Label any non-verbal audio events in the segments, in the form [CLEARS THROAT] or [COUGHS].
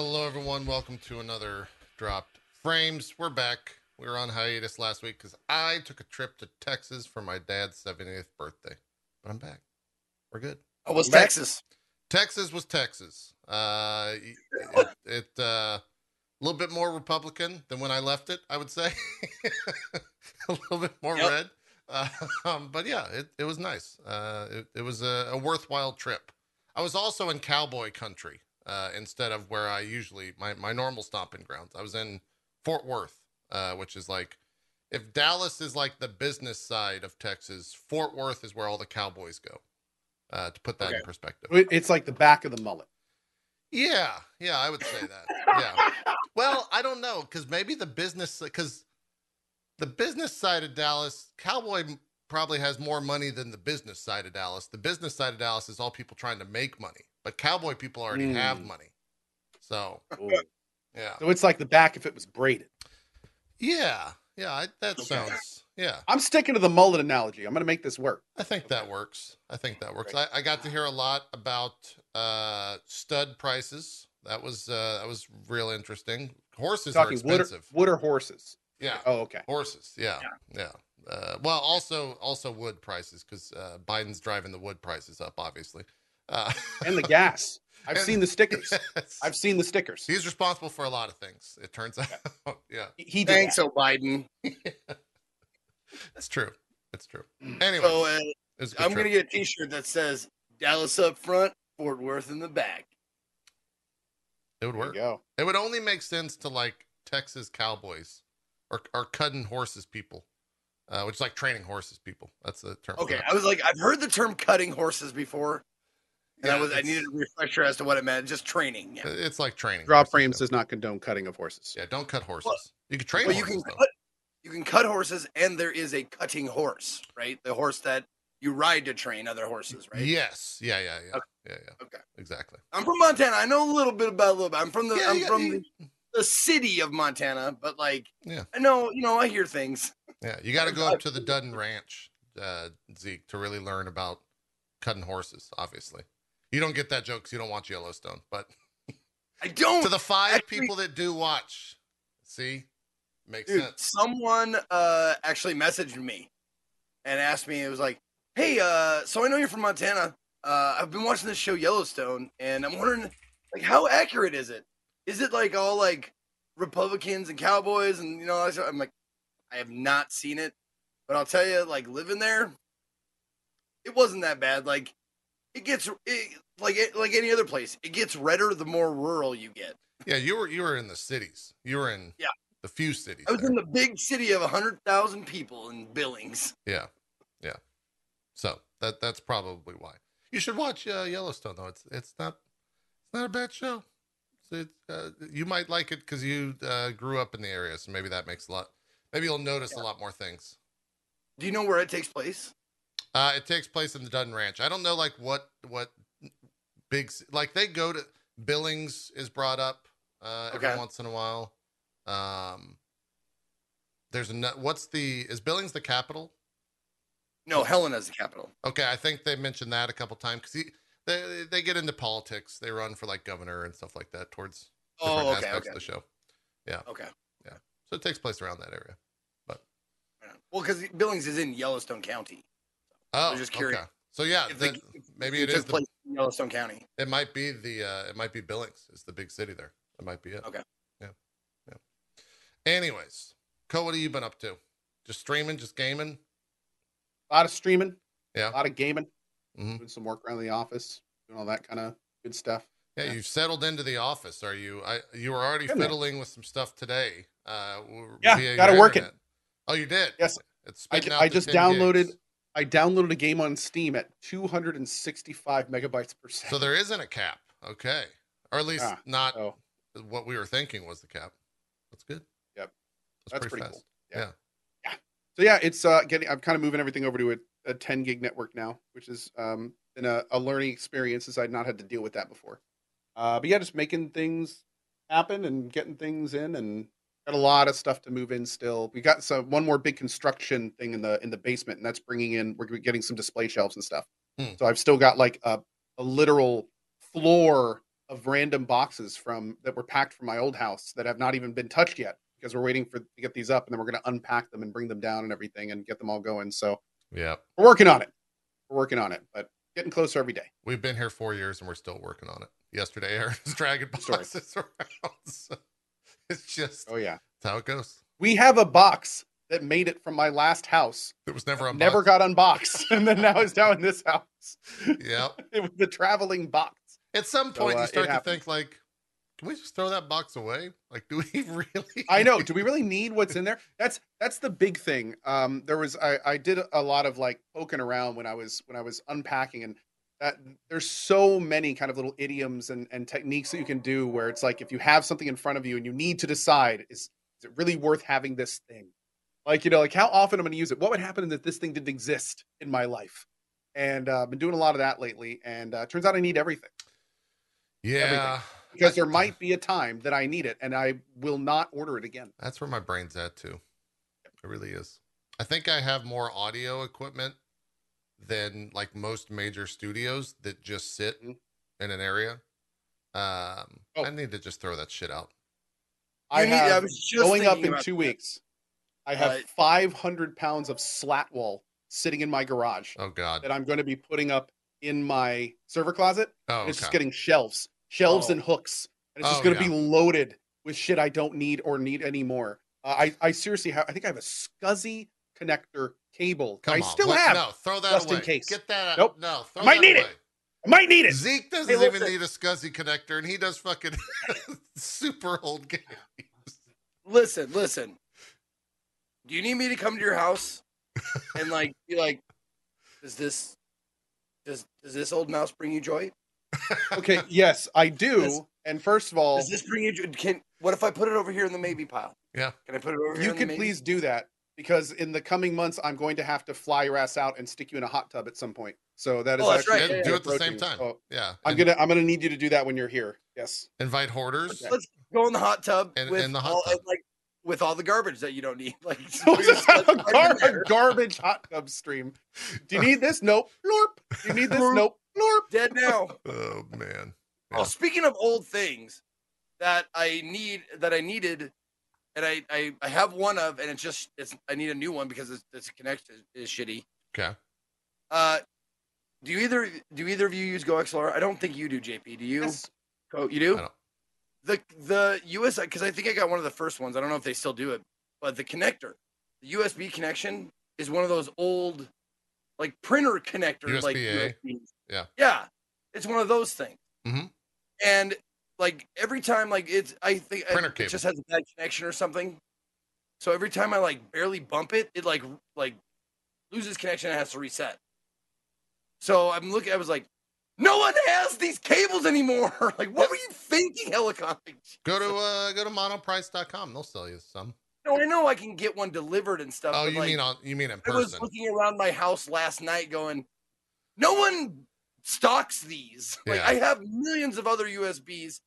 Hello, everyone. Welcome to another Dropped Frames. We're back. We were on hiatus last week because I took a trip to Texas for my dad's 70th birthday. But I'm back. We're good. Oh, was Back- Texas? Texas was Texas. Uh, [LAUGHS] it, it uh, a little bit more Republican than when I left it, I would say. [LAUGHS] a little bit more Yep. red. Uh, [LAUGHS] um, but yeah, it, it was nice. Uh, it, it was a, a worthwhile trip. I was also in cowboy country uh, instead of where I usually, my, my normal stomping grounds. I was in Fort Worth, uh, which is like, if Dallas is like the business side of Texas, Fort Worth is where all the cowboys go. Uh, to put that in perspective. It's like the back of the mullet. Yeah, yeah, I would say that. [LAUGHS] Yeah. well, I don't know because maybe the business because the business side of Dallas, Cowboy probably has more money than the business side of Dallas. The business side of Dallas is all people trying to make money, but Cowboy people already have Mm. money. So Ooh. yeah, So it's like the back if it was braided. yeah, yeah. I, that Okay. sounds yeah. I'm sticking to the mullet analogy. I'm going to make this work. I think that works. I think that works. I, I got to hear a lot about uh, stud prices. That was uh, that was real interesting. Horses are Talking wood or, expensive. wood or horses. Yeah. Oh, okay. Horses, yeah, yeah. Uh, well, also also wood prices because uh, Biden's driving the wood prices up, obviously. Uh, And the gas. I've And- seen the stickers. yes. I've seen the stickers. He's responsible for a lot of things. It turns out, [LAUGHS] yeah, He- He Thanks, that. oh Biden. That's true. That's true. Mm. Anyway, So uh, it was a good I'm gonna get a T-shirt that says Dallas up front, Fort Worth in the back. It would work. go. It would only make sense to like Texas Cowboys or or cutting horses people, uh, which is like training horses people. That's the term. Okay. I was like, I've heard the term cutting horses before, and I was I needed a refresher as to what it meant. Just training. Yeah. It's like training. Drop horses, frames yeah. does not condone cutting of horses. Yeah, don't cut horses. you can train Well, you horses can though. cut you can cut horses, and there is a cutting horse, right? The horse that you ride to train other horses, right? Yes. Yeah. Yeah. Yeah. Okay. Yeah. Yeah. Okay. Exactly. I'm from Montana. I know a little bit about a little bit. I'm from the Yeah, I'm yeah, from you- the, the city of Montana, but like Yeah. I know you know I hear things. Yeah, you got to go [LAUGHS] up to the Dutton Ranch, uh, Zeke, to really learn about cutting horses. Obviously, you don't get that joke because you don't watch Yellowstone. But I don't. to the five actually- people that do watch, see, makes Dude, sense. someone uh actually messaged me and asked me. It was like, "Hey, uh, so I know you're from Montana. Uh, I've been watching this show Yellowstone, and I'm wondering, like, how accurate is it? Is it like all like Republicans and cowboys and you know?" I'm like, I have not seen it, but I'll tell you, like, living there, it wasn't that bad. Like, it gets it, like it, like any other place. It gets redder the more rural you get. Yeah, you were you were in the cities. You were in Yeah. the few cities. I was there. in the big city of hundred thousand people in Billings. Yeah, yeah. So that that's probably why you should watch uh, Yellowstone. Though it's it's not it's not a bad show. It's, uh, you might like it because you uh, grew up in the area, so maybe that makes a lot. Maybe you'll notice a lot more things. Do you know where it takes place? Uh, it takes place in the Dutton Ranch. I don't know like what what big like they go to Billings is brought up uh, every Okay. once in a while. Um, there's a no- what's the is Billings the capital? No, Helena's the capital. Okay, I think they mentioned that a couple times because they they get into politics. They run for like governor and stuff like that towards different Oh, okay, aspects okay, of the show. Yeah. Okay. Yeah. So it takes place around that area. but Well, because Billings is in Yellowstone County. Oh, was just curious. okay. So yeah, the- the- maybe it it. The, place in Yellowstone County. it might be the. Uh, it might be Billings. It's the big city there. It might be it. Okay. Yeah. Yeah. Anyways, Co, what have you been up to? Just streaming, just gaming. A lot of streaming. Yeah. A lot of gaming. Mhm. Doing some work around the office. Doing all that kind of good stuff. Yeah, Yeah. you've settled into the office. Are you? I you were already Been there. fiddling with some stuff today. Uh, Yeah, via got your it working. internet. Oh, you did. Yes. It's I, spitting ju- out I just downloaded. gigs. I downloaded a game on Steam at 265 megabytes per second. So there isn't a cap. Okay. Or at least Ah, not oh. what we were thinking was the cap. That's good. Yep. That's, That's pretty, pretty fast. cool. Yeah. Yeah. So yeah, it's uh getting. I'm kind of moving everything over to a, a 10 gig network now, which is um been a, a learning experience as I'd not had to deal with that before. Uh, but yeah, just making things happen and getting things in, and got a lot of stuff to move in still. We got some one more big construction thing in the in the basement, and that's bringing in. We're getting some display shelves and stuff. Hmm. So I've still got like a a literal floor of random boxes from that were packed from my old house that have not even been touched yet because we're waiting for to get these up and then we're going to unpack them and bring them down and everything and get them all going. So Yeah. we're working on it. We're working on it, but getting closer every day. We've been here four years and we're still working on it. Yesterday, Aaron was [LAUGHS] dragging boxes [LAUGHS] around. So [LAUGHS] it's just Oh yeah, it's how it goes. we have a box that made it from my last house. It was never unboxed. Never got unboxed, [LAUGHS] and then now it's down in this house. Yeah, [LAUGHS] it was the traveling box. At some So, point, uh, you start to happens. think like, can we just throw that box away? Like, do we really? I know. Do we really need what's in there? That's that's the big thing. Um, there was I, I did a lot of like poking around when I was when I was unpacking, and that there's so many kind of little idioms and, and techniques that you can do where it's like if you have something in front of you and you need to decide is is it really worth having this thing? Like you know, like how often I'm going to use it? What would happen if this thing didn't exist in my life? And uh, I've been doing a lot of that lately, and uh, turns out I need everything Yeah, everything. because there might be a time that I need it, and I will not order it again. that's where my brain's at too. It really is. I think I have more audio equipment than like most major studios that just sit Mhm. in an area. Um, Oh. I need to just throw that shit out. I You need- have was just going up in two that. weeks. I have Uh, 500 pounds of slat wall sitting in my garage Oh God. that I'm going to be putting up in my server closet. Oh, And It's just getting shelves, shelves Oh. and hooks. And it's just Oh, going to yeah. be loaded with shit I don't need or need anymore. Uh, I, I seriously have, I think I have a SCSI connector cable. Come I on. still What- have. No, throw that just in case. Get that. out. Nope. No, throw I might that need it. away. I might need it. Zeke doesn't Hey, even listen. need a SCSI connector, and he does fucking [LAUGHS] super old games. Listen, listen. Do you need me to come to your house and [LAUGHS] like be like, does this does does this old mouse bring you joy? Okay, yes, I do. [LAUGHS] This- And first of all, Does this bring you joy? Can what if I put it over here in the maybe pile? Yeah. Can I put it over here? you in the could maybe? please do that because in the coming months I'm going to have to fly your ass out and stick you in a hot tub at some point. So that is Oh, that's actually right. Yeah, do it at the same time. So Yeah. I'm And gonna I'm gonna need you to do that when you're here. Yes. invite hoarders. Okay. Let's go in the hot tub In- with in the hot all, tub. like with all the garbage that you don't need. [LAUGHS] Like [LAUGHS] We'll just have a, [LAUGHS] gar- a garbage hot tub stream. Do you need this? Nope. Blorp. Do you need this? Blorp. Nope. Blorp. dead now. Oh man. Oh, speaking of old things that I need that I needed, and I I, I have one of, and it's just it's I need a new one because it's, it's connection is, is shitty. Okay. Uh, do you either do either of you use GoXLR? I don't think you do, JP. Do you? Yes. Oh, you do. I don't. The the US because I think I got one of the first ones. I don't know if they still do it, but the connector, the USB connection is one of those old, like printer connectors, USB-A. USBs. Yeah. yeah, it's one of those things. Mhm. And like every time, like it's I think Printer it just has a bad connection or something. So every time I like barely bump it, it like like loses connection and has to reset. So I'm looking. I was like, no one has these cables anymore. [LAUGHS] like, what were you thinking, Helicopter? Go to uh go to monoprice.com. They'll sell you some. No, I know I can get one delivered and stuff. Oh, you like, mean on you mean in person? I was looking around my house last night, going, no one stocks these. [LAUGHS] Like, Yeah. I have millions of other USBs.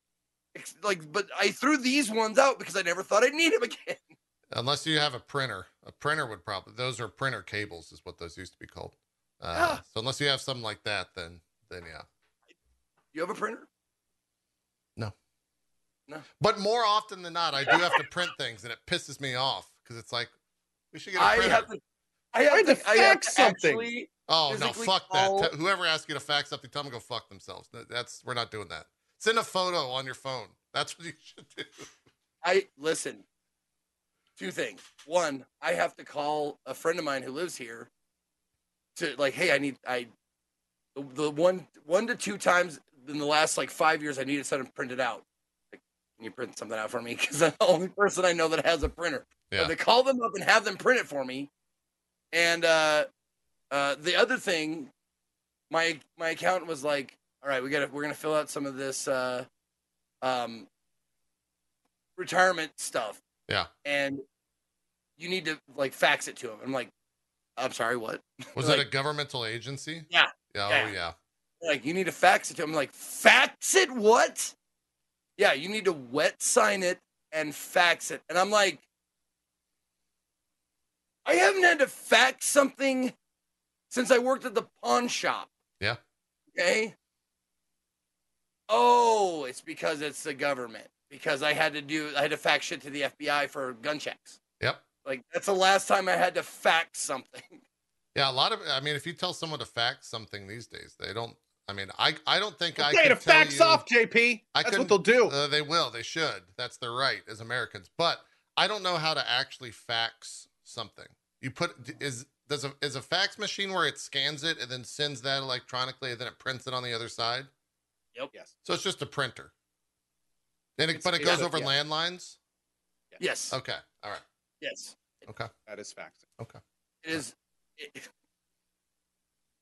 Ex- Like, but I threw these ones out because I never thought I'd need them again. [LAUGHS] Unless you have a printer. A printer would probably those are printer cables is what those used to be called. Uh, Yeah. so unless you have something like that, then then yeah. You have a printer? No. No. But more often than not, I do have to print things, and it pisses me off because it's like we should get a I printer. have to. I have I to, to I have fax to something. actually. oh no, fuck call- that! Whoever asks you to fax something, tell them to go fuck themselves. That's we're not doing that. Send a photo on your phone. That's what you should do. I listen. Two things. One, I have to call a friend of mine who lives here to like, hey, I need I the, the one one to two times in the last like five years I needed something printed out. Like, can you print something out for me? [LAUGHS] Because I'm the only person I know that has a printer. So Yeah. they call them up and have them print it for me. And uh uh the other thing, my my accountant was like, all right, we gotta we're gonna fill out some of this uh um retirement stuff. Yeah. And you need to like fax it to him. I'm like, I'm sorry, what? [LAUGHS] Was Like- it a governmental agency? Yeah. Yeah. Yeah. Oh yeah. Like, you need to fax it to him. I'm like, fax it? What? Yeah, you need to wet sign it and fax it. And I'm like, I haven't had to fax something since I worked at the pawn shop. Yeah. Okay. Oh, it's because it's the government. Because I had to do, I had to fax shit to the FBI for gun checks. Yep. Like that's the last time I had to fax something. [LAUGHS] Yeah, a lot of. I mean, if you tell someone to fax something these days, they don't. I mean, I I don't think I Okay, could to tell fax you, off, JP. I That's what they'll do. Uh, they will. They should. That's their right as Americans. But I don't know how to actually fax something. You put is does a is a fax machine where it scans it and then sends that electronically and then it prints it on the other side. Yes. So it's just a printer. And it, It's- but it goes over yeah. landlines. Yes. Okay. All right. Yes. Okay. That is faxing. It is. It,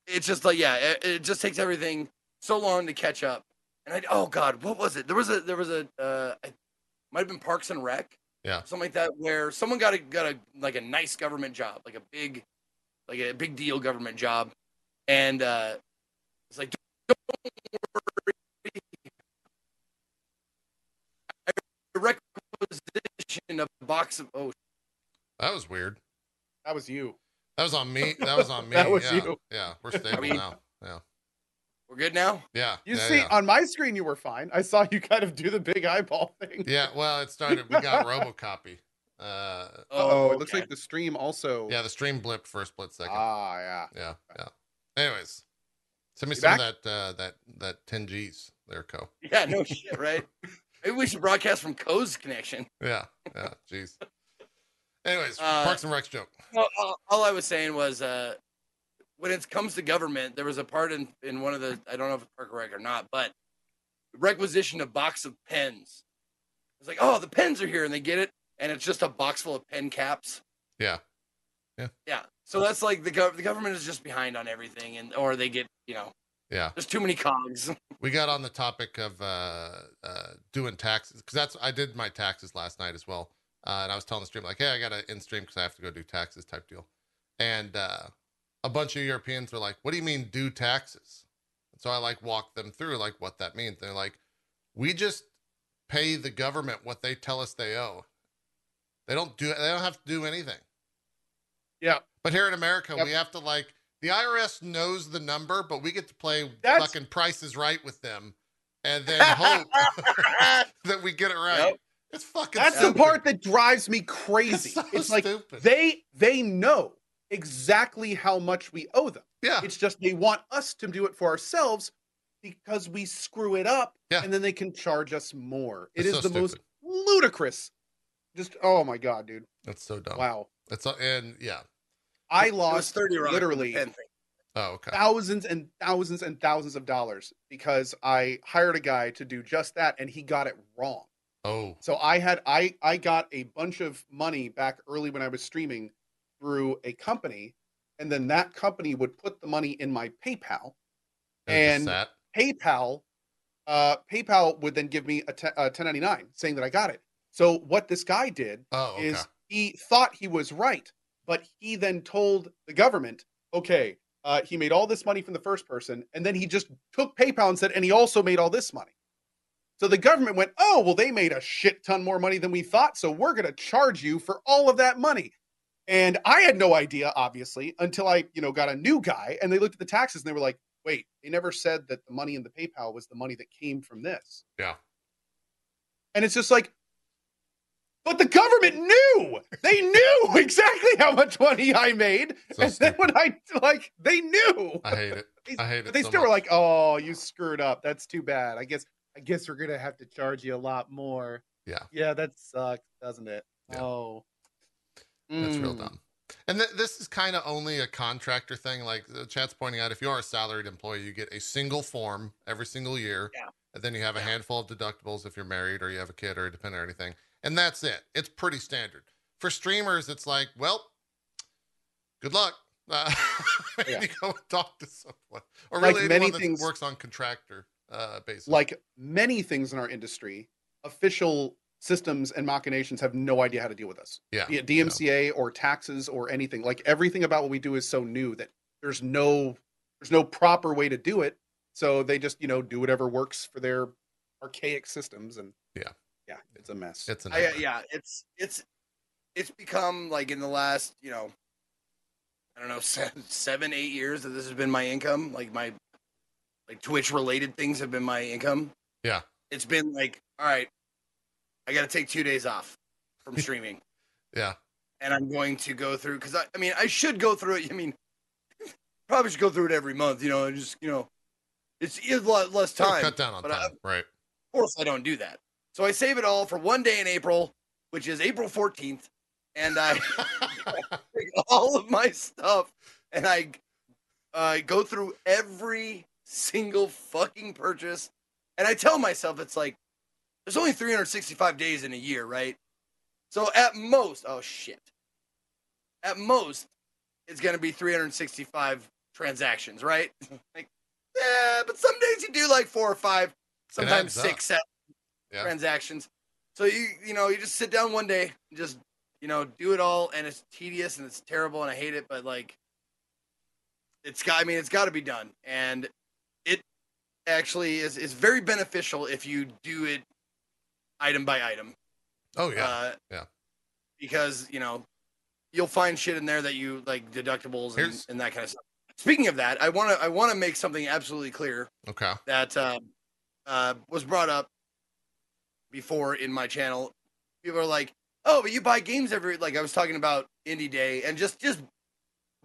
it's just like yeah, it, it just takes everything so long to catch up. And I oh god, what was it? There was a there was a uh, I, might have been Parks and Rec. Yeah. Something like that, where someone got a got a like a nice government job, like a big, like a big deal government job, and uh, it's like don't worry, I requisition a box of oh That was weird. That was you. That was on me. [LAUGHS] That was on me. That was yeah. you. Yeah. We're stable we- now. Yeah. we're good now. Yeah. You yeah, see, yeah. on my screen, you were fine. I saw you kind of do the big eyeball thing. Yeah, well, it started. We got [LAUGHS] RoboCopy. Uh, Oh, it looks like the stream also. yeah, the stream blipped for a split second. Ah, yeah. yeah, yeah. Anyways, send me You some back? of that uh, that that 10 Gs there, Co. Yeah, no shit, right? [LAUGHS] Maybe we should broadcast from Co's connection. [LAUGHS] Yeah, yeah. Jeez. Anyways, Uh, Parks and Recs joke. Well, all, all I was saying was, uh, when it comes to government, there was a part in, in one of the, I don't know if it's Park and Rec or not, but requisition a box of pens. It's like, oh, the pens are here, and they get it, and it's just a box full of pen caps. Yeah. Yeah. Yeah. So that's like the gov- the government is just behind on everything, and or they get, you know, Yeah, there's too many cogs. [LAUGHS] we got on the topic of uh, uh, doing taxes because that's I did my taxes last night as well, uh, and I was telling the stream like, hey, I got to in stream because I have to go do taxes type deal, and uh, a bunch of Europeans were like, "What do you mean do taxes?" And so I like walked them through like what that means. They're like, "We just pay the government what they tell us they owe. They don't do. They don't have to do anything." Yeah. But here in America, Yep. we have to like the IRS knows the number, but we get to play That's- fucking prices right with them, and then hope [LAUGHS] [LAUGHS] that we get it right. Yep. It's fucking. That's stupid. the part that drives me crazy. It's so it's like stupid. they they know exactly how much we owe them. yeah, It's just they want us to do it for ourselves because we screw it up Yeah. and then they can charge us more. It It's so the most ludicrous. Just oh my god, dude. That's so dumb. Wow. It's uh, and yeah. I lost 30 rock with the literally. Oh, okay. thousands and thousands and thousands of dollars because I hired a guy to do just that and he got it wrong. Oh, So I had I I got a bunch of money back early when I was streaming through a company and then that company would put the money in my PayPal. and, And- just sat. PayPal uh PayPal would then give me a, te- a 1099 saying that I got it. So what this guy did Oh, okay. is he thought he was right, but he then told the government, okay, uh, he made all this money from the first person, and then he just took PayPal and said, and he also made all this money. So the government went, oh, well, they made a shit ton more money than we thought, so we're going to charge you for all of that money. And I had no idea, obviously, until I, you know, got a new guy, and they looked at the taxes and they were like, wait, they never said that the money in the PayPal was the money that came from this. Yeah. And it's just like, but the government knew. They knew [LAUGHS] exactly how much money I made. So and then when I like, they knew. I hate it. They- I hate it. But they so still were like, "Oh, you screwed up. That's too bad. I guess. I guess we're gonna have to charge you a lot more." Yeah. Yeah, that sucks, doesn't it? Yeah. Oh, That's real Mm. dumb. And th- this is kind of only a contractor thing. Like the chat's pointing out, if you are a salaried employee, you get a single form every single year. Yeah. And then you have a handful of deductibles if you're married or you have a kid or a dependent or anything. And that's it. It's pretty standard. For streamers, it's like, well, good luck. Uh, [LAUGHS] Yeah. You go and talk to someone. Or Like many things- works on contractor uh, basis. like many things in our industry, official systems and machinations have no idea how to deal with us. yeah. It DMCA or taxes or anything. Like everything about what we do is so new that there's no there's no proper way to do it. So they just you know do whatever works for their archaic systems and Yeah. Yeah, it's a mess. It's an uh, yeah, it's it's it's become like in the last you know, I don't know [LAUGHS] seven, seven eight years that this has been my income. Like my like Twitch related things have been my income. Yeah. It's been like, all right, I got to take two days off from [LAUGHS] streaming, Yeah. and I'm going to go through because I, I mean, I should go through it. I mean, [LAUGHS] probably should go through it every month, you know, and just you know, it's, it's a lot less It'll time. Cut down on but I- time. right. Of course, I don't do that. So I save it all for one day in April, which is April 14th, and I [LAUGHS] take all of my stuff and I uh, go through every single fucking purchase. And I tell myself it's like there's only 365 days in a year, right? So at most, oh shit. At most, it's gonna be 365 transactions, right? [LAUGHS] like, yeah, but some days you do like four or five, sometimes six, seven Yeah. transactions. So you you know you just sit down one day, and just you know do it all, and it's tedious and it's terrible and I hate it, but like it's got. I mean, it's got to be done, and it actually is is very beneficial if you do it item by item. Oh yeah. Uh, yeah. Because you know you'll find shit in there that you like deductibles and, and that kind of stuff. Speaking of that, I want to I want to make something absolutely clear okay. that uh, uh, was brought up before in my channel. People are like, "Oh, but you buy games every like." I was talking about Indie Day and just just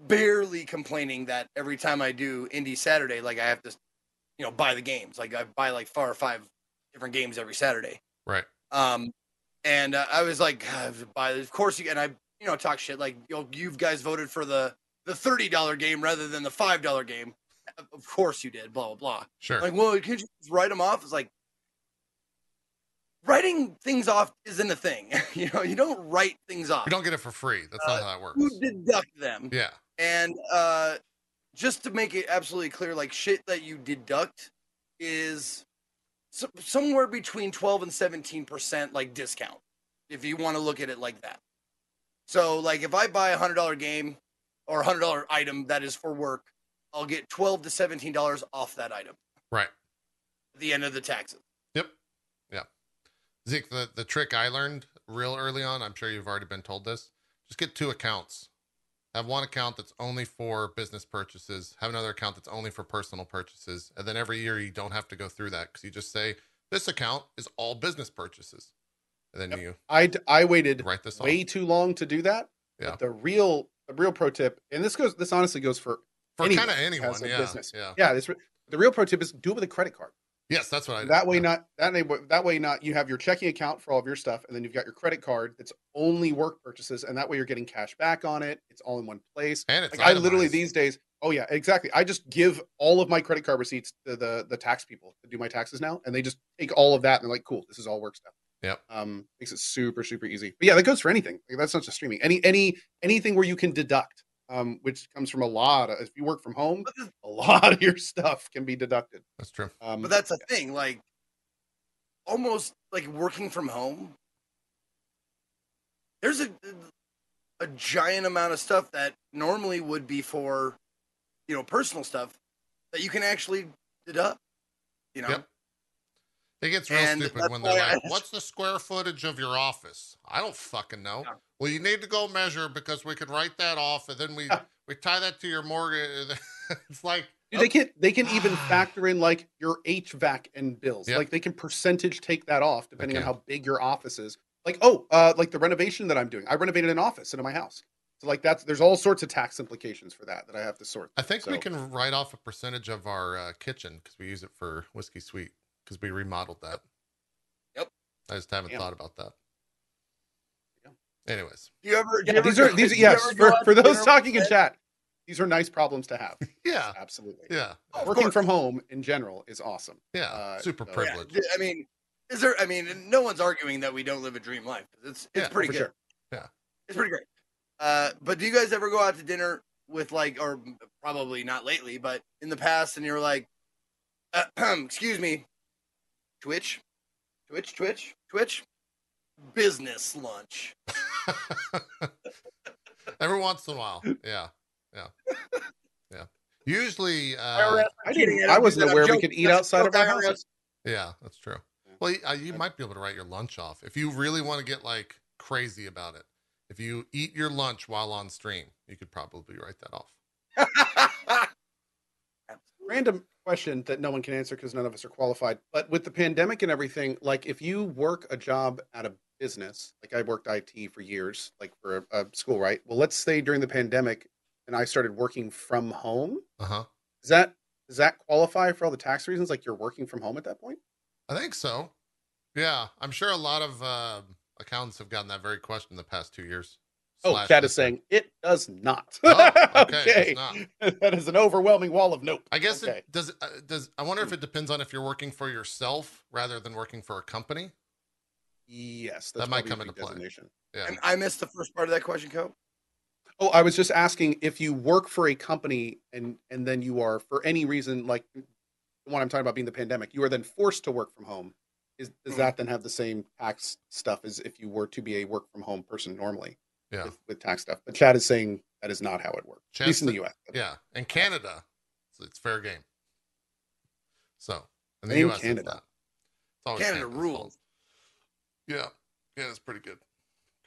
barely complaining that every time I do Indie Saturday, like I have to, you know, buy the games. Like I buy like four or five different games every Saturday. Right. Um, and uh, I was like, "God, buy. Of course you and I, you know, talk shit like you you guys voted for the the thirty dollar game rather than the five dollar game. Of course you did. Blah blah blah. Sure. Like, well, can't you just write them off? It's like writing things off isn't a thing. [LAUGHS] you know, you don't write things off. you don't get it for free. That's not how that works. You deduct them. Yeah. And uh, just to make it absolutely clear, like shit that you deduct is so, somewhere between 12 and 17 percent, like discount, if you want to look at it like that. So, like, if I buy a hundred dollar game or a hundred dollar item that is for work, I'll get 12 to 17 dollars off that item Right. at the end of the taxes. Zeke, the, the trick I learned real early on, I'm sure you've already been told this. Just get two accounts. Have one account that's only for business purchases, have another account that's only for personal purchases. And then every year you don't have to go through that because you just say, this account is all business purchases. And then Yep. you I I waited write this way off. too long to do that. Yeah. But the real the real pro tip, and this goes this honestly goes for For kind of anyone. Yeah. business. Yeah. yeah. This the real pro tip is do it with a credit card. Yes, that's what I that way Yeah. not that way that way not you have your checking account for all of your stuff and then you've got your credit card that's only work purchases and that way you're getting cash back on it. It's all in one place. And it's like i literally these days oh yeah exactly. I just give all of my credit card receipts to the the tax people to do my taxes now and they just take all of that and they're like cool this is all work stuff. Yeah. um makes it super super easy. But yeah that goes for anything. Like, that's not just streaming. Any any anything where you can deduct um which comes from a lot of if you work from home a [LAUGHS] lot of your stuff can be deducted That's true. um but that's the thing, like almost like working from home. There's a a giant amount of stuff that normally would be for, you know, personal stuff that you can actually deduct. You know, Yep. It gets real And stupid when they're like, "What's the square footage of your office?" I don't fucking know. Yeah. Well, you need to go measure because we could write that off, and then we Yeah. we tie that to your mortgage. [LAUGHS] it's like, Dude, they can they can even factor in like your HVAC and bills. Yep. Like they can percentage take that off depending on how big your office is. Like oh, uh, like the renovation that I'm doing. I renovated an office into my house. So like that's there's all sorts of tax implications for that that I have to sort. I think we can write off a percentage of our uh, kitchen because we use it for whiskey sweet because we remodeled that. Yep. I just haven't Damn. thought about that. Yeah. Anyways, do you ever? do you Yeah, ever these are these do you yes for, for those talking in with- chat. These are nice problems to have. [LAUGHS] yeah, Absolutely. yeah, Oh, Working course. from home in general is awesome. yeah. Uh, Super so- Yeah, privileged. d- I mean, is there? I mean, no one's arguing that we don't live a dream life. It's it's Yeah, pretty good. sure. Yeah. it's pretty great. Uh, but do you guys ever go out to dinner with like, or probably not lately, but in the past, and you're like, uh, [CLEARS THROAT] excuse me, Twitch, Twitch, Twitch, Twitch, business lunch. [LAUGHS] Every once in a while, yeah, yeah, yeah. Usually, uh, I didn't. I wasn't aware we could eat That's outside of joke, our IRS. houses. Yeah, that's true. Well, you, uh, you might be able to write your lunch off if you really want to get like crazy about it. If you eat your lunch while on stream, you could probably write that off. [LAUGHS] random question that no one can answer because none of us are qualified. But with the pandemic and everything, like if you work a job at a business, like I worked IT for years, like for a, a school, right? Well, let's say during the pandemic, and I started working from home. Uh huh. Does that does that qualify for all the tax reasons? Like you're working from home at that point? I think so. Yeah, I'm sure a lot of uh, accountants have gotten that very question in the past two years. Oh, Slash Chad this is saying it does not. Oh, okay, it does [LAUGHS] that is an overwhelming wall of nope. I guess Okay. it does. Uh, does I wonder if it depends on if you're working for yourself rather than working for a company? Yes, That might come a into big play. Yeah. And I missed the first part of that question, Co. Oh, I was just asking if you work for a company and and then you are for any reason like the one I'm talking about being the pandemic, you are then forced to work from home. Is does Mhm. that then have the same tax stuff as if you were to be a work from home person normally Yeah. with, with tax stuff? But Chad is saying that is not how it works. At least in the the- US. Yeah. In Canada, it's, it's fair game. So in the In U.S., Canada. it's not. Always Canada rules. Yeah. Yeah, it's pretty good.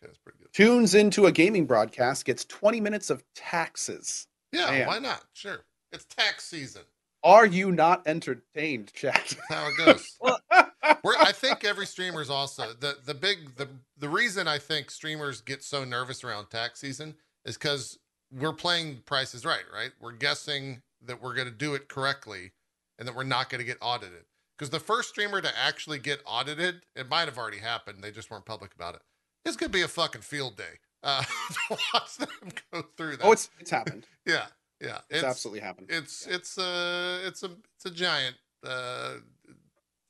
Canada's pretty good. Tunes into a gaming broadcast, gets 20 minutes of taxes. Yeah. Man. Why not? Sure. It's tax season. Are you not entertained, Chad? That's how it goes. [LAUGHS] We're, I think every streamer's also the the big the the reason I think streamers get so nervous around tax season is because we're playing prices right, right? We're guessing that we're going to do it correctly and that we're not going to get audited. Because the first streamer to actually get audited, it might have already happened. They just weren't public about it. It's going to be a fucking field day uh, [LAUGHS] to watch them go through that. oh, it's it's happened. [LAUGHS] yeah, yeah. It's, absolutely happened. It's it's a it's a it's a giant uh,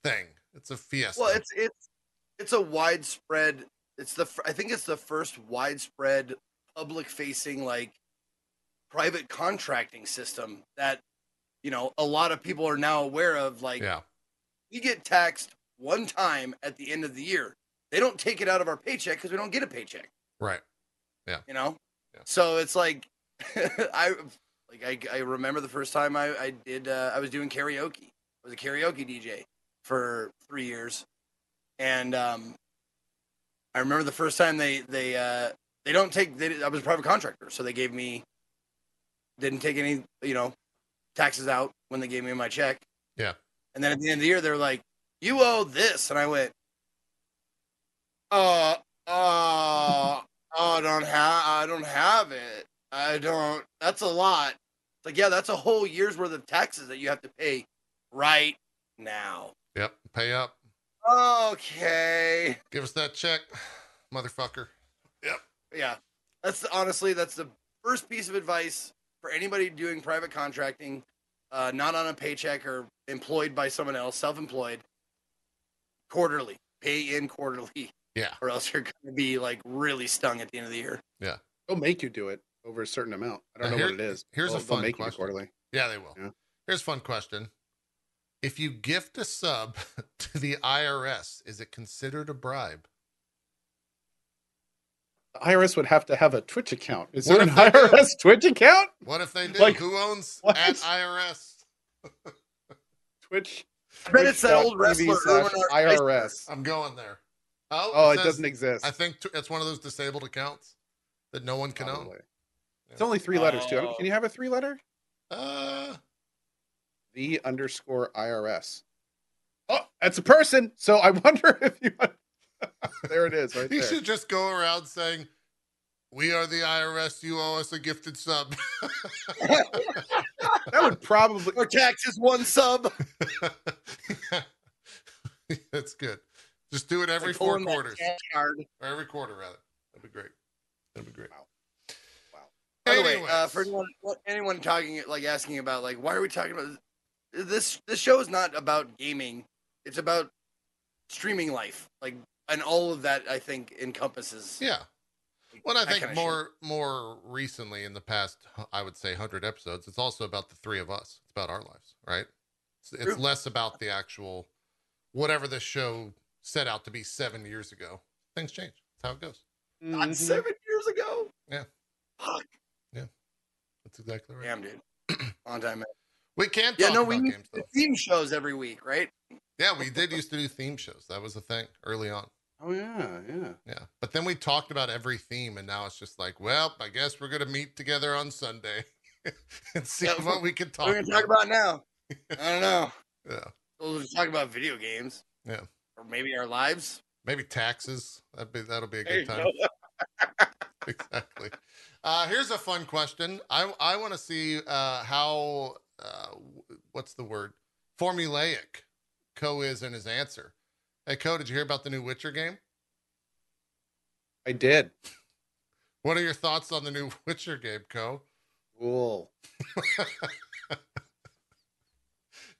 thing. It's a fiesta. Well, it's it's it's a widespread. It's the I think it's the first widespread public facing like private contracting system that you know a lot of people are now aware of. Like yeah. we get taxed one time at the end of the year. They don't take it out of our paycheck because we don't get a paycheck. Right. Yeah. You know. Yeah. So it's like [LAUGHS] I like I, I remember the first time I I did uh, I was doing karaoke. I was a karaoke DJ for three years, and um, I remember the first time they they uh, they don't take they, I was a private contractor, so they gave me didn't take any you know taxes out when they gave me my check. Yeah. And then at the end of the year, they're like, "You owe this," and I went, "Uh, uh, oh, I don't have, I don't have it. I don't. That's a lot." It's like, yeah, that's a whole year's worth of taxes that you have to pay right now. Yep. Pay up. Okay. Give us that check, motherfucker. Yep. Yeah. That's honestly that's the first piece of advice for anybody doing private contracting, uh, not on a paycheck or employed by someone else, self-employed. Quarterly, pay in quarterly, Yeah. or else you're gonna be like really stung at the end of the year. Yeah. They'll make you do it over a certain amount. I don't Now, know here- what it is. here's a They'll- they'll fun make you question. quarterly. Yeah, they will. Yeah. Here's a fun question. If you gift a sub [LAUGHS] to the IRS, is it considered a bribe? The IRS would have to have a Twitch account. Is What there an if they do? IRS Twitch account? What if they do? Like, Who owns what? at IRS? Twitch. I bet it's that old wrestler slash Irwin Ar- IRS. I'm going there. Oh, Oh, it says- doesn't exist. I think t- it's one of those disabled accounts that no one can own. Probably. It's only three letters too. I don't- Oh. Can you have a three letter? Uh, The underscore IRS. Oh, that's a person. So I [LAUGHS] wonder if you. [LAUGHS] there it is, right you there. should just go around saying, "We are the IRS. You owe us a gifted sub." [LAUGHS] That would probably. Or taxes one sub. That's good. Just do it every Like four quarters, or every quarter rather. That'd be great. That'd be great. Wow. Wow. By the way, uh, for anyone, anyone talking like asking about like why are we talking about this? This show is not about gaming. It's about streaming life, like, and all of that. I think encompasses. Yeah. Well, I think kinda more more recently in the past, I would say, hundred episodes. It's also about the three of us. It's about our lives, right? It's, it's less about the actual whatever the show set out to be seven years ago. Things change. That's how it goes. Not Mhm. seven years ago. Yeah. Fuck. That's exactly right. Damn, dude. [CLEARS THROAT] On time. man. We can't talk Yeah, no, about we need games though. theme shows every week, right? Yeah, we did used to do theme shows. That was a thing early on. Oh yeah, yeah. Yeah. But then we talked about every theme, and now it's just like, well, I guess we're gonna meet together on Sunday [LAUGHS] and see Yeah, what we can talk We're gonna about. talk about now. I don't know. [LAUGHS] Yeah. We'll just talk about video games. Yeah. Or maybe our lives. Maybe taxes. That'd be that'll be a There good time. go. [LAUGHS] exactly. Uh, here's a fun question. I I want to see uh, how uh, what's the word formulaic Co is in his answer. Hey Co, did you hear about the new Witcher game? I did. What are your thoughts on the new [LAUGHS] Witcher game, Co? Cool. [LAUGHS]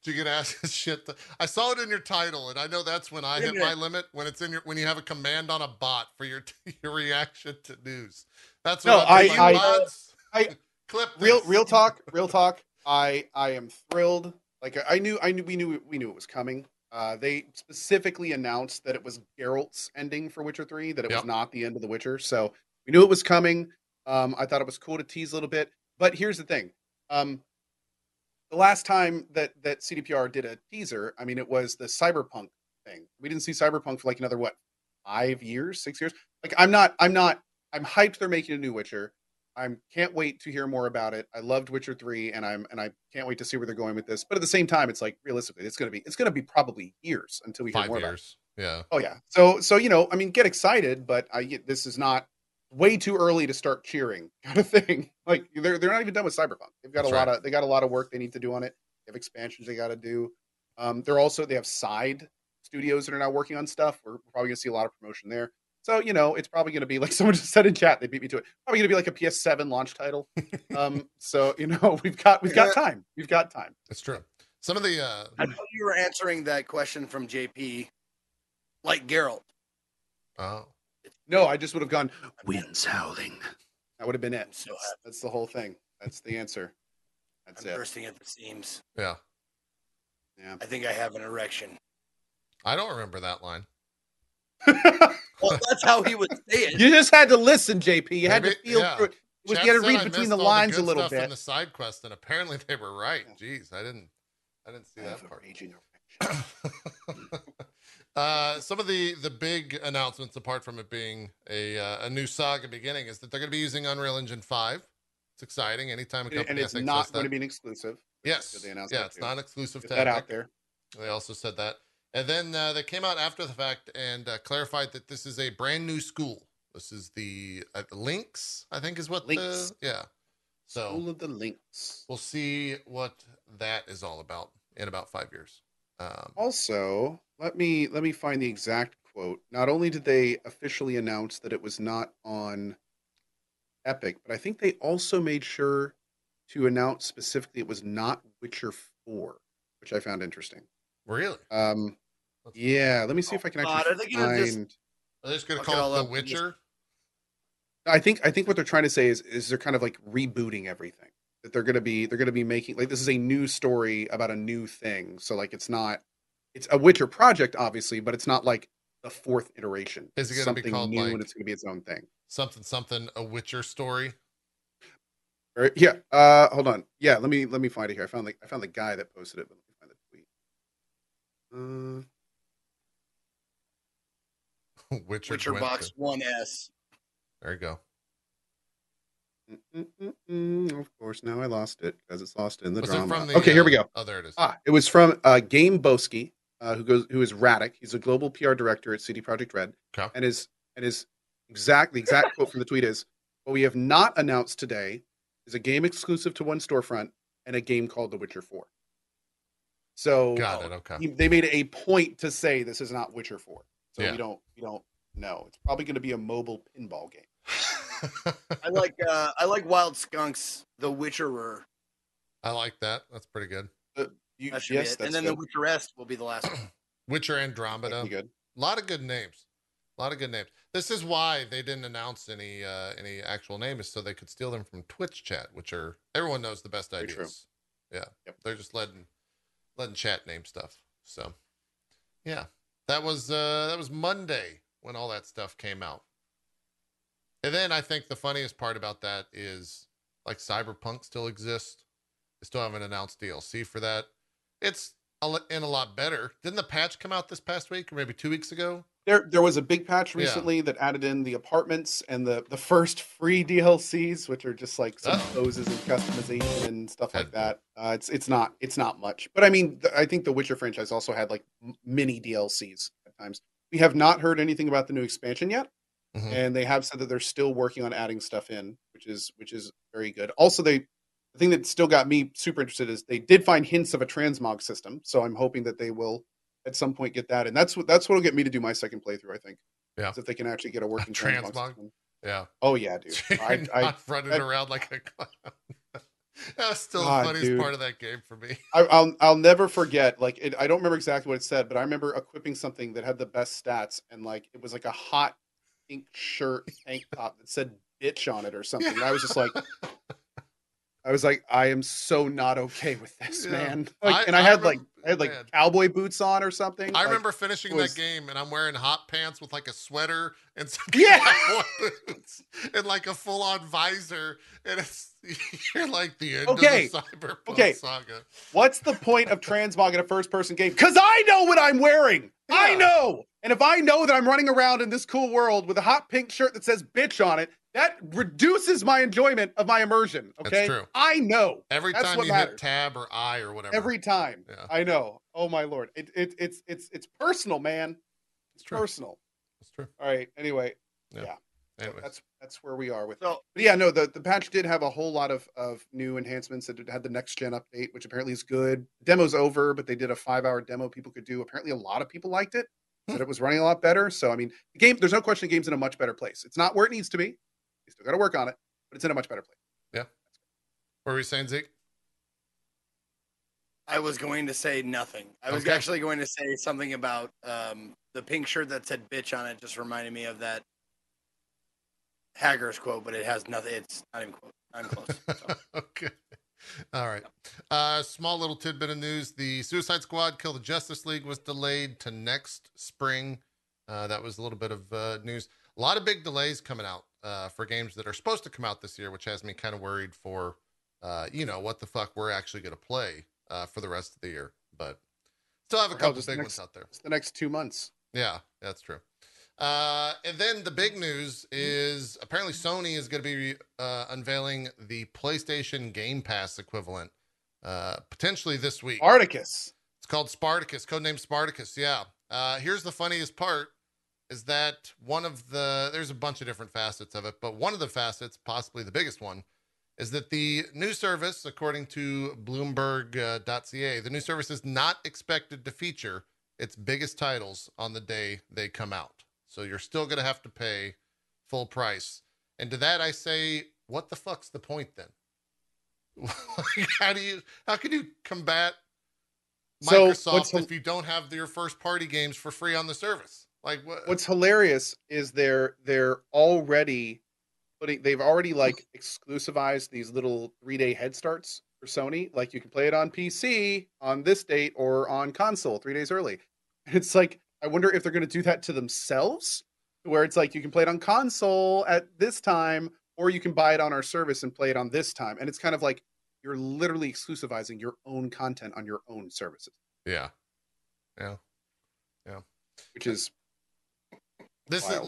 Did you get asked shit? To, I saw it in your title, and I know that's when I hit my limit when it's in your when you have a command on a bot for your [LAUGHS] your reaction to news. That's No, what I'm I- like, I- I- [LAUGHS] clip Real, real talk, real talk. I, I am thrilled. Like I knew, I knew, we knew, we knew it was coming. Uh, they specifically announced that it was Geralt's ending for Witcher Three, that it Yep. was not the end of The Witcher. So we knew it was coming. Um, I thought it was cool to tease a little bit. But here's the thing: um, the last time that that CDPR did a teaser, I mean, it was the Cyberpunk thing. We didn't see Cyberpunk for like another what five years, six years. Like I'm not, I'm not, I'm hyped. They're making a new Witcher. I can't wait to hear more about it. I loved Witcher three, and I'm and I can't wait to see where they're going with this. But at the same time, it's like realistically, it's gonna be it's gonna be probably years until we hear five more about it. Yeah, Oh yeah. So so you know, I mean, get excited, but I this is not way too early to start cheering [LAUGHS] kind of thing. Like they're they're not even done with Cyberpunk. They've got That's a lot right. of they got a lot of work they need to do on it. They have expansions they got to do. Um, they're also they have side studios that are now working on stuff. We're probably gonna see a lot of promotion there. So you know, it's probably gonna be like [LAUGHS] someone just said in chat. They beat me to it. Probably gonna be like a PS7 launch title. um, so you know, [LAUGHS] we've got we've got time. We've got time. it's true. Some of the uh, I thought you were answering that question from JP like Geralt. oh, No, I just would have gone winds howling. That would have been it. I'm so That's, that's the whole thing. That's the answer. That's I'm it. bursting at the seams. yeah. Yeah. I think I have an erection. I don't remember that line. [LAUGHS] Well, that's how he would say it. you just had to listen, JP. You had Maybe- to feel yeah. through it. It was- you had to read between the all lines a good little stuff bit. in the side quest, and apparently they were right. Jeez, I didn't, I didn't see I that part. raging [LAUGHS] uh, some of the the big announcements, apart from it being a uh, a new saga beginning, is that they're going to be using Unreal Engine Five. It's exciting. Anytime a company and it's has not going to be an exclusive. yes, Good they announced yeah, it's too. not exclusive Get to that out there. They also said that, and then uh, they came out after the fact and uh, clarified that this is a brand new school. This is the uh, Lynx, I think, is what Lynx. the yeah. So School of the Lynx. we'll see what that is all about in about five years. Um, Also, let me let me find the exact quote. Not only did they officially announce that it was not on Epic, but I think they also made sure to announce specifically it was not Witcher 4, which I found interesting. Really? Um, Let's- yeah, let me see if I can God, actually are they gonna just- find. Are they just going to call it The and just- Witcher? I think I think what they're trying to say is is they're kind of like rebooting everything. That they're gonna be they're gonna be making like this is a new story about a new thing. So like it's not it's a Witcher project, obviously, but it's not like the fourth iteration. Is it gonna be something called, new like- and it's gonna be its own thing. Something, something, a Witcher story. All right, yeah. Uh hold on. Yeah, let me let me find it here. I found the I found the guy that posted it, but let me find the tweet. Uh [LAUGHS] Witcher, Witcher Gwent- Box 1S. There you go. mm, mm, mm, mm, of course, now I lost it because it's lost in the Was drama. it from the? okay, here we uh, go. Oh, there it is. Ah, it was from uh, Game Boski, uh, who goes who is Radek. He's a global PR director at CD Projekt Red, Okay. and his and his exact the exact quote from the tweet is, "What we have not announced today is a game exclusive to one storefront and a game called The Witcher 4." So Got it. Okay. they made a point to say this is not Witcher 4. So Yeah. we don't we don't know. It's probably going to be a mobile pinball game. [LAUGHS] I like uh I like Wild Skunks, The Witcherer. I like that. That's pretty good. You, That yes, that's And then good. The Witcheress will be the last one. [CLEARS THROAT] Witcher Andromeda. good. A lot of good names. A lot of good names. This is why they didn't announce any uh, any actual names, so they could steal them from Twitch chat, which are everyone knows the best Very ideas. true. Yeah, Yep. they're just letting letting chat name stuff. So, yeah, that was uh, that was Monday when all that stuff came out. And then I think the funniest part about that is like Cyberpunk still exists. They still haven't announced DLC for that. It's in a lot better. Didn't the patch come out this past week or maybe two weeks ago There, there was a big patch Yeah. recently that added in the apartments and the the first free [LAUGHS] DLCs, which are just like some Oh. poses and customization and stuff like that. Uh, it's it's not it's not much, but I mean, I think the Witcher franchise also had like mini DLCs at times. We have not heard anything about the new expansion yet, Mhm. and they have said that they're still working on adding stuff in, which is which is very good. Also, they the thing that still got me super interested is they did find hints of a transmog system, so I'm hoping that they will at some point get that, and that's what that's what'll get me to do my second playthrough. I think. Yeah. if they can actually get a working transmog? transmog. Yeah. Oh yeah, dude. [LAUGHS] You're I, not I, running I- around like a clown. [LAUGHS] That's still God, the ah, funniest dude. part of that game for me. [LAUGHS] I I'll I'll never forget. Like it, I don't remember exactly what it said, but I remember equipping something that had the best stats, and like it was like a hot pink shirt tank top that said "bitch" on it or something. And I was just like. I was like, I am so not okay with this, Yeah. man. [LAUGHS] Like, I- and I, I had like, I had like man. cowboy boots on or something. I Like, remember finishing was- that game and I'm wearing hot pants with like a sweater and some [LAUGHS] Yeah. [LAUGHS] boots and like a full on visor. And it's you're like the end Okay. of the cyberpunk Okay. saga. What's the point of transmog in a first person game? Because I know what I'm wearing. I know. And if I know that I'm running around in this cool world with a hot pink shirt that says bitch on it, that reduces my enjoyment of my immersion. That's Okay. true. I know. Every That's time what you hit tab or I or whatever. Every time. Yeah. I know. Oh my lord. It, it it's it's it's personal, man. it's true. Personal. It's true. All right. Anyway, Anyways. that's that's where we are with So But yeah, no, the, the patch did have a whole lot of, of new enhancements. It had the next gen update, which apparently is good. Demo's over, but they did a five hour demo people could do. Apparently, a lot of people liked it. Hmm. Said it was running a lot better. So I mean, the game. There's no question the game's in a much better place. It's not where it needs to be. You still got to work on it, but it's in a much better place. Yeah. What were you saying, Zeke? I was going to say nothing. I was Okay. actually going to say something about um, the pink shirt that said "bitch" on it. Just reminded me of that Haggers quote, but it has nothing. It's not even quote. Not even close. So. [LAUGHS] okay. All right. Uh, small little tidbit of news: the Suicide Squad Kill the Justice League was delayed to next spring. Uh, that was a little bit of uh, news. A lot of big delays coming out uh, for games that are supposed to come out this year, which has me kind of worried for, uh, you know, what the fuck we're actually going to play uh, for the rest of the year. But still have a couple just big next- ones out there. It's the next two months. Yeah, that's true. Uh, and then the big news is apparently Sony is going to be uh, unveiling the PlayStation Game Pass equivalent uh, potentially this week. Articus. It's called Spartacus, codename Spartacus. Yeah. Uh, here's the funniest part is that one of the there's a bunch of different facets of it, but one of the facets, possibly the biggest one, is that the new service, according to Bloomberg.ca, uh, the new service is not expected to feature its biggest titles on the day they come out. So you're still going to have to pay full price. And to that, I say, what the fuck's the point then? [LAUGHS] how do you, how can you combat Microsoft hil- if you don't have your first party games for free on the service? Like what? What's hilarious is they're they're already putting they've already like exclusivized these little three day head starts for Sony. Like you can play it on PC on this date or on console three days early. And it's like I wonder if they're going to do that to themselves, where it's like you can play it on console at this time, or you can buy it on our service and play it on this time. And it's kind of like you're literally exclusivizing your own content on your own services, yeah. Yeah. Yeah. Which is This is,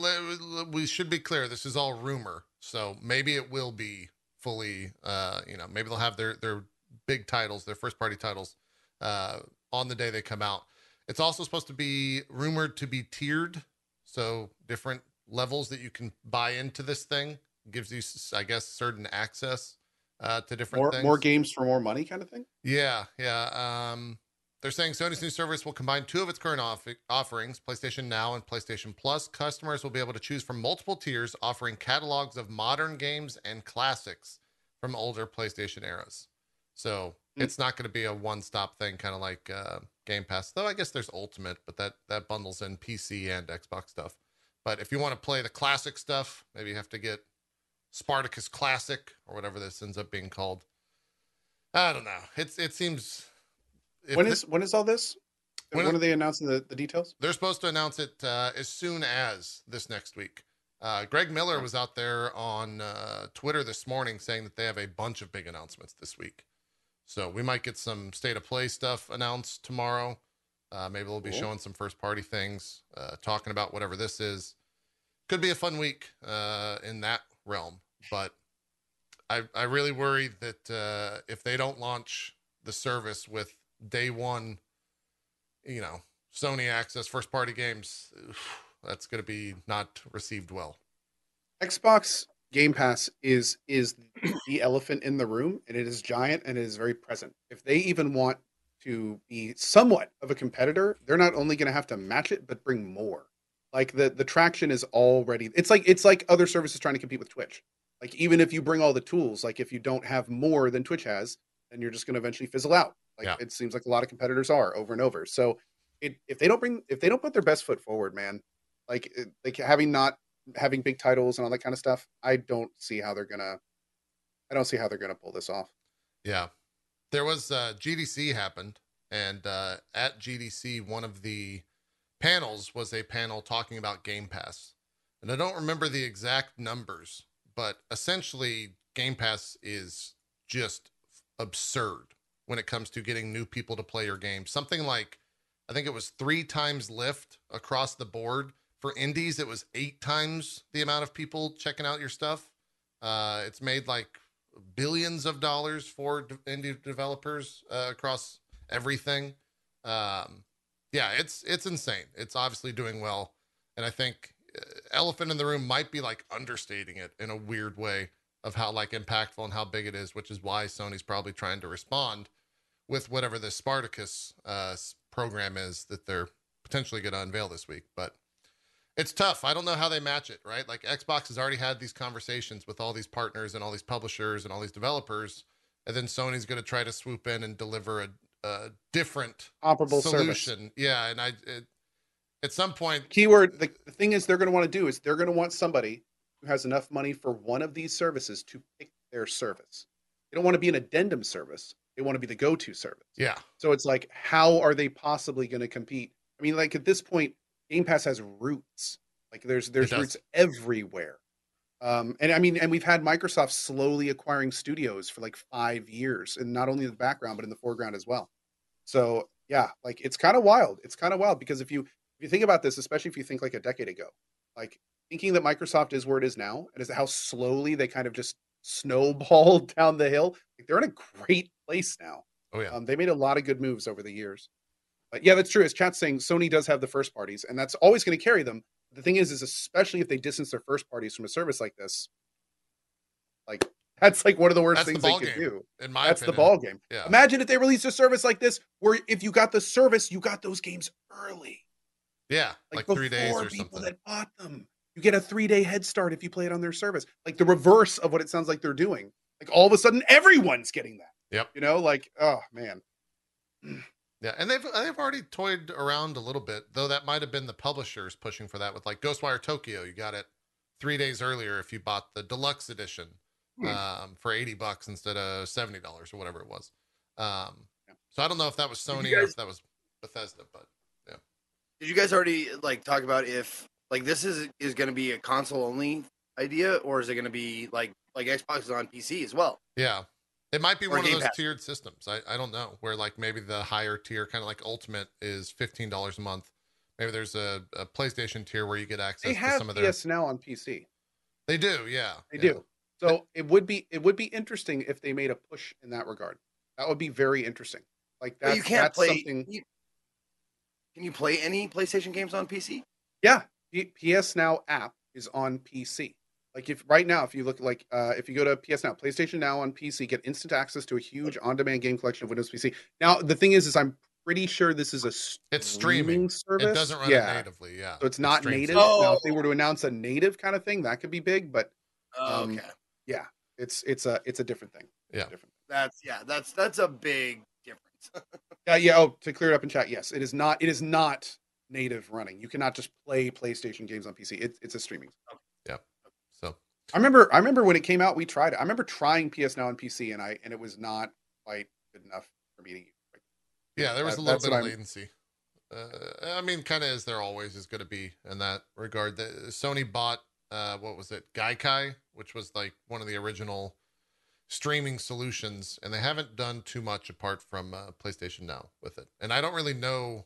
we should be clear. This is all rumor, so maybe it will be fully. Uh, you know, maybe they'll have their their big titles, their first party titles, uh, on the day they come out. It's also supposed to be rumored to be tiered, so different levels that you can buy into this thing gives you, I guess, certain access uh, to different more things. more games for more money kind of thing. Yeah, yeah. Um, they're saying Sony's new service will combine two of its current off- offerings, PlayStation Now and PlayStation Plus. Customers will be able to choose from multiple tiers, offering catalogs of modern games and classics from older PlayStation eras. So Hmm. it's not going to be a one-stop thing, kind of like uh, Game Pass. Though I guess there's Ultimate, but that that bundles in PC and Xbox stuff. But if you want to play the classic stuff, maybe you have to get Spartacus Classic or whatever this ends up being called. I don't know. It's it seems. When is when is all this? When When, are they announcing the, the details? they're supposed to announce it uh, as soon as this next week. Uh, Greg Miller was out there on uh, Twitter this morning saying that they have a bunch of big announcements this week. So we might get some state of play stuff announced tomorrow. Uh, maybe they'll be Cool. showing some first party things, uh, talking about whatever this is. Could be a fun week uh, in that realm, but I I really worry that uh, if they don't launch the service with day one, you know, Sony access first party games, that's going to be not received well. Xbox Game Pass is is the elephant in the room, and it is giant and it is very present. If they even want to be somewhat of a competitor, they're not only going to have to match it, but bring more. Like the the traction is already. It's like it's like other services trying to compete with Twitch. Like even if you bring all the tools, like if you don't have more than Twitch has, then you're just going to eventually fizzle out. Like Yeah. it seems like a lot of competitors are over and over. So it, if they don't bring if they don't put their best foot forward, man, like like having not having big titles and all that kind of stuff, I don't see how they're gonna. I don't see how they're gonna pull this off. Yeah. There was uh, GDC happened, and uh, at GDC, one of the panels was a panel talking about Game Pass. And I don't remember the exact numbers, but essentially, Game Pass is just absurd when it comes to getting new people to play your game. Something like, I think it was three times lift across the board. For indies, it was eight times the amount of people checking out your stuff. Uh, it's made like billions of dollars for de- indie developers uh, across everything. Um, yeah, it's it's insane. It's obviously doing well, and I think uh, elephant in the room might be like understating it in a weird way of how like impactful and how big it is, which is why Sony's probably trying to respond with whatever the Spartacus uh, program is that they're potentially going to unveil this week. But it's tough. I don't know how they match it, right? Like Xbox has already had these conversations with all these partners and all these publishers and all these developers, and then Sony's going to try to swoop in and deliver a, a different Comparable service. solution. Yeah, and I it, at some point, Keyword. The, the thing is, they're going to want to do is they're going to want somebody who has enough money for one of these services to pick their service. They don't want to be an addendum service. They want to be the go-to service. yeah, So it's like, how are they possibly going to compete? I mean, like at this point, Game Pass has roots. Like there's there's roots everywhere. Um, and I mean, and we've had Microsoft slowly acquiring studios for like five years, and not only in the background but in the foreground as well. So yeah, like it's kind of wild. It's kind of wild because if you if you think about this, especially if you think like a decade ago, like thinking that Microsoft is where it is now, and is how slowly they kind of just snowballed [LAUGHS] down the hill. Like they're in a great place now. oh yeah, Um, they made a lot of good moves over the years. But yeah, that's true. As chat's saying, Sony does have the first parties, and that's always going to carry them. The thing is, is especially if they distance their first parties from a service like this, like that's like one of the worst That's the things they could game, do. in my That's the ball game. Yeah, Imagine if they released a service like this, where if you got the service, you got those games early, yeah, like, like, three days or people something. that bought them. You get a three day head start if you play it on their service. Like the reverse of what it sounds like they're doing. Like all of a sudden, everyone's getting that. Yep. You know, like oh man. Yeah, and they've they've already toyed around a little bit, though that might have been the publishers pushing for that with like Ghostwire Tokyo. You got it three days earlier if you bought the deluxe edition Hmm. um, for eighty bucks instead of seventy dollars or whatever it was. Um, Yeah. so I don't know if that was Did you Sony or if that was Bethesda, but yeah. Did you guys already like talk about if like this is is going to be a console only idea, or is it going to be like like Xbox is on PC as well? yeah, it might be Or one of those Pass. tiered systems. I, I don't know where like maybe the higher tier, kind of like Ultimate, is fifteen dollars a month. Maybe there's a, a PlayStation tier where you get access They to have some of their. PS now on PC. They do, yeah, They yeah. do. So it would be it would be interesting if they made a push in that regard. That would be very interesting. Like But that's, you can't that's play. something. you- can you play any PlayStation games on PC? Yeah, P- PS Now app is on PC. Like if right now, if you look like uh, if you go to PS Now, PlayStation Now on PC, get instant access to a huge on-demand game collection of Windows PC. Now the thing is, is I'm pretty sure this is a It's streaming. service. It doesn't run yeah. it natively, yeah. So it's not streams native. it. Now, if they Oh. were to announce a native kind of thing, that could be big. But Oh, Um, okay, yeah, it's it's a it's a different thing. It's Yeah. different. that's yeah, that's that's a big difference. [LAUGHS] Yeah, yeah. Oh, to clear it up in chat, yes, it is not. It is not native running. You cannot just play PlayStation games on PC. It, it's a streaming. Yeah. So I remember. I remember when it came out, we tried it. I remember trying PS Now on PC, and I and it was not quite good enough for me to use. yeah, there was That- a little bit of latency. Uh, I mean, kind of as there always is going to be in that regard. The, Sony bought uh, what was it, Gaikai, which was like one of the original streaming solutions, and they haven't done too much apart from uh, PlayStation Now with it. And I don't really know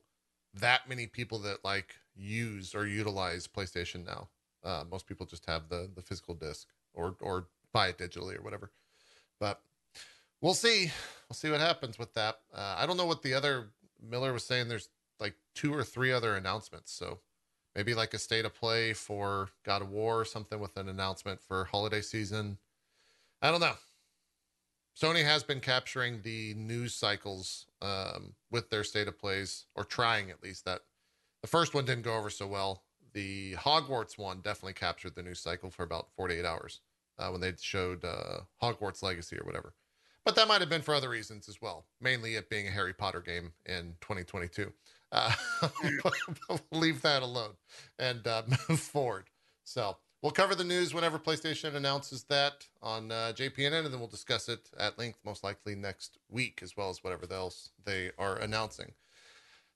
that many people that like use or utilize PlayStation now. Uh, most people just have the the physical disc or or buy it digitally or whatever. But we'll see. We'll see what happens with that. Uh, I don't know what the other Miller was saying. There's like two or three other announcements. So maybe like a state of play for God of War or something with an announcement for holiday season. I don't know. Sony has been capturing the news cycles um, with their state of plays, or trying at least. That the first one didn't go over so well. The Hogwarts one definitely captured the news cycle for about 48 hours uh, when they showed uh, Hogwarts Legacy or whatever. But that might have been for other reasons as well, mainly it being a Harry Potter game in 2022. Uh, [LAUGHS] leave that alone and uh, [LAUGHS] move forward. So we'll cover the news whenever PlayStation announces that on uh, JPNN, and then we'll discuss it at length, most likely next week, as well as whatever else they are announcing.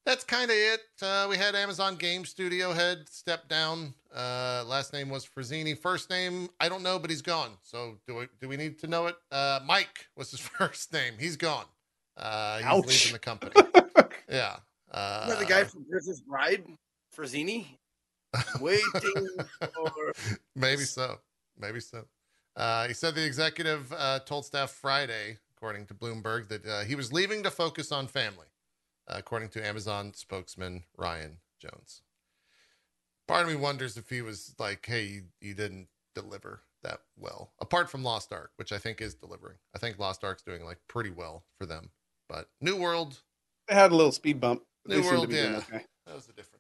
That's kind of it. Uh, we had Amazon Game Studio head step down. Uh, last name was Frazzini. First name, I don't know, but he's gone. So do we, do we need to know it? Uh, Mike was his [LAUGHS] first name. He's gone. Uh, he's Ouch. leaving the company. [LAUGHS] yeah. Uh, that the guy from Princess Bride, Frazzini? Waiting for. [LAUGHS] Maybe so. Maybe so. Uh, he said the executive uh, told staff Friday, according to Bloomberg, that uh, he was leaving to focus on family, uh, according to Amazon spokesman Ryan Jones. Part of me wonders if he was like, hey, you, you didn't deliver that well, apart from Lost Ark, which I think is delivering. I think Lost Ark's doing like pretty well for them. But New World, They had a little speed bump. New they seem to World, be doing yeah. okay. that was a different thing.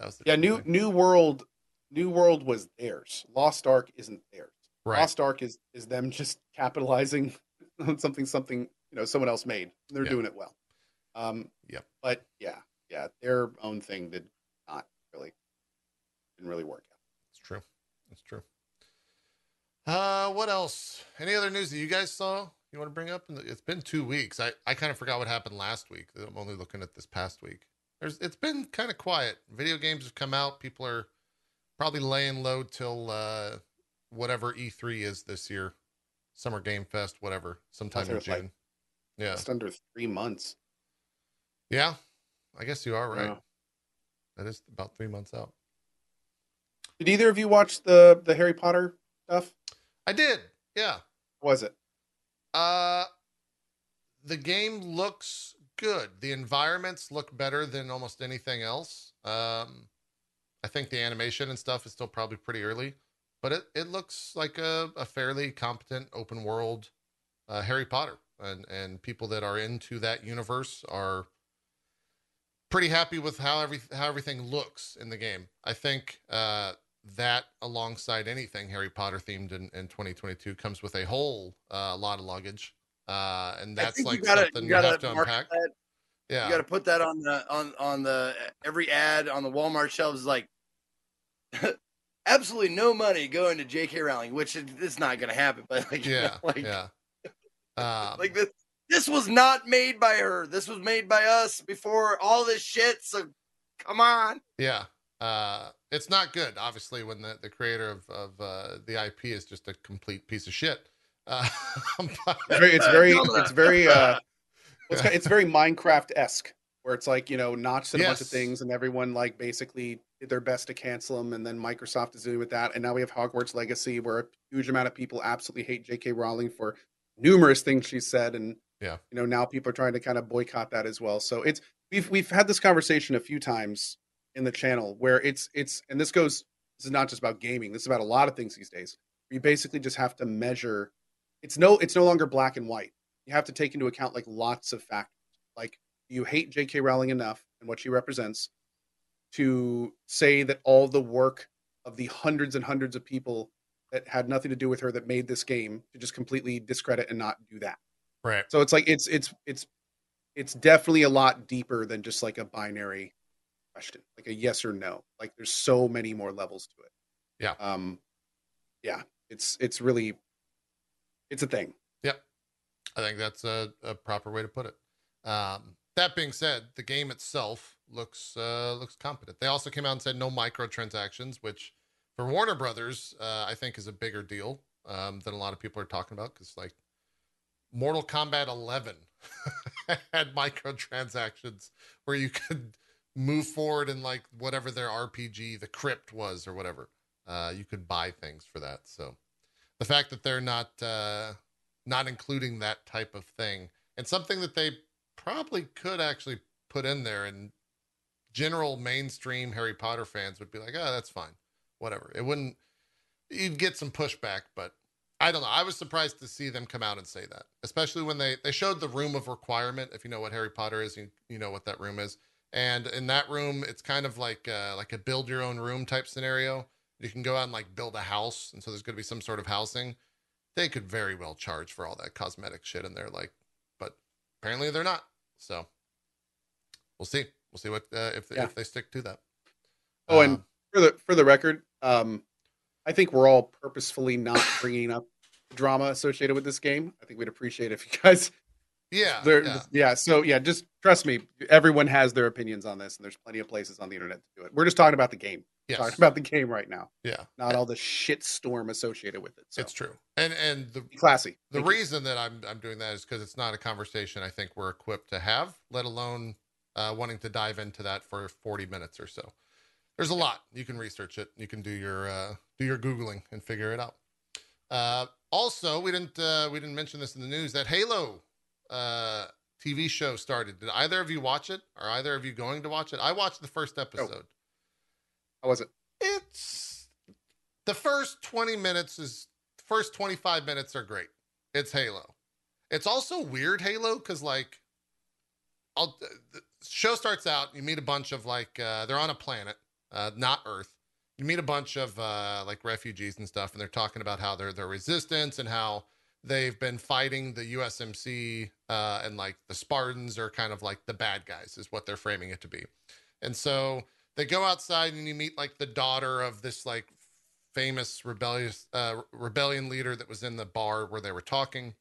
That was the Yeah, new. New World, New World was theirs. Lost Ark isn't theirs. right. Lost Ark is is them just [LAUGHS] capitalizing on something something you know someone else made. They're Yeah. doing it well. Um, Yep. But yeah, yeah, their own thing did not really didn't really work out. It's true. It's true. Uh, what else? Any other news that you guys saw you want to bring up? It's been two weeks. I, I kind of forgot what happened last week. I'm only looking at this past week. There's it's been kind of quiet. Video games have come out. People are probably laying low till uh, whatever E3 is this year, Summer Game Fest, whatever, sometime in was, like, June. yeah, Just under three months. yeah. I guess you are right. Yeah. That is about three months out. Did either of you watch the the Harry Potter stuff? I did. Yeah. What was it? Uh the game looks good. The environments look better than almost anything else. Um I think the animation and stuff is still probably pretty early, but it, it looks like a, a fairly competent open world uh, Harry Potter. And and people that are into that universe are pretty happy with how every how everything looks in the game. I think uh that alongside anything Harry Potter themed in, in 2022 comes with a whole uh, lot of luggage. Uh, and that's like you gotta, something you you, gotta have to unpack. that. Yeah. You got to put that on the on on the every ad on the Walmart shelves. Like, [LAUGHS] absolutely no money going to J.K. Rowling, which is it's not going to happen. But like, you know, yeah. [LAUGHS] like, yeah. [LAUGHS] Um, like this. This was not made by her. This was made by us before all this shit. So, come on. Yeah. Uh, it's not good, obviously, when the, the creator of, of uh, the IP is just a complete piece of shit. Uh, [LAUGHS] It's very, it's very, Tell them it's very, uh, [LAUGHS] it's, it's very Minecraft esque, where it's like you know notched in a bunch of things, and everyone like basically did their best to cancel them, and then Microsoft is doing with that, and now we have Hogwarts Legacy, where a huge amount of people absolutely hate J.K. Rowling for numerous things she said, and Yeah. you know now people are trying to kind of boycott that as well. So it's we've we've had this conversation a few times in the channel where it's it's and this goes this is not just about gaming this is about a lot of things these days you basically just have to measure it's no it's no longer black and white you have to take into account like lots of factors like you hate jk rowling enough and what she represents to say that all the work of the hundreds and hundreds of people that had nothing to do with her that made this game to just completely discredit and not do that right. so it's like it's it's it's it's definitely a lot deeper than just like a binary question, like a yes or no. Like there's so many more levels to it. Yeah. Um yeah, it's it's really it's a thing. Yep. I think that's a, a proper way to put it. Um, that being said, the game itself looks uh, looks competent. They also came out and said no microtransactions, which for Warner Brothers, uh, I think is a bigger deal um, than a lot of people are talking about. Because like Mortal Kombat 11 [LAUGHS] had microtransactions where you could move forward in like whatever their RPG, the crypt was or whatever. Uh, you could buy things for that. So the fact that they're not uh, not including that type of thing and something that they probably could actually put in there and general mainstream Harry Potter fans would be like, oh, that's fine. Whatever. It wouldn't you'd get some pushback, but I don't know. I was surprised to see them come out and say that, especially when they they showed the room of requirement. If you know what Harry Potter is, you, you know what that room is. And in that room, it's kind of like uh, like a build your own room type scenario. You can go out and like build a house, and so there's going to be some sort of housing. They could very well charge for all that cosmetic shit and they're like, but apparently they're not. So we'll see. We'll see what uh, if Yeah. if they stick to that. Oh, and Um, for the for the record, um, I think we're all purposefully not bringing up drama associated with this game. I think we'd appreciate if you guys yeah, There, yeah. yeah. So yeah, just trust me. Everyone has their opinions on this, and there's plenty of places on the internet to do it. We're just talking about the game. yes. Talking about the game right now, yeah, not all the shit storm associated with it. So it's true. And and the classy. The Thank you. reason that I'm I'm doing that is because it's not a conversation I think we're equipped to have, let alone uh, wanting to dive into that for 40 minutes or so. There's a lot. You can research it. You can do your uh, do your googling and figure it out. Uh, also, we didn't uh, we didn't mention this in the news that Halo uh, TV show started. Did either of you watch it? Are either of you going to watch it? I watched the first episode. How was it? It's the first 20 minutes is first 25 minutes are great. It's Halo. It's also weird Halo cuz like I'll the show starts out you meet a bunch of like uh they're on a planet, uh not Earth. You meet a bunch of uh like refugees and stuff and they're talking about how they're their resistance and how they've been fighting the UNSC uh and like the Spartans are kind of like the bad guys is what they're framing it to be. And so they go outside and you meet like the daughter of this like famous rebellious uh, rebellion leader that was in the bar where they were talking.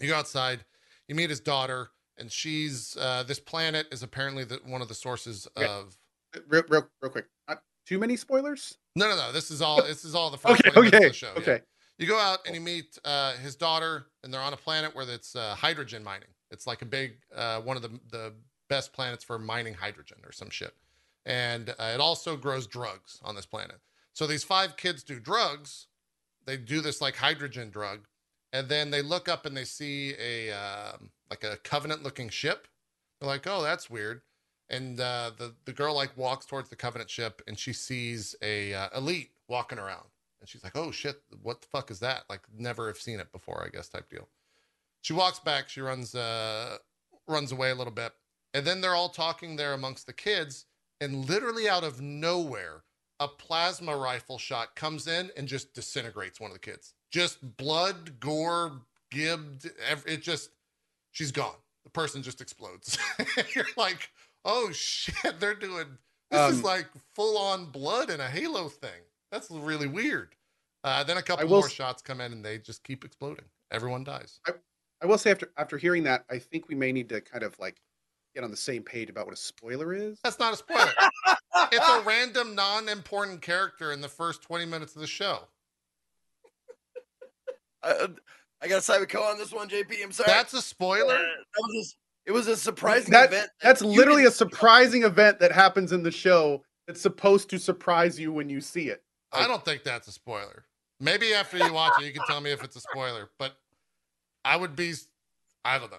You go outside, you meet his daughter, and she's uh, this planet is apparently the, one of the sources Okay. of. Real, real, real quick. Not too many spoilers. No, no, no. This is all. This is all the [LAUGHS] first Okay. 20 minutes of Okay. the show. yeah. You go out and you meet uh, his daughter, and they're on a planet where it's uh, hydrogen mining. It's like a big, uh, one of the the best planets for mining hydrogen or some shit. And uh, it also grows drugs on this planet. So these five kids do drugs. They do this like hydrogen drug, and then they look up and they see a um like a covenant looking ship. They're like, "Oh, that's weird." And uh, the the girl like walks towards the covenant ship, and she sees a uh, elite walking around. And she's like, oh shit, what the fuck is that? Like, never have seen it before, I guess, type deal. She walks back, she runs uh runs away a little bit. And then they're all talking there amongst the kids, and literally out of nowhere, a plasma rifle shot comes in and just disintegrates one of the kids. Just blood, gore, gibbed, it just she's gone. The person just explodes. [LAUGHS] You're like, oh shit, they're doing this is Um, like full on blood in a Halo thing. That's really weird. Uh, then a couple will more s- shots come in and they just keep exploding. Everyone dies. I will say after after hearing that, I think we may need to kind of like get on the same page about what a spoiler is. That's not a spoiler. it's a random, non important character in the first 20 minutes of the show. I, I got a side with Co on this one, JP. I'm sorry. That's a Uh, spoiler. that was a s- it was a surprising That- event. That's literally a didn't- surprising event that happens in the show that's supposed to surprise you when you see it. I don't think that's a spoiler. Maybe after you watch it, you can tell me if it's a spoiler, but I would be, I don't know.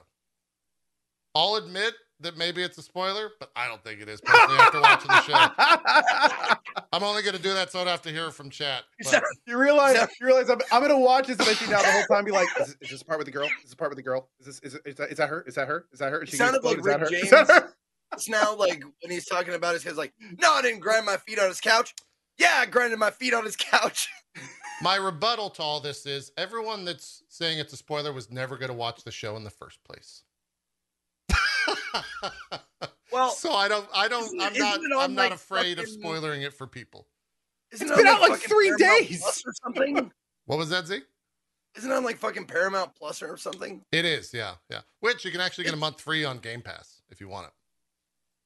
I'll admit that maybe it's a spoiler, but I don't think it is personally after watching the show. [LAUGHS] I'm only going to do that so I don't have to hear it from chat. You [LAUGHS] but- You realize, you realize I'm, I'm gonna watch this and I see now the whole time be like, [LAUGHS] is this, is this part with the girl? Is this part with the girl? Is this is, it, is, that, is that her? Is that her? Is that her? Is It gonna sounded like explode? Is that Rick her? James. It's now like when he's talking about his kids, like, no, I didn't grind my feet on his couch. Yeah, I grinded my feet on his couch. [LAUGHS] My rebuttal to all this is everyone that's saying it's a spoiler was never going to watch the show in the first place. [LAUGHS] Well, so I don't, I don't, Isn't- I'm not, isn't it on, I'm not like, afraid of spoiling it for people. isn't It's it been on, out like three Paramount days. Plus or something. [LAUGHS] What was that, Z? Isn't it on like fucking Paramount Plus or something? It is, yeah, yeah. Which you can actually get a month free on Game Pass if you want it.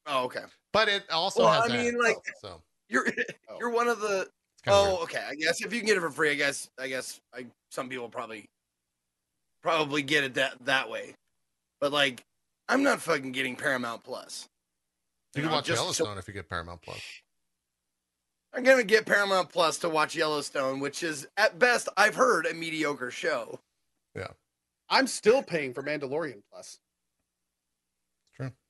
Oh, okay. But it also Well, has I mean, ads, like- so You're Oh. you're one of the. it's kind of Oh, okay. I guess if you can get it for free, I guess I guess I some people probably probably get it that that way. But like, I'm not fucking getting Paramount Plus. You can know, watch just so- Yellowstone if you get Paramount Plus. I'm gonna get Paramount Plus to watch Yellowstone, which is at best I've heard a mediocre show. Yeah, I'm still paying for Mandalorian Plus.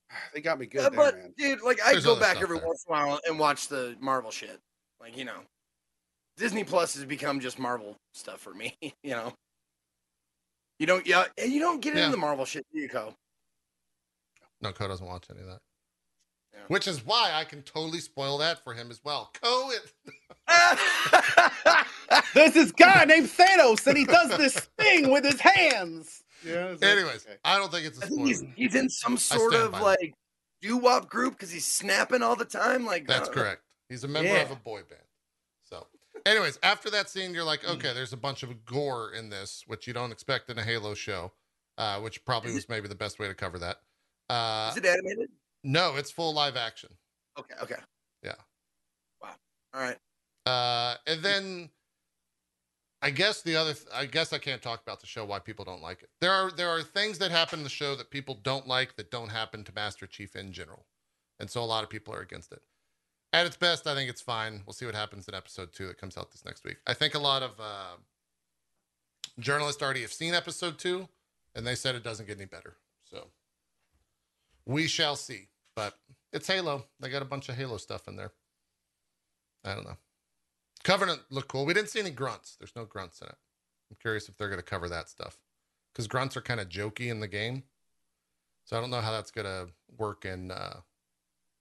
True. [SIGHS] They got me good Uh, there, but man. dude, like I There's go back every there. once in a while and watch the Marvel shit. Like you know, Disney Plus has become just Marvel stuff for me. [LAUGHS] You know, you don't yeah you don't get Yeah. into the Marvel shit, do you, Co? No, Co doesn't watch any of that. Yeah. Which is why I can totally spoil that for him as well. Co, it, There's this guy named Thanos, and he does this thing with his hands. Yeah. anyways, okay. I don't think it's a I think spoiler. he's he's in some sort of like doo wop group because he's snapping all the time. Like That's uh, correct. He's a member Yeah. of a boy band. So, anyways, after that scene, you're like, okay, there's a bunch of gore in this, which you don't expect in a Halo show, uh, which probably Is was maybe the best way to cover that. Uh, Is it animated? no, it's full live action. Okay, okay. Yeah. Wow. All right. Uh, and then I guess the other, th- I guess I can't talk about the show why people don't like it. There are there are things that happen in the show that people don't like that don't happen to Master Chief in general, and so a lot of people are against it. At its best, I think it's fine. We'll see what happens in episode two that comes out this next week. I think a lot of uh, journalists already have seen episode two, and they said it doesn't get any better. So we shall see. But it's Halo. They got a bunch of Halo stuff in there. I don't know. Covenant looked cool. We didn't see any grunts. There's no grunts in it. I'm curious if they're going to cover that stuff because grunts are kind of jokey in the game. So I don't know how that's going to work in. Uh,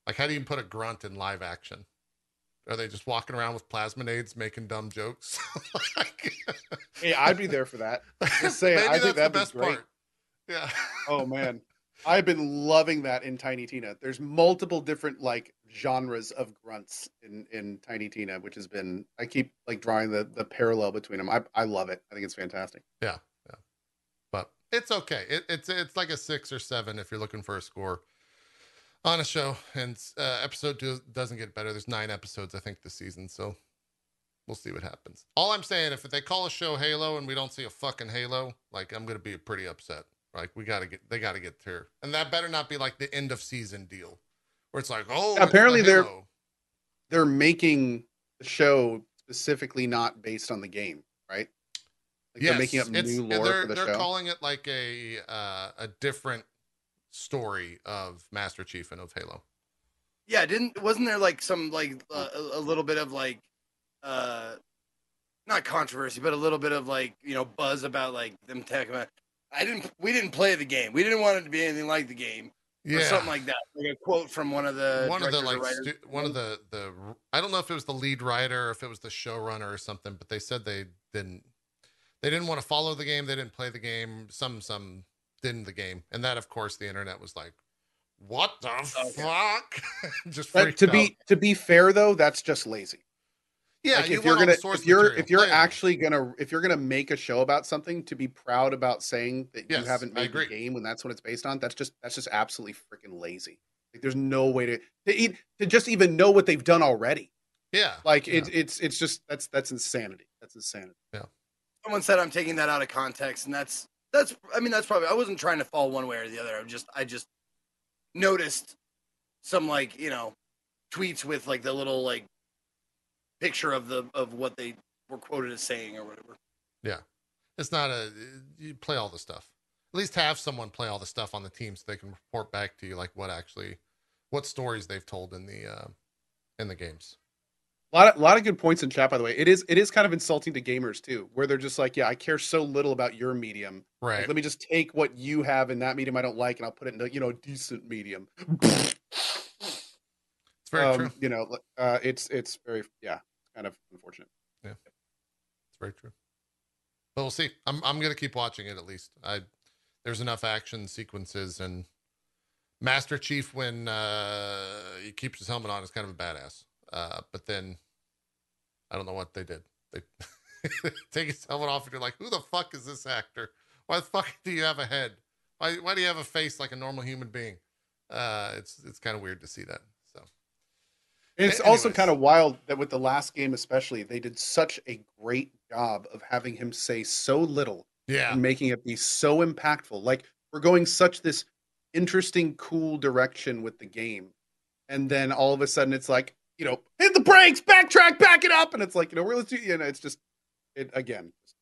like, how do you even put a grunt in live action? Are they just walking around with plasminades making dumb jokes? [LAUGHS] like, Hey, I'd be there for that. [LAUGHS] Just saying, I think that's the that'd be best great. part. Yeah. Oh man, I've been loving that in Tiny Tina. There's multiple different like genres of grunts in in Tiny Tina, which has been. I keep like drawing the the parallel between them. I I love it. I think it's fantastic. Yeah, yeah. But it's okay. It, it's it's like a six or seven if you're looking for a score on a show. And uh, episode two doesn't get better. There's nine episodes, I think, this season. So we'll see what happens. All I'm saying, if they call a show Halo and we don't see a fucking Halo, like I'm gonna be pretty upset. Like we gotta get, they gotta get here, and that better not be like the end of season deal, where it's like, oh, Apparently they're- They're making the show specifically not based on the game, right? Like they're making up new and lore they're, for the they're show. calling it like a uh, a different story of Master Chief and of Halo. Yeah, didn't wasn't there like some like uh, a, a little bit of like uh not controversy, but a little bit of like you know buzz about like them talking about. I didn't. We didn't play the game. We didn't want it to be anything like the game, or something like that. Like a quote from one of the one of the like stu- one of the the I don't know if it was the lead writer or if it was the showrunner or something, but they said they didn't they didn't want to follow the game, they didn't play the game, some some didn't the game, and that of course the internet was like, what the fuck? [LAUGHS] Just But to out. be to be fair though, that's just lazy. Yeah, like you if you're gonna source if you're material, if you're play it. actually gonna if you're gonna make a show about something to be proud about saying that Yes, you haven't made the agree. game when that's what it's based on that's just that's just absolutely freaking lazy like there's no way to to, eat, to just even know what they've done already yeah, like yeah. it's it's it's just that's that's insanity that's insanity Yeah. Someone said I'm taking that out of context, and that's that's. I mean, that's probably. I wasn't trying to fall one way or the other. I'm just I just noticed some like you know tweets with like the little like picture of the of what they were quoted as saying or whatever. Yeah, it's not a you play all the stuff. At least have someone play all the stuff on the team so they can report back to you like what actually what stories they've told in the uh in the games. a lot of, a lot of good points in chat by the way it is it is kind of insulting to gamers too where they're just like yeah i care so little about your medium Right. Like, let me just take what you have in that medium i don't like and i'll put it in a you know decent medium it's [LAUGHS] very um, true. You know, uh, it's it's very yeah, kind of unfortunate. Yeah, it's very true. But we'll see. I'm I'm gonna keep watching it at least. I there's enough action sequences and Master Chief when uh he keeps his helmet on is kind of a badass. Uh but then I don't know what they did. They [LAUGHS] take his helmet off and you're like, who the fuck is this actor? Why the fuck do you have a head? Why why do you have a face like a normal human being? Uh it's it's kind of weird to see that. It's A- also kind of wild that with the last game, especially, they did such a great job of having him say so little yeah. and making it be so impactful. Like we're going such this interesting, cool direction with the game, and then all of a sudden it's like you know hit the brakes, backtrack, back it up, and it's like you know we're let's do you know it's just it again just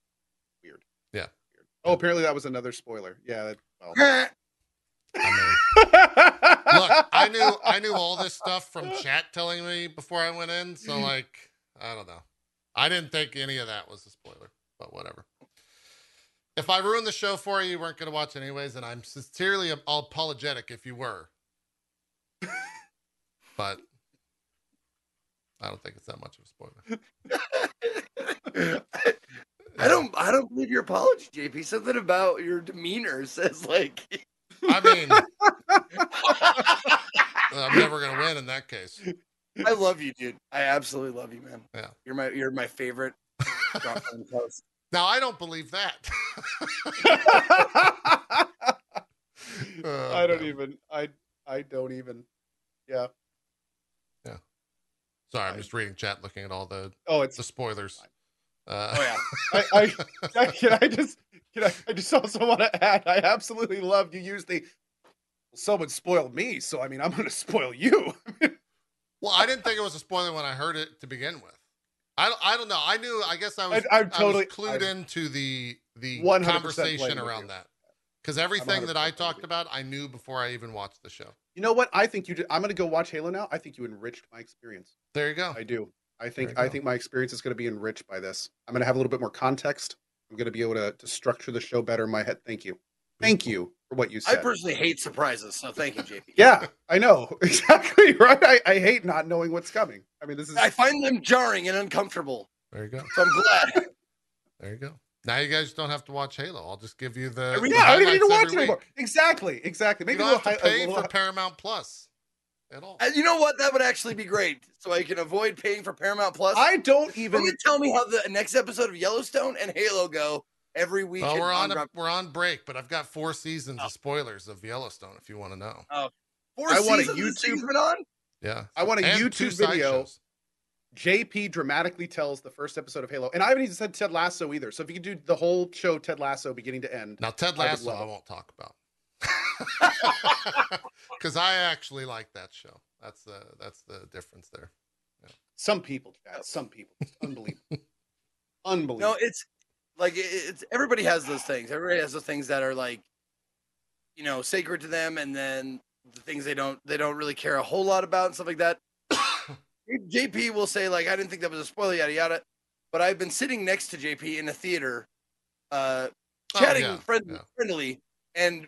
weird. Yeah. Weird. Oh, apparently that was another spoiler. Yeah. That, well. [LAUGHS] I mean, [LAUGHS] look, I knew [LAUGHS] I knew all this stuff from chat telling me before I went in, so mm-hmm. like I don't know. I didn't think any of that was a spoiler, but whatever. If I ruined the show for you, you weren't going to watch anyways, and I'm sincerely apologetic if you were. but I don't think it's that much of a spoiler. [LAUGHS] I don't. I don't believe your apology, JP. Something about your demeanor says like. I mean, [LAUGHS] I'm never to win in that case. I love you, dude. I absolutely love you, man. Yeah. You're my. You're my favorite. drop on the [LAUGHS] post. Now I don't believe that. [LAUGHS] Oh, I don't man. even. I I don't even. Yeah. Yeah. Sorry, I'm just reading chat, looking at all the Oh, it's the spoilers. Uh, Oh yeah. [LAUGHS] I, I, I can I just can I, I just also want to add I absolutely love you use the someone spoiled me so I mean I'm gonna spoil you [LAUGHS] well, I didn't think it was a spoiler when I heard it to begin with. I don't, I don't know. I knew. I guess I was. I- I, I'm totally- was clued I'm into the the conversation around that because everything that I talked about, I knew before I even watched the show. you know what I think you did I'm gonna go watch Halo now I think you enriched my experience There you go. I do I think I go. think my experience is gonna be enriched by this I'm gonna have a little bit more context I'm gonna be able to, to structure the show better in my head thank you thank you for what you said. I personally hate surprises, so thank you, JP. yeah I know [LAUGHS] exactly right I, I hate not knowing what's coming I mean this is I find them jarring and uncomfortable, There you go. so I'm glad. [LAUGHS] There you go. Now you guys don't have to watch Halo. I'll just give you the. Every- the yeah I don't even need to watch it anymore exactly exactly You maybe a don't little have to hi- a pay little- for Paramount Plus at all. And you know what? That would actually be great, so I can avoid paying for Paramount Plus. I don't even can tell me how the next episode of Yellowstone and Halo go every week. Well, in- we're on a, we're on break, but I've got four seasons Oh. of spoilers of Yellowstone if you want to know. Oh. four I want a YouTube- thing's on. Yeah, I want a And YouTube two video. shows. JP dramatically tells the first episode of Halo, and I haven't even said Ted Lasso either. So if you could do the whole show Ted Lasso beginning to end, Now Ted Lasso, love I won't talk about [LAUGHS] because I actually like that show. That's the that's the difference there. some people, some people, it's unbelievable, [LAUGHS] unbelievable. No, it's like it's everybody has those things. Everybody has those things that are like, you know, sacred to them, and then the things they don't they don't really care a whole lot about and stuff like that. [COUGHS] JP will say like, I didn't think that was a spoiler, yada yada. But I've been sitting next to JP in the theater, uh, Oh, chatting yeah, friend- yeah. friendly, and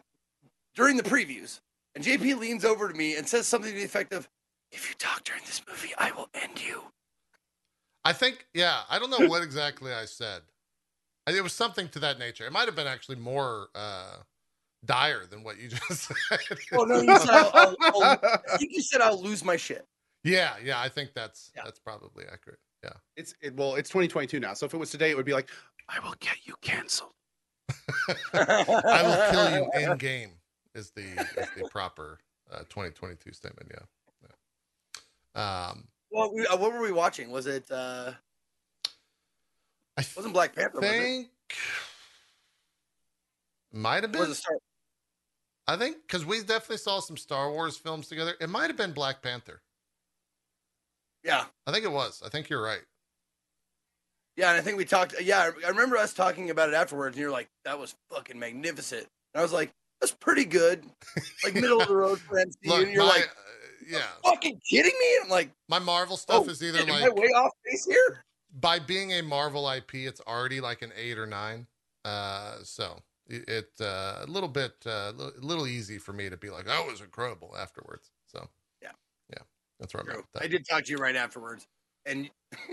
during the previews, and JP leans over to me and says something to the effect of, "If you talk during this movie, I will end you." I think, yeah, I don't know what exactly I said. I- It was something to that nature. It might have been actually more uh, dire than what you [LAUGHS] just said. Oh no, you said I'll, I'll, I'll, I think you said I'll lose my shit. yeah, yeah, I think that's Yeah. that's probably accurate. Yeah. it's it, well, it's 2022 now. So if it was today, it would be like, I will get you canceled. [LAUGHS] I will kill you in game is the is the proper uh, 2022 statement. Yeah. yeah. Um, What, we, uh, what were we watching? Was it uh I wasn't Black Panther? Think might have been. it Star- I think because we definitely saw some Star Wars films together. It might have been Black Panther. yeah, I think it was. I think you're right. yeah, and I think we talked. Yeah, I- I remember us talking about it afterwards, and you're like, "That was fucking magnificent." And I was like, "That's pretty good." Like middle of the road for MCU, Look, and you're my, like, uh, yeah, "Fucking kidding me?" I'm like, my Marvel stuff "Oh, is either shit, am I like way off base here?" by being a Marvel IP, it's already like an eight or nine. Uh, so it, uh, a little bit uh, a little easy for me to be like, that was incredible afterwards. So Yeah. yeah, that's where I'm at True. with I did talk to you right afterwards, and [LAUGHS]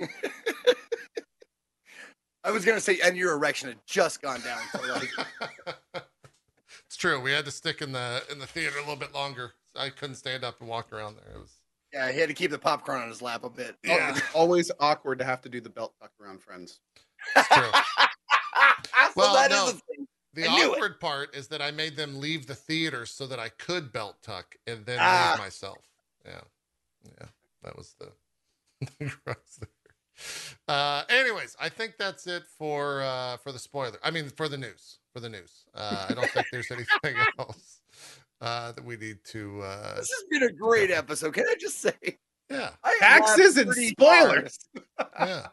I was gonna say, and your erection had just gone down. So like, [LAUGHS] it's true. We had to stick in the in the theater a little bit longer. I couldn't stand up and walk around there. It was yeah, he had to keep the popcorn on his lap a bit. Yeah. It's always awkward to have to do the belt tuck around friends. it's true. [LAUGHS] so Well, that is no. a. The I knew it. awkward part is that I made them leave the theater so that I could belt tuck and then Ah. leave myself. Yeah. Yeah. That was the, [LAUGHS] the crux there. Uh anyways, I think that's it for uh for the spoiler. I mean for the news. For the news. Uh I don't think there's [LAUGHS] anything else. uh, that we need to. Uh, This has been a great episode. Can I just say? yeah, I Taxes and spoilers. [LAUGHS] [LAUGHS] yeah.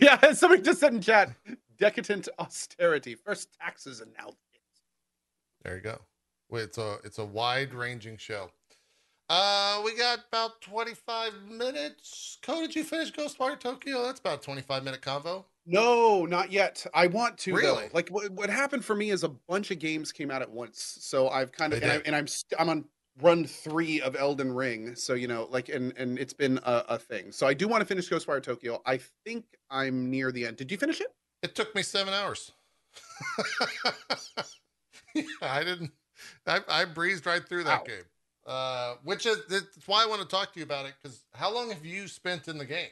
yeah, somebody just said in chat, decadent austerity. First taxes and now There you go. Well, It's a it's a wide ranging show. Uh, we got about twenty five minutes. Cole, did you finish Ghost Ghostwire Tokyo? That's about a twenty five minute convo. No, not yet. I want to Really? though. Like what, what happened for me is a bunch of games came out at once, so I've kind of and, I, and I'm st- I'm on run three of Elden Ring, so you know, like and and it's been a, a thing. So I do want to finish Ghostwire Tokyo. I think I'm near the end. Did you finish it? It took me seven hours. [LAUGHS] yeah, I didn't. I, I breezed right through that Wow. game. Uh, which is that's why I want to talk to you about it. Because how long have you spent in the game?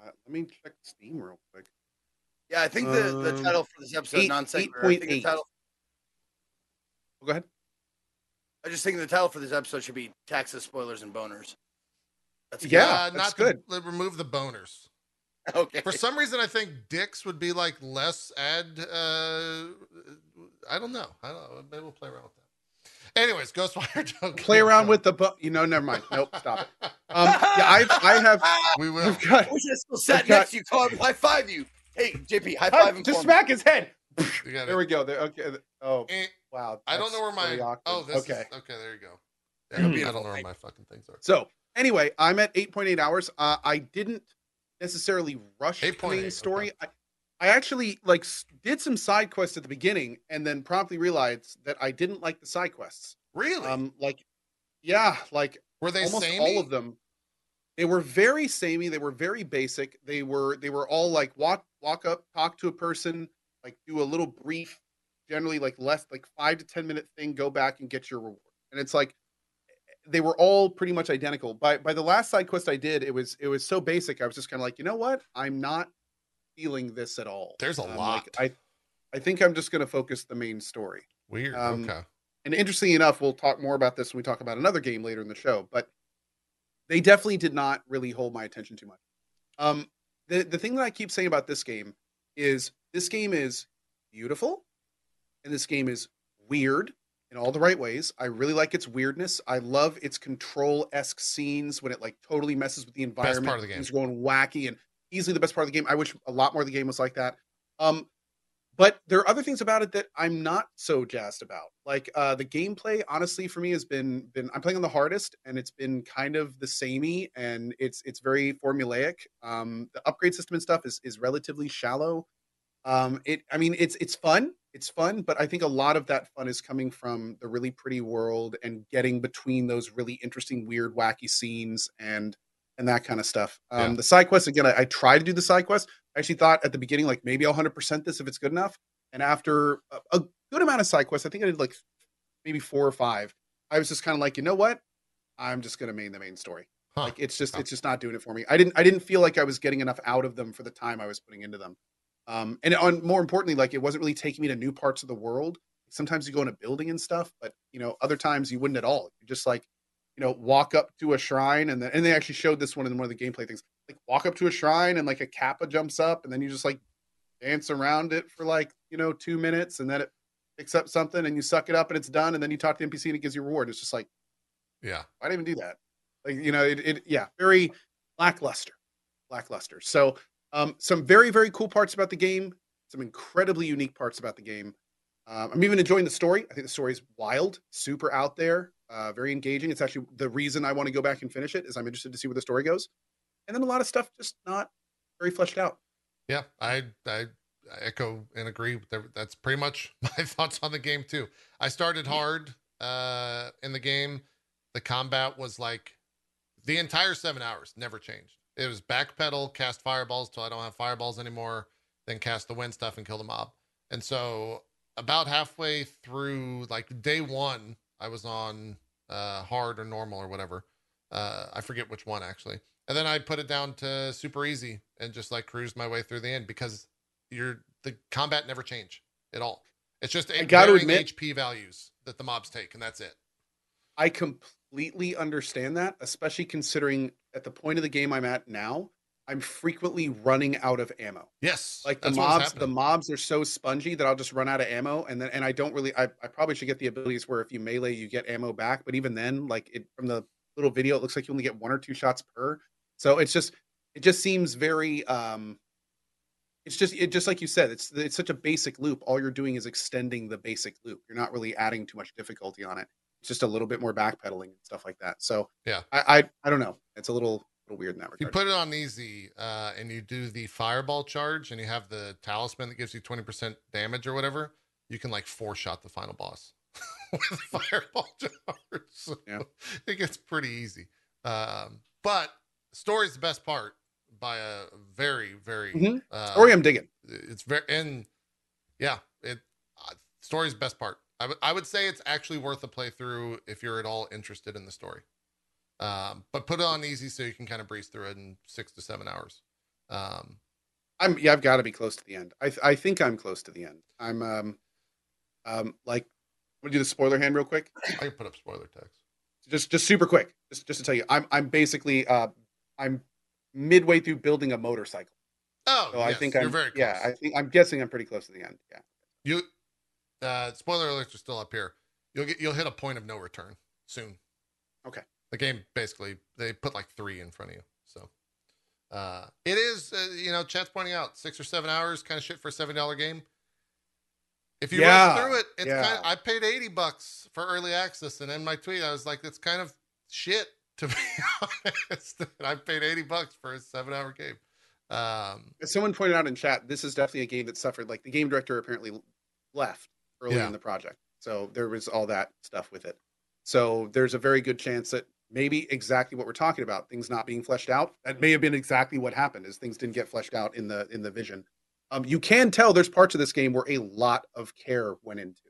Uh, let me check Steam real quick. Yeah, I think the, the Um, title for this episode, eight- non sequitur. I think the 8.8. title. Oh, go ahead. I just think the title for this episode should be taxes, spoilers, and boners. That's Yeah, Uh, that's not good. To, remove the boners. Okay. For some reason, I think dicks would be like less ad. Uh, I don't know. I don't know. Maybe we'll play around with that. Anyways, Ghostwire [LAUGHS] Tokyo. Play around with the bu- you know. Never mind. Nope. Stop it. Um, yeah, I've I have [LAUGHS] We will. I've got I wish I still sat I've got- next to you, Colin. High five you. Hey, JP, high five him. just for me. smack his head. [LAUGHS] You got There we go. There. Okay. Oh Eh, wow. I don't know where my. really. Oh, this okay. Is, okay, there you go. You're [CLEARS THROAT] Yeah, I beautiful. don't know where my fucking things are. So anyway, I'm at 8.8 hours. Uh, I didn't necessarily rush the 8.8, main okay. story. I, I actually like did some side quests at the beginning, and then promptly realized that I didn't like the side quests. Really? Um, like, yeah, like Were they almost samey? all of them. They were very samey. They were very basic. They were they were all like walk walk up, talk to a person, like do a little brief, generally like less like five to ten minute thing, go back and get your reward. And it's like they were all pretty much identical. By by the last side quest I did, it was it was so basic. I was just kind of like, you know what? I'm not feeling this at all. There's a Um, lot. Like, I I think I'm just going to focus the main story. Weird. um, okay. And interestingly enough, we'll talk more about this when we talk about another game later in the show. But they definitely did not really hold my attention too much. Um, the the thing that I keep saying about this game is this game is beautiful, and this game is weird in all the right ways. I really like its weirdness. I love its control esque scenes when it like totally messes with the environment. part of the game. Are going wacky and easily the best part of the game. I wish a lot more of the game was like that. Um, but there are other things about it that I'm not so jazzed about. Like uh, the gameplay, honestly, for me has been been I'm playing on the hardest, and it's been kind of the samey, and it's it's very formulaic. Um, the upgrade system and stuff is is relatively shallow. Um, it I mean it's it's fun, it's fun, but I think a lot of that fun is coming from the really pretty world and getting between those really interesting, weird, wacky scenes and and that kind of stuff. Um, Yeah. The side quest again, I, I tried to do the side quest. I actually thought at the beginning, like maybe I'll hundred percent this if it's good enough. And after a, a good amount of side quests, I think I did like maybe four or five. I was just kind of like, you know what? I'm just gonna main the main story. Huh. Like it's just Huh. it's just not doing it for me. I didn't I didn't feel like I was getting enough out of them for the time I was putting into them. Um, and on more importantly, like it wasn't really taking me to new parts of the world. Sometimes you go in a building and stuff, but you know, other times you wouldn't at all. You're just like, you know, walk up to a shrine and then and they actually showed this one in one of the gameplay things. Like walk up to a shrine and like a kappa jumps up and then you just like dance around it for like, you know, two minutes and then it picks up something and you suck it up and it's done and then you talk to the NPC and it gives you reward. It's just like, Yeah. why didn't even do that? Like, you know, it, it yeah, very lackluster, lackluster. So, um, some very, very cool parts about the game, some incredibly unique parts about the game. Um, I'm even enjoying the story. I think the story is wild, super out there, uh, very engaging. It's actually the reason I want to go back and finish it is I'm interested to see where the story goes. And then a lot of stuff just not very fleshed out. Yeah. I, I, I echo and agree. That's pretty much [LAUGHS] my thoughts on the game too. I started hard uh, in the game. The combat was like the entire seven hours never changed. It was backpedal, cast fireballs till I don't have fireballs anymore, then cast the wind stuff and kill the mob. And so about halfway through, like day one, I was on uh, hard or normal or whatever. Uh, I forget which one actually. And then I put it down to super easy and just like cruised my way through the end because you're the combat never change at all. It's just I a gotta varying admit- HP values that the mobs take, and that's it. I completely understand that, especially considering at the point of the game I'm at now, I'm frequently running out of ammo. Yes, Like the mobs, the mobs are so spongy that I'll just run out of ammo, and then and I don't really. I, I probably should get the abilities where if you melee, you get ammo back. But even then, like it from the little video, it looks like you only get one or two shots per. So it's just it just seems very. um It's just it just like you said, it's it's such a basic loop. All you're doing is extending the basic loop. You're not really adding too much difficulty on it. It's just a little bit more backpedaling and stuff like that. So Yeah. I I, I don't know. It's a little little weird in that If you put it on easy uh, and you do the fireball charge and you have the talisman that gives you 20% damage or whatever, you can like four shot the final boss [LAUGHS] with fireball [LAUGHS] charge. So Yeah. It gets pretty easy. Um, but story's the best part by a very, very Mhm. uh, Story, I'm digging. it's very and yeah it uh, story's best part I I would say it's actually worth a playthrough if you're at all interested in the story um but put it on easy so you can kind of breeze through it in six to seven hours um I'm yeah, I've got to be close to the end. I th- I think I'm close to the end. I'm um um like gonna do the spoiler hand real quick. i can put up spoiler text Just just super quick. Just just to tell you, I'm I'm basically uh I'm midway through building a motorcycle. oh So I think you're I'm very close. yeah, I think I'm guessing I'm pretty close to the end. Yeah. you uh spoiler alerts are still up here you'll get you'll hit a point of no return soon Okay. The game basically they put like three in front of you so uh it is uh, you know chat's pointing out six or seven hours kind of shit for a seven dollar game if you Yeah, rush through it it's yeah. kind of i paid 80 bucks for early access and in my tweet i was like it's kind of shit to be [LAUGHS] honest i paid 80 bucks for a seven hour game um As someone pointed out in chat, this is definitely a game that suffered. Like the game director apparently left early Yeah. in the project, so there was all that stuff with it. So there's a very good chance that maybe exactly what we're talking about, things not being fleshed out, that may have been exactly what happened, is things didn't get fleshed out in the in the vision. Um, you can tell there's parts of this game where a lot of care went into.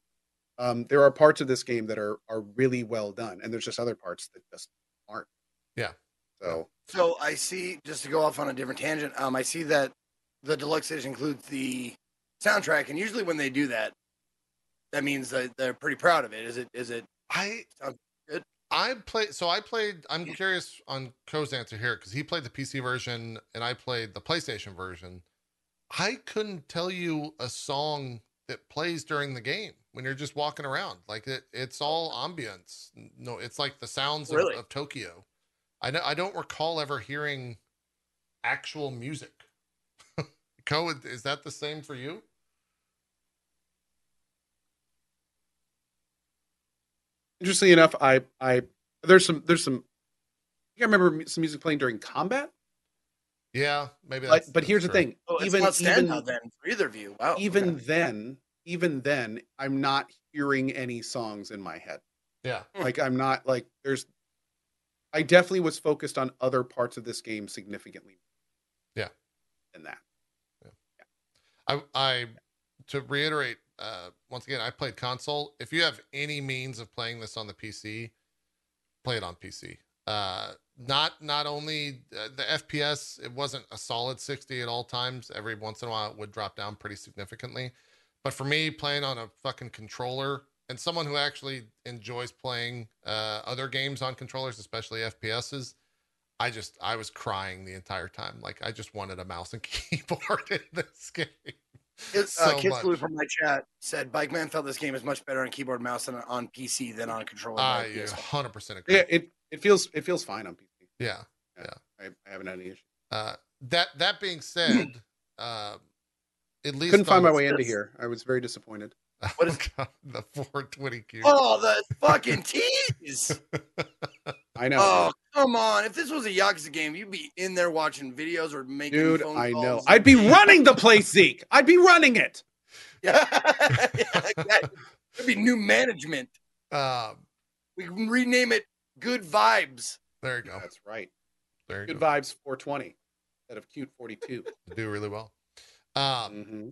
Um, there are parts of this game that are are really well done, and there's just other parts that just aren't. Yeah. So So I see, just to go off on a different tangent, um, I see that the deluxe edition includes the soundtrack, and usually when they do that, that means that they're pretty proud of it. Is it? Is it? I Sounds good. I played so I played I'm curious on Co's answer here because he played the PC version and I played the PlayStation version. I couldn't tell you a song that plays during the game when you're just walking around. Like it, it's all ambience. No, it's like the sounds of, Really? of Tokyo. I know I don't recall ever hearing actual music. [LAUGHS] Co, is that the same for you? Interestingly enough, I I there's some there's some. I think I remember some music playing during combat. Yeah, maybe. But That's, but here's the that's true. thing. Oh, even not even then for either of you. Wow. even okay. then, even then, I'm not hearing any songs in my head. Yeah, Hmm. Like I'm not like there's. I definitely was focused on other parts of this game significantly. Yeah. Than that. Yeah. Yeah. I, I to reiterate uh, once again, I played console. If you have any means of playing this on the PC, play it on PC. Uh, not not only uh, the FPS, it wasn't a solid 60 at all times. Every once in a while, it would drop down pretty significantly. But for me, playing on a fucking controller and someone who actually enjoys playing uh, other games on controllers, especially FPSs, I just I was crying the entire time. Like I just wanted a mouse and [LAUGHS] keyboard in this game. His, so uh, Kid much. Salute from my chat said Bike Man felt this game is much better on keyboard mouse than on PC than on controller. I and PS4. 100% agree. Yeah, it it feels it feels fine on PC. Yeah. I, I haven't had any issue. Uh, that that being said, uh, at least Couldn't find my the- way into here. I was very disappointed. [LAUGHS] What is- God, the 420 cube. Oh, the fucking tease! [LAUGHS] I know, Oh, come on! If this was a Yakuza game, you'd be in there watching videos or making dude. phone I know. I'd be running the place, Zeke. I'd be running it. [LAUGHS] Yeah, yeah it'd be new management. Um, We can rename it Good Vibes. there you go. That's right. There you Good go. vibes 420 instead of cute 42. [LAUGHS] Do really well. Um, hmm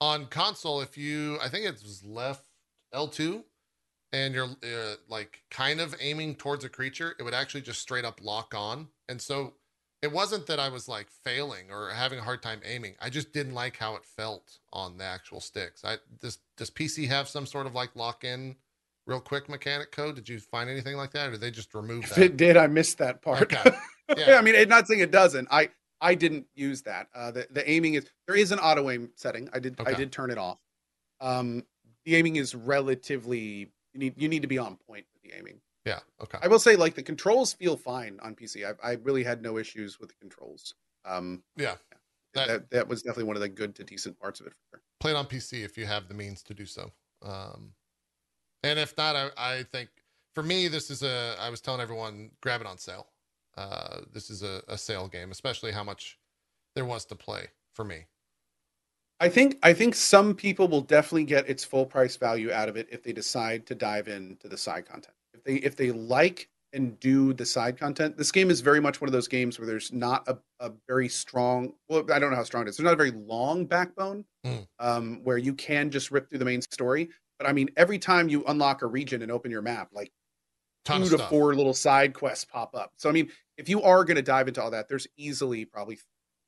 on console, if you, I think it was left L2 and you're uh, like kind of aiming towards a creature, it would actually just straight up lock on. And so it wasn't that I was like failing or having a hard time aiming. I just didn't like how it felt on the actual sticks. I does does PC have some sort of like lock in real quick mechanic code? Did you find anything like that, or did they just remove If that? it did, I missed that part. Okay. [LAUGHS] yeah. I mean, it, not saying it doesn't. I I didn't use that. Uh, the the aiming is there is an auto aim setting. I did Okay. I did turn it off. Um, the aiming is relatively you need you need to be on point with the aiming. Yeah. Okay. I will say like the controls feel fine on PC. I, I really had no issues with the controls. Um, Yeah. that, That- that was definitely one of the good to decent parts of it. Sure. Play it on PC if you have the means to do so. Um, and if not, I, I think for me, this is a. I was telling everyone, grab it on sale. Uh, this is a, a sale game, especially how much there was to play for me. I think I think some people will definitely get its full price value out of it if they decide to dive into the side content. If they if they like and do the side content, this game is very much one of those games where there's not a, a very strong well, I don't know how strong it is. There's not a very long backbone Mm. um, where you can just rip through the main story. But I mean, every time you unlock a region and open your map, like Ton two to four little side quests pop up. So I mean, if you are going to dive into all that, there's easily probably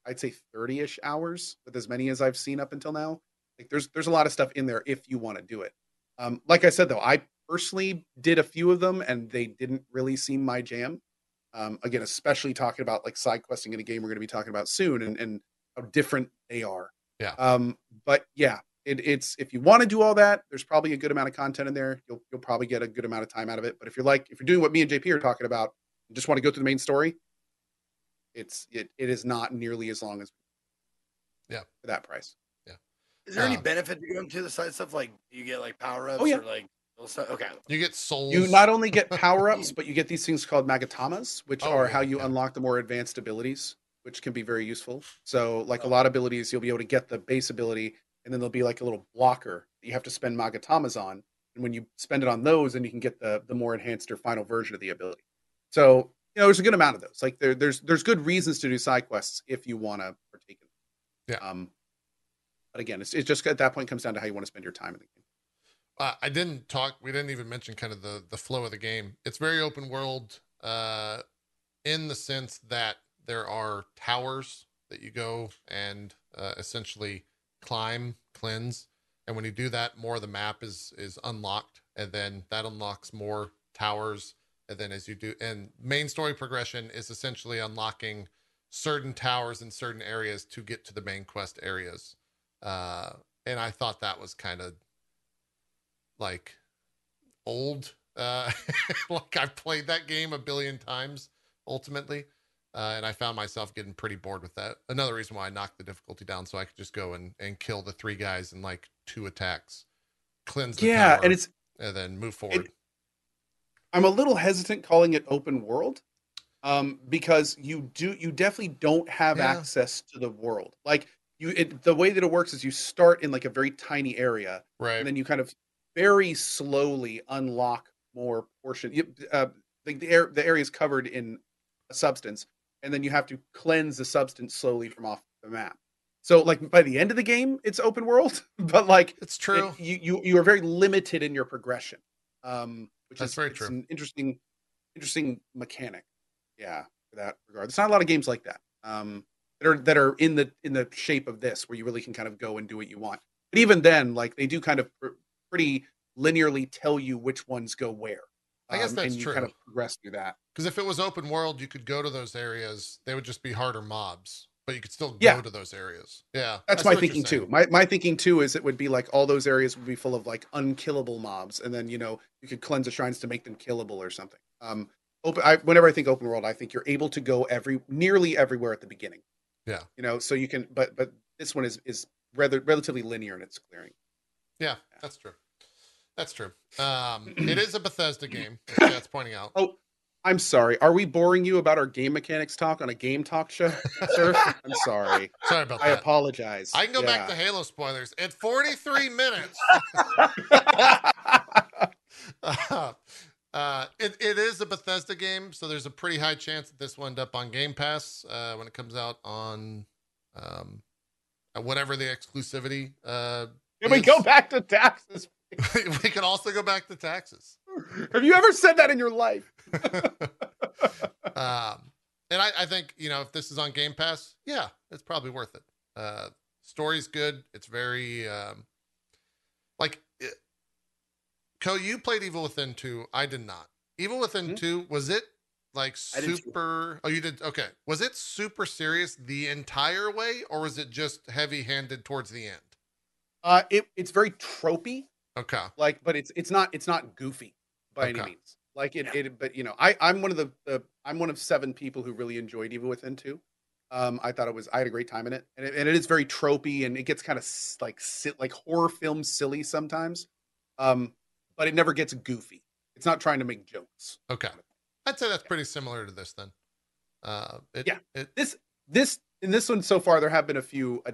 I'd say 30ish hours with as many as I've seen up until now. Like there's there's a lot of stuff in there if you want to do it. Um, like I said though, I personally did a few of them and they didn't really seem my jam. Um, again, especially talking about like side questing in a game we're going to be talking about soon and, and how different they are. Yeah. Um, but yeah, it, it's if you want to do all that, there's probably a good amount of content in there. You'll you'll probably get a good amount of time out of it. But if you're like if you're doing what me and JP are talking about, and just want to go through the main story, it's it it is not nearly as long as Yeah. for that price. Yeah. Is there any Um, benefit to going to the side stuff? Like, do you get like power ups Oh, yeah. or like? Okay. You get souls. You not only get power [LAUGHS] ups, but you get these things called magatamas, which Oh, are yeah, how you yeah. unlock the more advanced abilities, which can be very useful. So, like a Oh. lot of abilities, you'll be able to get the base ability, and then there'll be like a little blocker that you have to spend magatamas on. And when you spend it on those, then you can get the the more enhanced or final version of the ability. So, you know, there's a good amount of those. Like there, there's there's good reasons to do side quests if you want to partake in. them. Yeah. Um, but again, it's, it's just at that point comes down to how you want to spend your time in the game. uh, I didn't talk. We didn't even mention kind of the the flow of the game. It's very open world, uh, in the sense that there are towers that you go and uh, essentially climb, cleanse, and when you do that, more of the map is is unlocked, and then that unlocks more towers, and then as you do, and main story progression is essentially unlocking certain towers in certain areas to get to the main quest areas. Uh, and I thought that was kind of like old. Uh, [LAUGHS] like I've played that game a billion times ultimately. Uh, and I found myself getting pretty bored with that. Another reason why I knocked the difficulty down so I could just go and, and kill the three guys in like two attacks, cleanse the Yeah, tower, and it's and then move forward. I'm a little hesitant calling it open world um, because you do you definitely don't have Yeah. access to the world. Like you, it, the way that it works is you start in like a very tiny area, right. and then you kind of very slowly unlock more portion. You, uh, the the, air, the area is covered in a substance, and then you have to cleanse the substance slowly from off the map. So, like by the end of the game, it's open world, [LAUGHS] but like it's true. it- you you you are very limited in your progression, um, which That's is very it's true. An interesting, interesting mechanic. Yeah, for that regard, there's not a lot of games like that um, that are that are in the in the shape of this, where you really can kind of go and do what you want. But even then, like they do kind of pr- pretty linearly tell you which ones go where. I guess um, that's and you true. kind of progress through that. Because if it was open world, you could go to those areas. They would just be harder mobs, but you could still go Yeah. to those areas. Yeah, That's my thinking too. My my thinking too is it would be like all those areas would be full of like unkillable mobs, and then you know you could cleanse the shrines to make them killable or something. Um, open. I, whenever I think open world, I think you're able to go every nearly everywhere at the beginning. Yeah. You know, so you can, but but this one is is rather relatively linear in its clearing. Yeah, that's true. That's true. Um, it [CLEARS THROAT] is a Bethesda game. [CLEARS THROAT] That's pointing out. Oh, I'm sorry. Are we boring you about our game mechanics talk on a game talk show, sir? [LAUGHS] I'm sorry. Sorry about I that. I apologize. I can go back to Halo spoilers at 43 minutes. [LAUGHS] [LAUGHS] uh, it, it is a Bethesda game, so there's a pretty high chance that this will end up on Game Pass uh, when it comes out on um, uh, whatever the exclusivity. Uh, Can we is. go back to taxes? we can also go back to taxes. Have you ever said that in your life? [LAUGHS] um, and I, I think you know if this is on Game Pass, yeah, it's probably worth it. Uh, story's good. It's very um, like it, Co. You played Evil Within two. I did not. Evil Within Mhm. two was it like I did too. super? Oh, you did. Okay. Was it super serious the entire way, or was it just heavy-handed towards the end? Uh, it, it's very tropey, Okay. like, but it's it's not it's not goofy by any means. Like it, it, but you know, I I'm one of the, the I'm one of seven people who really enjoyed Evil Within two. Um, I thought it was I had a great time in it, and it, and it is very tropey, and it gets kind of like sit like horror film silly sometimes. Um, but it never gets goofy. It's not trying to make jokes. Okay. I'd say that's pretty similar to this then. Uh, it, Yeah. It, this this in this one so far there have been a few uh,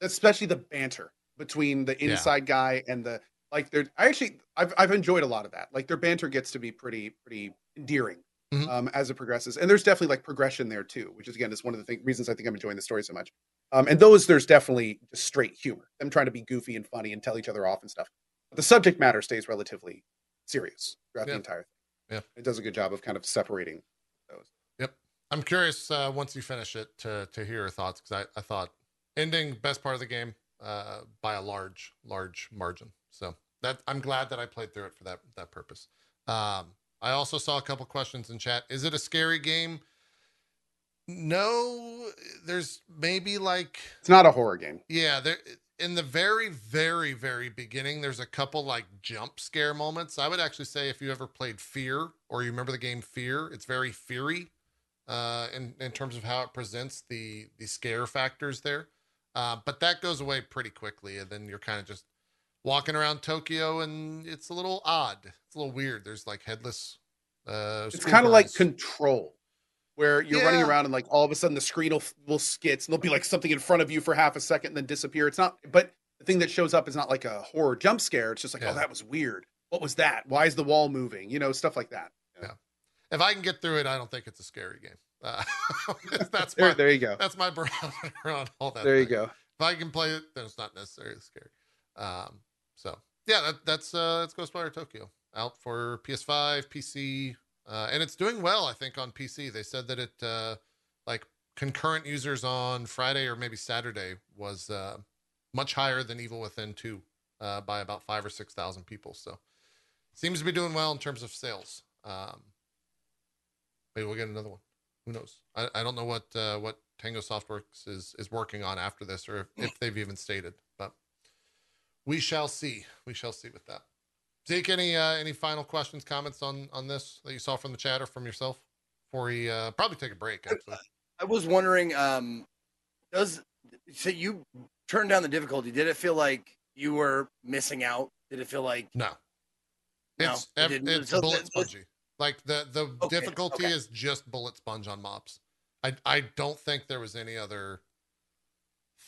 especially the banter between the Yeah. inside guy and the like they're i actually I've, I've enjoyed a lot of that like their banter gets to be pretty pretty endearing Mhm. um as it progresses and there's definitely like progression there too which is again is one of the thing, reasons i think i'm enjoying the story so much um and those there's definitely just straight humor them trying to be goofy and funny and tell each other off and stuff but the subject matter stays relatively serious throughout Yeah. the entire thing Yeah. it does a good job of kind of separating those Yep, I'm curious uh, once you finish it to to hear your thoughts because I, I thought ending best part of the game uh, by a large large margin. So that I'm glad that I played through it for that that purpose. Um, I also saw a couple questions in chat. Is it a scary game? No, there's maybe like it's not a horror game yeah, there in the very, very, very beginning, there's a couple like jump scare moments. I would actually say if you ever played Fear or you remember the game Fear, it's very feary uh, in in terms of how it presents the the scare factors there. Uh, but that goes away pretty quickly, and then you're kind of just walking around Tokyo, and it's a little odd. It's a little weird. There's like headless. Uh, it's kind of like control where you're running around and like all of a sudden the screen will, will skits and there'll be like something in front of you for half a second and then disappear it's not but the thing that shows up is not like a horror jump scare it's just like Yeah. oh that was weird what was that why is the wall moving you know stuff like that Yeah. if I can get through it, I don't think it's a scary game. Uh, [LAUGHS] that's there, my there you go that's my [LAUGHS] barometer on all that. there you go If I can play it, then it's not necessarily scary. Um, so yeah, that, that's uh, that's Ghostwire Tokyo out for PS5, PC, uh, and it's doing well. I think on PC. They said that it uh, like concurrent users on Friday or maybe Saturday was uh, much higher than Evil Within two uh, by about five or six thousand people. So seems to be doing well in terms of sales. Um, maybe we'll get another one. Who knows? I, I don't know what uh, what Tango Softworks is is working on after this, or if, if they've even stated. But we shall see. We shall see with that. Zeke, any uh, any final questions, comments on on this that you saw from the chat or from yourself? Before we uh, probably take a break. Actually, I was wondering, um, does so you turned down the difficulty? Did it feel like you were missing out? Did it feel like no. No, It's it ev- didn't. it's So bullet spongy. Like the the Okay, difficulty okay. is just bullet sponge on mops. I I don't think there was any other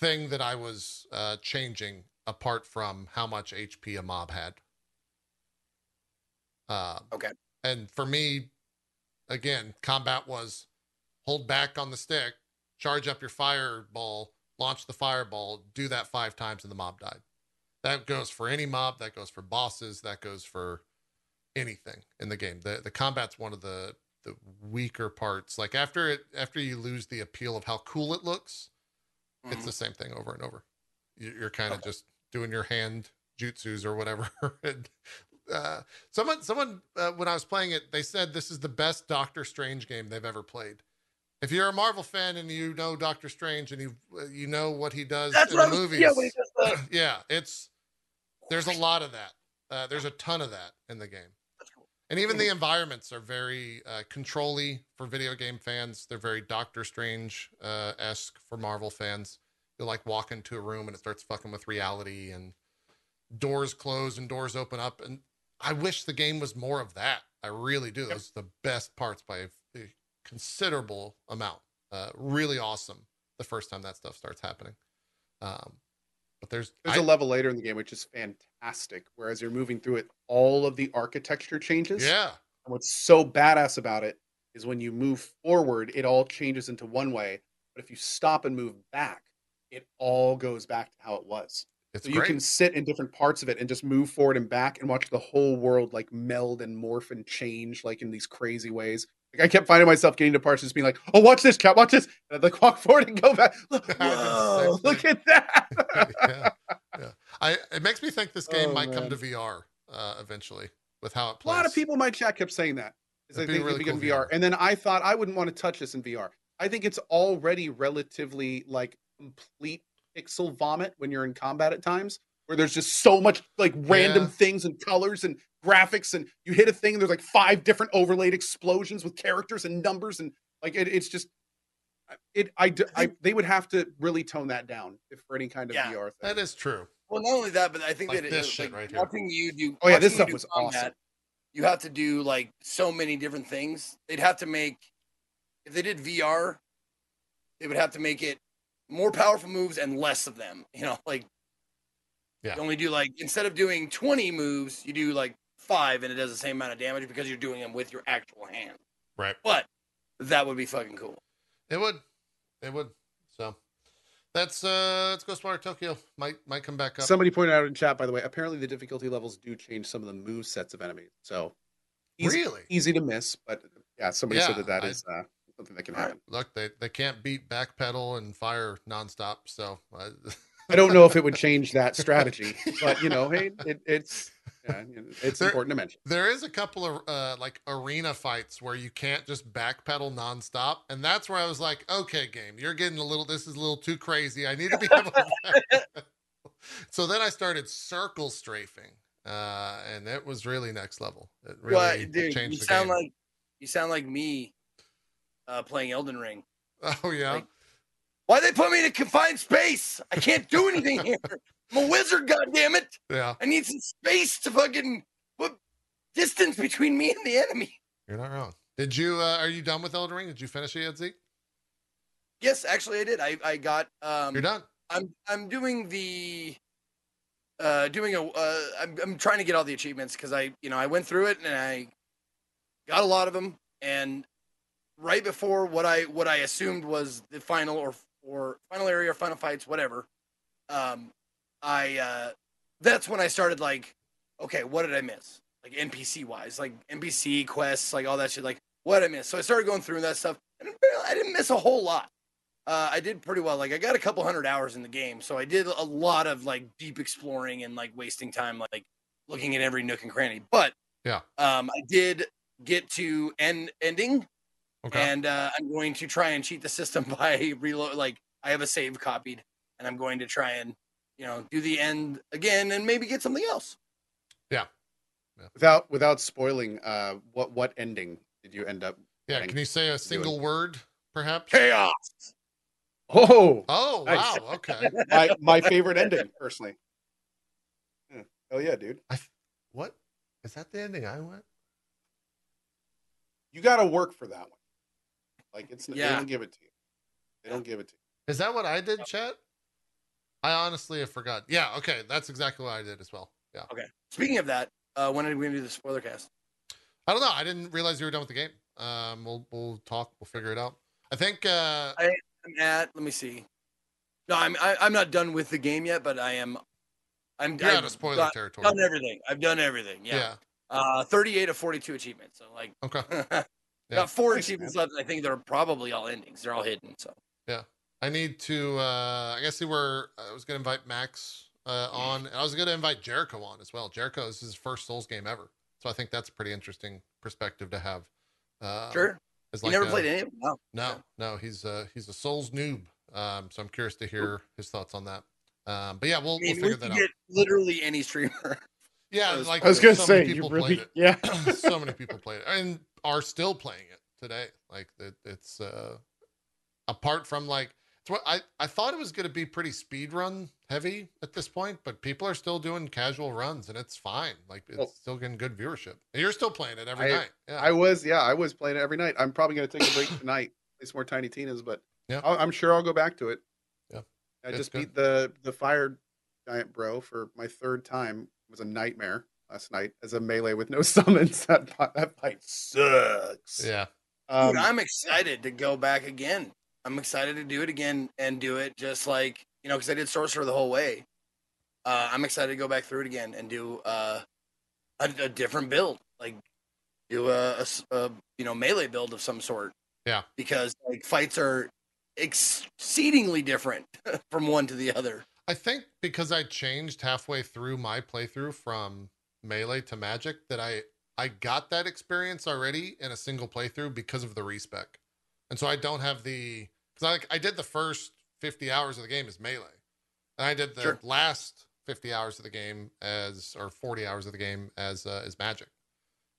thing that I was uh, changing apart from how much HP a mob had. Um, Okay. And for me, again, combat was hold back on the stick, charge up your fireball, launch the fireball, do that five times, and the mob died. That goes for any mob. That goes for bosses. That goes for anything in the game. The the combat's one of the the weaker parts. Like after it after you lose the appeal of how cool it looks, it's Mhm. the same thing over and over. You- You're kind of Okay. just doing your hand jutsus or whatever. [LAUGHS] and, uh, someone, someone, uh, when I was playing it, they said this is the best Doctor Strange game they've ever played. If you're a Marvel fan and you know Doctor Strange and you uh, you know what he does That's in the movies, yeah. When he does the, [CLEARS THROAT] yeah, it's there's a lot of that. Uh, there's a ton of that in the game. And even the environments are very uh, controlly for video game fans. They're very Doctor Strange uh, esque for Marvel fans. You'll like walk into a room and it starts fucking with reality, and doors close and doors open up. And I wish the game was more of that. I really do. Those are the best parts by a, a considerable amount. Uh, really awesome the first time that stuff starts happening. Um, but there's, there's I- a level later in the game which is fantastic whereas you're moving through it all of the architecture changes yeah, And what's so badass about it is when you move forward, it all changes into one way. But if you stop and move back, it all goes back to how it was. it's So you great. can sit in different parts of it and just move forward and back and watch the whole world like meld and morph and change like in these crazy ways. Like I kept finding myself getting to parts just being like, "Oh, watch this, cat, watch this," and I'd like walk [LAUGHS] forward and go back. Look, whoa, look [LAUGHS] at that! [LAUGHS] yeah, yeah. I it makes me think this game Oh, might come to VR uh, eventually with how it plays. A lot of people in my chat kept saying that. Is I It'd be think really it'd be good cool in VR. VR. And then I thought I wouldn't want to touch this in VR. I think it's already relatively like complete pixel vomit when you're in combat at times, where there's just so much like random Yeah. things and colors and graphics, and you hit a thing and there's like five different overlaid explosions with characters and numbers, and like it, it's just it. I they would have to really tone that down if for any kind of Yeah. VR thing. That is true. Well, not only that, but I think Like that it, this uh, shit like, right here. watching you do. Oh, yeah, this watching stuff do was awesome. You have to do like so many different things. They'd have to make if they did VR, they would have to make it more powerful moves and less of them. You know, [LAUGHS] like Yeah. you only do like instead of doing twenty moves, you do like five, and it does the same amount of damage because you're doing them with your actual hand. Right. But that would be fucking cool. It would. It would. So that's uh let's Ghostwire Tokyo. Might might come back up. Somebody pointed out in chat, by the way, apparently the difficulty levels do change some of the move sets of enemies. So easy, really? easy to miss, but yeah, somebody said that that I- is uh, something that can All right. happen. Look, they they can't beat backpedal and fire nonstop. So uh, [LAUGHS] I don't know if it would change that strategy, but you know, hey, it, it's yeah, it's There- important to mention. there is a couple of uh, like arena fights where you can't just backpedal nonstop, and that's where I was like, okay, game, you're getting a little. This is a little too crazy. I need to be able. to [LAUGHS] so then I started circle strafing, uh, and it was really next level. It really Well, dude, changed you the sound game. like you sound like me uh, playing Elden Ring. oh yeah. like- Why they put me in a confined space? I can't do anything here. I'm a wizard, goddammit. Yeah, I need some space to fucking put distance between me and the enemy. you're not wrong. Did you? Uh, are you done with Elden Ring? Did you finish it yet, Zeke? Yes, actually, I did. I I got. Um, You're done. I'm I'm doing the. Uh, doing a. Uh, I'm I'm trying to get all the achievements because I you know I went through it and I got a lot of them and right before what I what I assumed was the final or or final area or final fights whatever. Um, I uh, that's when I started like, okay, what did I miss? Like NPC wise, like NPC quests, like all that shit. Like what did I miss? So I started going through that stuff, and I didn't miss a whole lot. Uh, I did pretty well. Like I got a couple hundred hours in the game, so I did a lot of like deep exploring and like wasting time, like looking at every nook and cranny. But Yeah. um, I did get to end ending, Okay. and uh, I'm going to try and cheat the system [LAUGHS] by reload. Like I have a save copied, and I'm going to try and you know do the end again and maybe get something else. Yeah. Without without spoiling, uh, what what ending did you end up? yeah. Can you say a single word, perhaps? Chaos. Oh, Oh Nice. wow. Okay. [LAUGHS] my my favorite ending, personally. Yeah. Hell yeah, dude! I, What is that? The ending I went. You got to work for that one. Like it's yeah. they Yeah. don't give it to you. They don't give it to you. Is that what I did, Chet? I honestly have forgot. Yeah, okay, that's exactly what I did as well. Yeah, Okay. Speaking of that, uh, when are we gonna do the spoiler cast? I don't know. I didn't realize you were done with the game. Um, we'll we'll talk. We'll figure it out. I think. Uh, I'm at. Let me see. No, I'm I, I'm not done with the game yet, but I am. I'm. you're I've out of spoiler got- territory. done everything. I've done everything. yeah. Yeah. Uh, 38 of 42 achievements. So like, Okay. [LAUGHS] got four Nice, achievements man. left. I think they're probably all endings. They're all hidden. So yeah, I need to. Uh, I guess see where I was gonna invite Max uh, on, and I was gonna invite Jericho on as well. Jericho is his first Souls game ever, so I think that's a pretty interesting perspective to have. Uh, sure. As You never a- played any of them? No. No, no, he's uh he's a Souls noob. Um, so I'm curious to hear his thoughts on that. Um, but yeah, we'll, I we'll figure we that could out. literally any streamer. Yeah, [LAUGHS] I like I was gonna so say you people really, [LAUGHS] yeah. [LAUGHS] so many people played it and are still playing it today. Like it, it's uh apart from like it's what I I thought it was going to be pretty speed run heavy at this point, but people are still doing casual runs and it's fine. Like it's still getting good viewership. And you're still playing it every I- night. Yeah. I was, yeah, I was playing it every night. I'm probably gonna take a break tonight, play some more Tiny Tina's, but Yeah. I'll, I'm sure I'll go back to it. Yeah. I It's just good. beat the the fire giant bro for my third time. It was a nightmare last night as a melee with no [LAUGHS] summons. That that fight sucks. yeah. Um, Dude, I'm excited to go back again. I'm excited to do it again and do it just like you know because I did sorcerer the whole way. Uh, I'm excited to go back through it again and do uh, a, a different build, like do a, a s- a, you know melee build of some sort. Yeah. because like fights are exceedingly different [LAUGHS] from one to the other. I think because I changed halfway through my playthrough from melee to magic that I I got that experience already in a single playthrough because of the respec, and so I don't have the because I like I did the first fifty hours of the game as melee, and I did the Sure. last fifty hours of the game as or forty hours of the game as uh, as magic.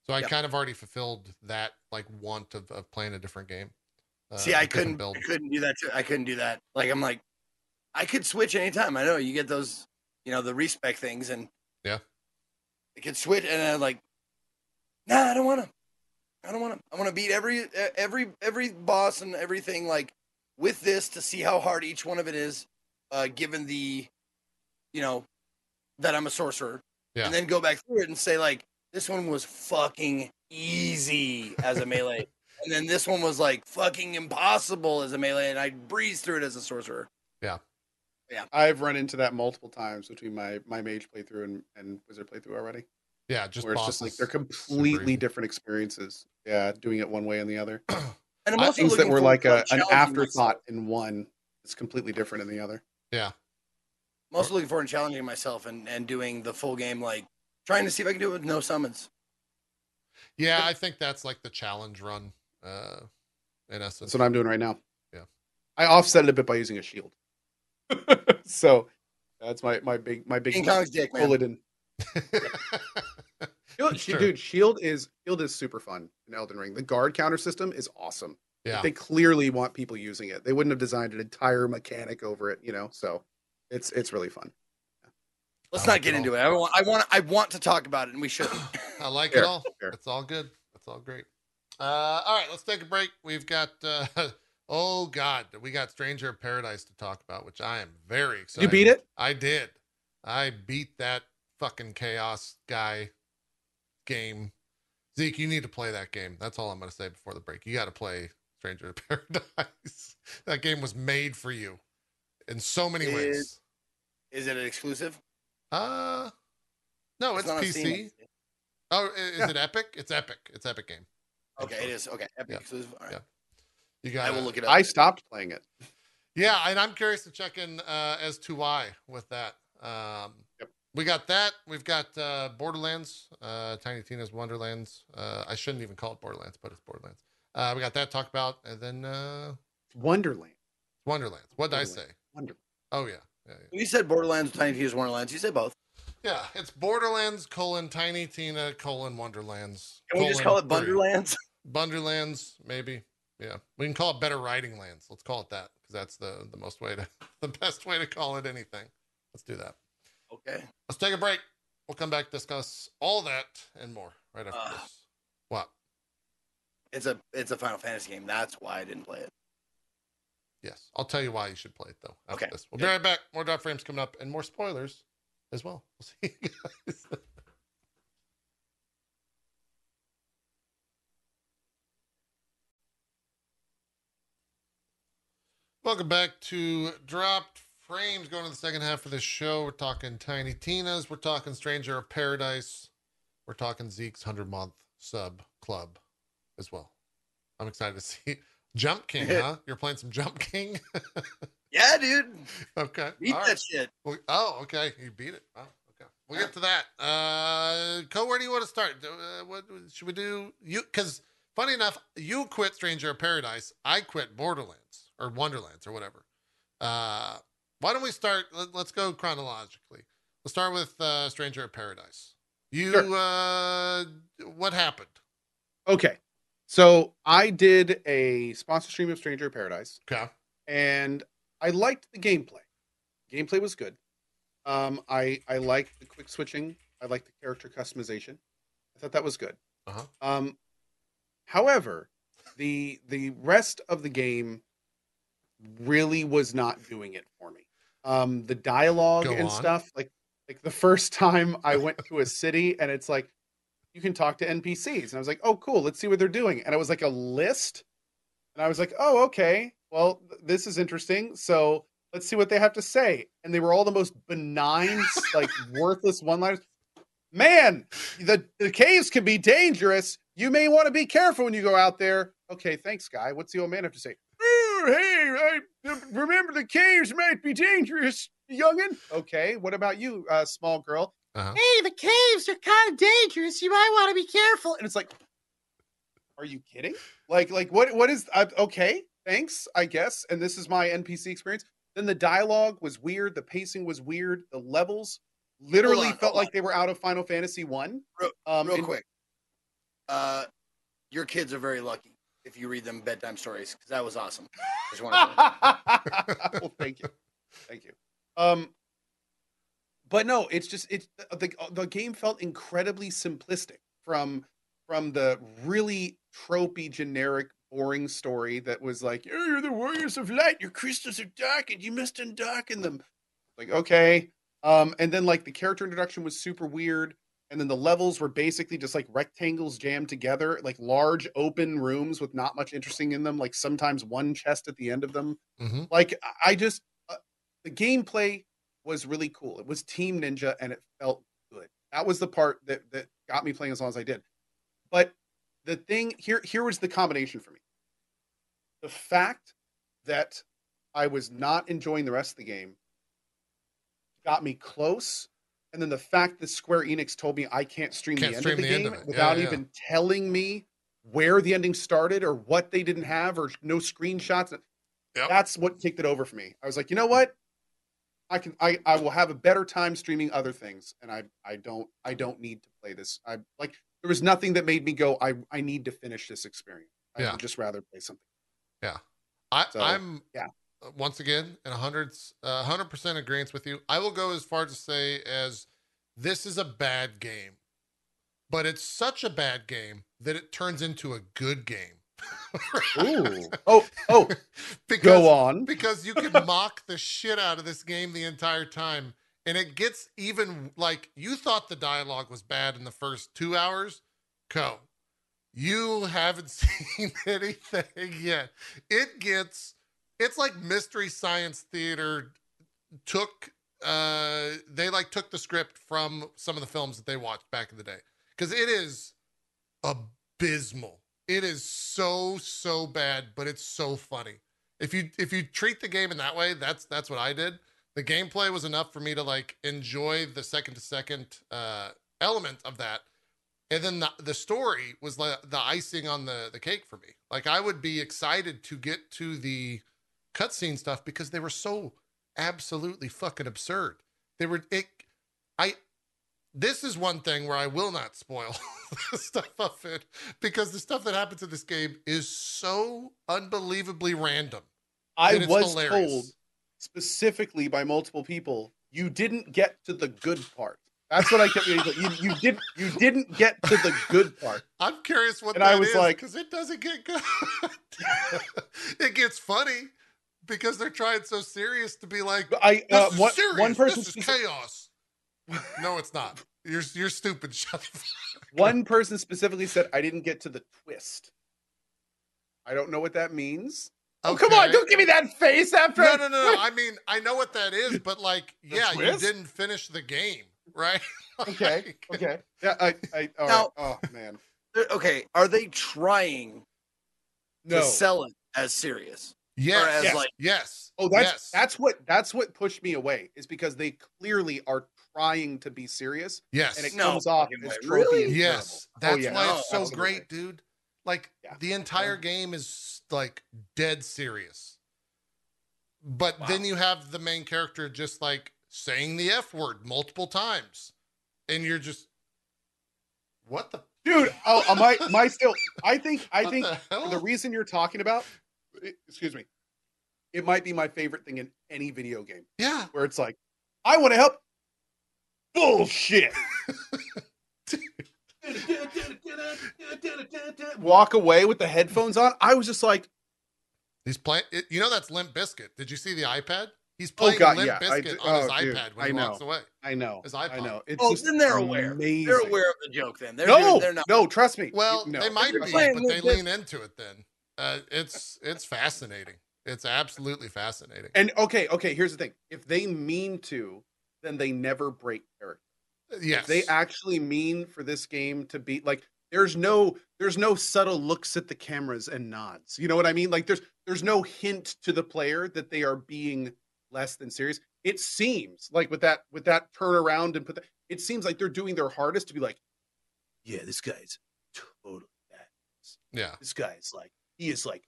So I Yep. kind of already fulfilled that like want of, of playing a different game. uh, See, I couldn't, build. I couldn't do that. Too. I couldn't do that. Like, I'm like, I could switch anytime. I know you get those, you know, the respec things, and Yeah. I could switch, and I'm like, nah, I don't want to. I don't want to. I want to beat every every every boss and everything like with this to see how hard each one of it is, uh, given the, you know, that I'm a sorcerer, Yeah. and then go back through it and say like, this one was fucking easy as a melee. [LAUGHS] And then this one was like fucking impossible as a melee, and I breezed through it as a sorcerer. I've run into that multiple times between my my mage playthrough and, and wizard playthrough already. yeah, just where it's just like they're completely different experiences. Yeah, doing it one way and the other. [CLEARS THROAT] And I'm also things that were like a, an challenging afterthought myself. in one is completely different in the other. Yeah, I'm also looking forward to challenging myself and, and doing the full game, like trying to see if I can do it with no summons. yeah. I think that's like the challenge run, uh, in essence. That's what I'm doing right now. Yeah. I offset it a bit by using a shield. [LAUGHS] so that's my my big my big King Kong's dick, man. bullet in. [LAUGHS] Shield, It's she- dude, shield is shield is super fun in Elden Ring. The guard counter system is awesome. yeah, They clearly want people using it. They wouldn't have designed an entire mechanic over it, you know. So it's it's really fun. Let's I not get it into it. I want, I want, I want to talk about it, and we should. [COUGHS] I [COUGHS] like Fair, it all. fair. It's all good. It's all great. Uh, all right, let's take a break. We've got uh, [LAUGHS] oh god, we got Stranger of Paradise to talk about, which I am very excited. You beat it? I did. I beat that fucking chaos guy game. Zeke, you need to play that game. That's all I'm going to say before the break. You got to play Stranger of [LAUGHS] Paradise. that game was made for you in so many ways. Is- Is it an exclusive? Uh, no, it's, not on PC. Oh, is Yeah. it Epic? It's Epic. It's Epic game. Okay, it is. Okay, Epic Yeah. exclusive. All right. Yeah. You got. I will look it up. I stopped playing it. Yeah, and I'm curious to check in uh, as to why with that. Um, Yep. We got that. We've got uh, Borderlands, uh, Tiny Tina's Wonderlands. Uh, I shouldn't even call it Borderlands, but it's Borderlands. Uh, we got that to talk about, and then uh, Wonderland. Wonderlands. What did I say? Wonderland. Wonderland. Oh yeah, yeah, yeah. You said Borderlands, Tiny Tina's Wonderlands. You said both. Yeah, it's Borderlands colon Tiny Tina colon Wonderlands. Can we just call it three. Bunderlands? [LAUGHS] Bunderlands, maybe. Yeah, we can call it Better Writing Lands. Let's call it that because that's the the most way to [LAUGHS] the best way to call it anything. Let's do that. Okay. Let's take a break. We'll come back discuss all that and more right after Uh. this. What? It's a it's a Final Fantasy game. That's why I didn't play it. Yes, I'll tell you why you should play it though. Okay. this, we'll be right back. More Dropped Frames coming up and more spoilers as well. We'll see you guys. [LAUGHS] Welcome back to Dropped Frames. Going to the second half of the show. We're talking Tiny Tina's. We're talking Stranger of Paradise. We're talking Zeke's 100 month sub club as well. I'm excited to see [LAUGHS] Jump King, huh? You're playing some Jump King? [LAUGHS] Yeah, dude. okay. Beat all that right. shit. Well, oh, okay. You beat it. Wow. Okay. We'll get to that. Uh, Co, where do you want to start? Uh, what should we do? You because funny enough, you quit Stranger of Paradise. I quit Borderlands or Wonderlands or whatever. Uh, why don't we start? Let, let's go chronologically. Let's start with uh, Stranger of Paradise. You, Sure. uh, what happened? Okay. So I did a sponsor stream of Stranger of Paradise, Okay. and I liked the gameplay. Gameplay was good. Um, I I liked the quick switching. I liked the character customization. I thought that was good. Uh-huh. Um, however, the the rest of the game really was not doing it for me. Um, the dialogue Go and on. stuff, like like the [LAUGHS] first time I [LAUGHS] went to a city and it's like you can talk to NPCs, and I was like, oh cool, let's see what they're doing, and it was like a list, and I was like, oh okay, well th- this is interesting, so let's see what they have to say, and they were all the most benign, [LAUGHS] like worthless one-liners. Man, the, the caves can be dangerous. You may want to be careful when you go out there. Okay, thanks, guy. What's the old man have to say? "Oh, hey, I remember the caves might be dangerous, youngin. Okay, what about you, uh, small girl? Uh-huh. "Hey, the caves are kind of dangerous. You might want to be careful." And it's like, "Are you kidding? Like, like what? What is? Uh, okay, thanks, I guess." And this is my NPC experience. Then the dialogue was weird. The pacing was weird. The levels literally on, felt like they were out of Final Fantasy One. Real- Um, Real and- quick, uh, your kids are very lucky if you read them bedtime stories because that was awesome. Just to- [LAUGHS] well, thank you, thank you. Um, but no, it's just it's the the game felt incredibly simplistic from from the really tropey, generic, boring story that was like, "Oh, you're the warriors of light. Your crystals are dark, and you must undarken them." Like, okay. Um, and then like the character introduction was super weird, and then the levels were basically just like rectangles jammed together, like large open rooms with not much interesting in them. Like sometimes one chest at the end of them hmm like I- I just uh, the gameplay was really cool. It was Team Ninja and it felt good. That was the part that that got me playing as long as I did. But the thing here here was the combination for me. The fact that I was not enjoying the rest of the game got me close. And then the fact that Square Enix told me I can't stream Can't the end stream of the, the game of it. Yeah, without yeah. even telling me where the ending started or what they didn't have or no screenshots. Yep. That's what kicked it over for me. I was like, you know what? I can I, I will have a better time streaming other things and I I don't I don't need to play this. I like there was nothing that made me go I I need to finish this experience. I Yeah. would just rather play something. I, So, I'm yeah. Once again in a hundred uh, hundred percent agreement with you. I will go as far to say as this is a bad game, but it's such a bad game that it turns into a good game. [LAUGHS] Ooh. Oh, oh, [LAUGHS] because, go on. because you can [LAUGHS] mock the shit out of this game the entire time and it gets even like you thought the dialogue was bad in the first two hours co you haven't seen anything yet it gets it's like mystery science theater took uh they like took the script from some of the films that they watched back in the day. Because it is abysmal. It is so so bad but it's so funny. If you if you treat the game in that way that's that's what i did. The gameplay was enough for me to like enjoy the second to second uh element of that. And then the, the story was like the icing on the the cake for me. Like i would be excited to get to the cutscene stuff because they were so absolutely fucking absurd they were it i this is one thing where i will not spoil [LAUGHS] the stuff of it because the stuff that happens in this game is so unbelievably random I was hilarious. told specifically by multiple people you didn't get to the good part. That's what I kept getting. You, you didn't you didn't get to the good part. I'm curious what And that I was is, like- because it doesn't get good. [LAUGHS] it gets funny because they're trying so serious to be like, But I this uh, is one, serious. one person this is speci- chaos. no, it's not. You're you're stupid. [LAUGHS] Shut the fuck one person specifically said I didn't get to the twist. I don't know what that means. Oh come on! Don't give me that face after. No, I- no, no, no. I mean, I know what that is, but like, The yeah, you didn't finish the game, right? [LAUGHS] Okay. Like, Okay. Yeah. I. I. All Now- right. Oh man. Okay, are they trying No. to sell it as serious? Yes. Or as Yes. like yes. Oh, that's yes. that's what that's what pushed me away is because they clearly are trying to be serious yes. and it No comes off as way. Really? and Yes, terrible. that's oh, yeah. why it's so absolutely. great, dude. Like Yeah. the entire Yeah. game is like dead serious. But Wow. then you have the main character just like saying the F word multiple times. And you're just what the dude. Oh, my my still. I think I what think the the reason you're talking about, i- excuse me, it might be my favorite thing in any video game yeah. where it's like, I want to help. Bullshit. [LAUGHS] Walk away with the headphones on. I was just like, He's playing you know that's Limp Bizkit. Did you see the iPad? He's oh, playing Oh, God, Limp yeah, Bizkit d- on his oh, dude, iPad when I he know. walks away. I know, His I know. It's Oh, just then they're aware. amazing. They're aware of the joke. Then they're no, they're not. no, trust me. Well, no. they might be, playing but Limp they lean into it then. Uh, it's it's fascinating. It's absolutely fascinating. And okay, okay. Here's the thing: if they mean to, then they never break character. yes. If they actually mean for this game to be like, there's no, there's no subtle looks at the cameras and nods. You know what I mean? Like, there's, there's no hint to the player that they are being less than serious. It seems like with that, with that turnaround and put that, it seems like they're doing their hardest to be like, yeah, this guy's totally bad. Yeah. This guy's like, he is like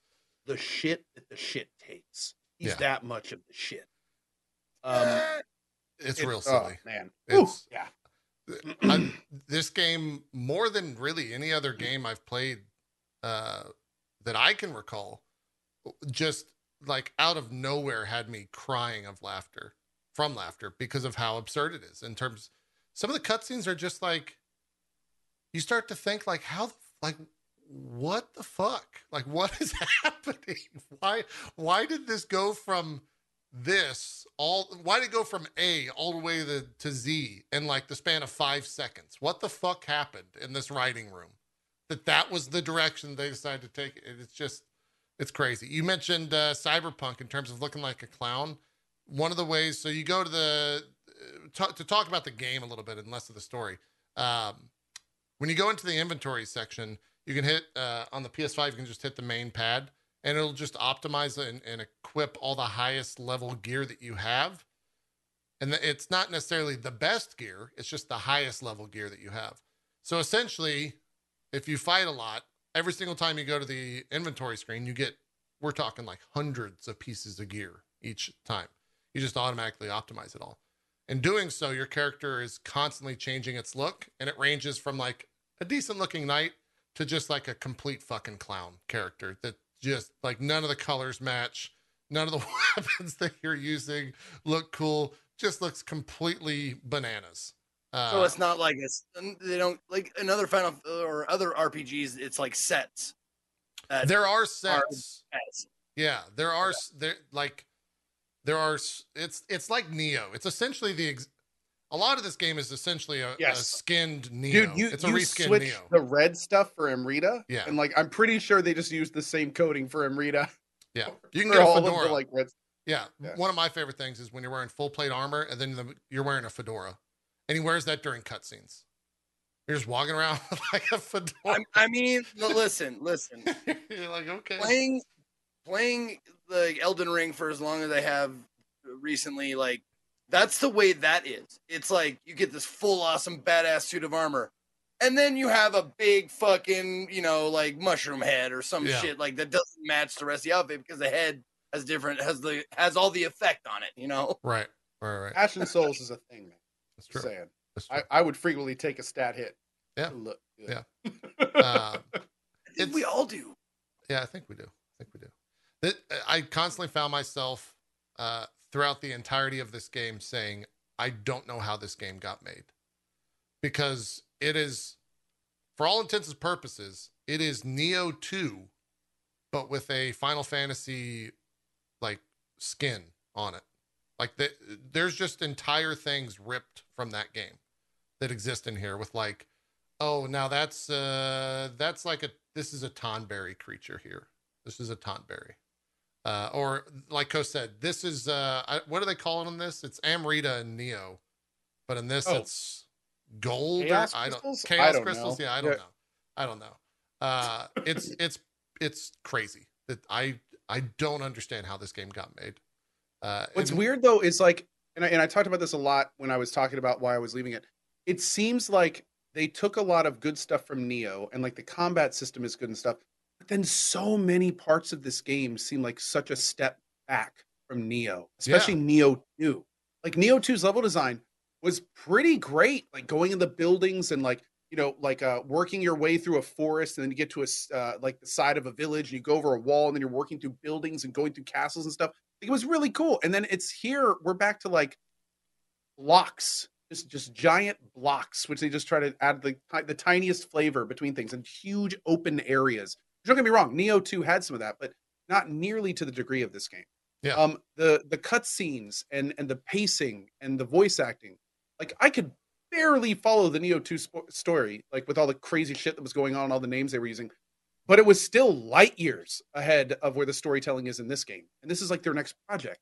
the shit that the shit takes. He's Yeah. that much of the shit. Um, [SIGHS] It's it- real oh, silly. man. It's- Ooh, yeah. [CLEARS THROAT] I, this game, more than really any other game I've played uh, that I can recall, just like out of nowhere had me crying of laughter from laughter because of how absurd it is. In terms, some of the cutscenes are just like you start to think like how like what the fuck? Like what is [LAUGHS] happening? Why why did this go from this all why did it go from a all the way to, to z in like the span of five seconds? What the fuck happened in this writing room that that was the direction they decided to take it? It's just it's crazy. You mentioned uh, cyberpunk in terms of looking like a clown. One of the ways so you go to the uh, talk, to talk about the game a little bit and less of the story. Um, when you go into the inventory section you can hit uh, on the ps5 you can just hit the main pad and it'll just optimize and, and equip all the highest level gear that you have. And it's not necessarily the best gear, it's just the highest level gear that you have. So essentially, if you fight a lot, every single time you go to the inventory screen, you get, we're talking like hundreds of pieces of gear each time. You just automatically optimize it all. In doing so, your character is constantly changing its look, and it ranges from like a decent looking knight to just like a complete fucking clown character that just like none of the colors match none of the [LAUGHS] weapons that you're using look cool just looks completely bananas uh, So it's not like it's they don't like another Final or other RPGs. It's like sets. there are sets has. yeah there are there like there are it's it's like Nioh it's essentially the a lot of this game is essentially a, a skinned Nioh Dude, you, it's a you reskinned switch Nioh the red stuff for Amrita. Yeah. And like, I'm pretty sure they just used the same coding for Amrita. yeah [LAUGHS] you can for get a all of the, fedora like red Yeah. Yeah. One of my favorite things is when you're wearing full plate armor and then the, you're wearing a fedora. And he wears that during cutscenes. You're just walking around [LAUGHS] like a fedora. I, I mean, listen, listen. [LAUGHS] you're like, okay. Playing, playing the Elden Ring for as long as I have recently, like that's the way that is. It's like you get this full awesome badass suit of armor, and then you have a big fucking, you know, like mushroom head or some Yeah. shit like that doesn't match the rest of the outfit because the head has different has the has all the effect on it. You know. [LAUGHS] Right. Right. Right. Fashion Souls is a thing, man. That's Just true. saying. That's true. I, I would frequently take a stat hit. Yeah. to Look good. Yeah. [LAUGHS] Uh, I think we all do. Yeah, I think we do. I think we do. That I constantly found myself uh, throughout the entirety of this game saying, "I don't know how this game got made," because it is, for all intents and purposes, it is Nioh Two, but with a Final Fantasy like skin on it. Like the, there's just entire things ripped from that game that exist in here with like oh now that's uh that's like a this is a tonberry creature here. This is a tonberry uh or like co said this is uh I, what do they call it on this it's amrita and Nioh but in this Oh. it's gold Chaos or i don't I chaos don't crystals know. yeah i don't Yeah. know i don't know uh it's [LAUGHS] it's it's crazy that i i don't understand how this game got made uh What's and- weird though is like, and I, and I talked about this a lot when I was talking about why I was leaving it. It seems like they took a lot of good stuff from Nioh, and like the combat system is good and stuff. Then so many parts of this game seem like such a step back from Nioh, especially Nioh Two. Like Nioh 2's level design was pretty great. Like going in the buildings and like you know like uh working your way through a forest and then you get to a uh, like the side of a village and you go over a wall and then you're working through buildings and going through castles and stuff it was really cool. And then it's here, we're back to like blocks, just just giant blocks, which they just try to add the the tiniest flavor between things and huge open areas. Don't get me wrong, Nioh 2 had some of that, but not nearly to the degree of this game. Yeah. Um, the the cutscenes and and the pacing and the voice acting, like I could barely follow the Nioh 2 spo- story, like with all the crazy shit that was going on, all the names they were using. But it was still light years ahead of where the storytelling is in this game. And this is like their next project.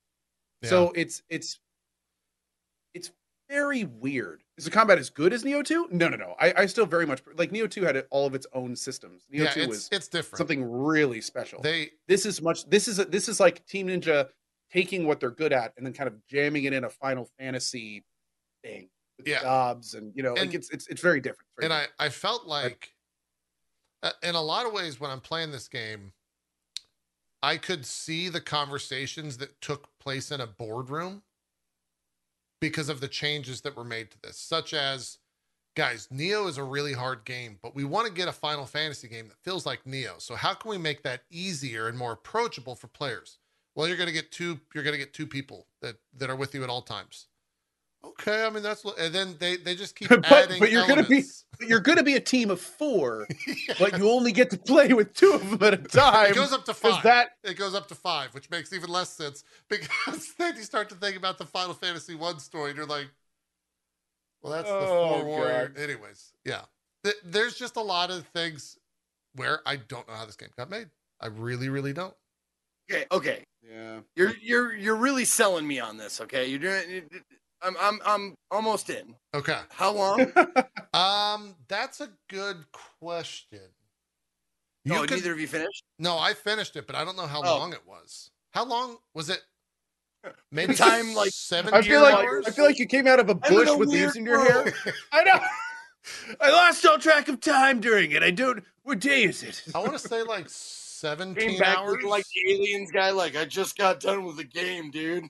So it's it's it's very weird. Is the combat as good as Nioh 2? No, no, no. I, I still very much like Nioh 2 had all of its own systems. Nioh yeah 2 it's was it's different something really special. they this is much this is a, this is like Team Ninja taking what they're good at and then kind of jamming it in a Final Fantasy thing. with Yeah. jobs and you know And- like it's it's it's very different. Very and I, I felt like uh, in a lot of ways when i'm playing this game i could see the conversations that took place in a boardroom because of the changes that were made to this such as guys Nioh is a really hard game but we want to get a final fantasy game that feels like Nioh. So how can we make that easier and more approachable for players? Well you're going to get two you're going to get two people that that are with you at all times okay i mean that's what and then they they just keep [LAUGHS] But- adding but you're gonna be- you're going to be a team of four, [LAUGHS] but you only get to play with two of them at a time. It goes up to five. that it goes up to five, which makes even less sense because [LAUGHS] then you start to think about the Final Fantasy One story, and you're like, "Well, that's the Oh, four warrior." Anyways, yeah, Th- there's just a lot of things where I don't know how this game got made. I really, really don't. Okay, okay. yeah. You're you're you're really selling me on this. Okay, you're doing. I'm I'm I'm almost in. Okay, How long? [LAUGHS] um, that's a good question. You no, could- Oh, neither of you finished. no, I finished it, but I don't know how Oh. long it was. How long was it? [LAUGHS] Maybe Time, like- seven. I feel like hours? I feel like you came out of a I'm in bush a with weird leaves in your hair. [LAUGHS] I know. I lost all track of time during it. I don't. What day is it? I want to say like Came 17 back hours. looking like the aliens guy. Like I just got done with the game, dude.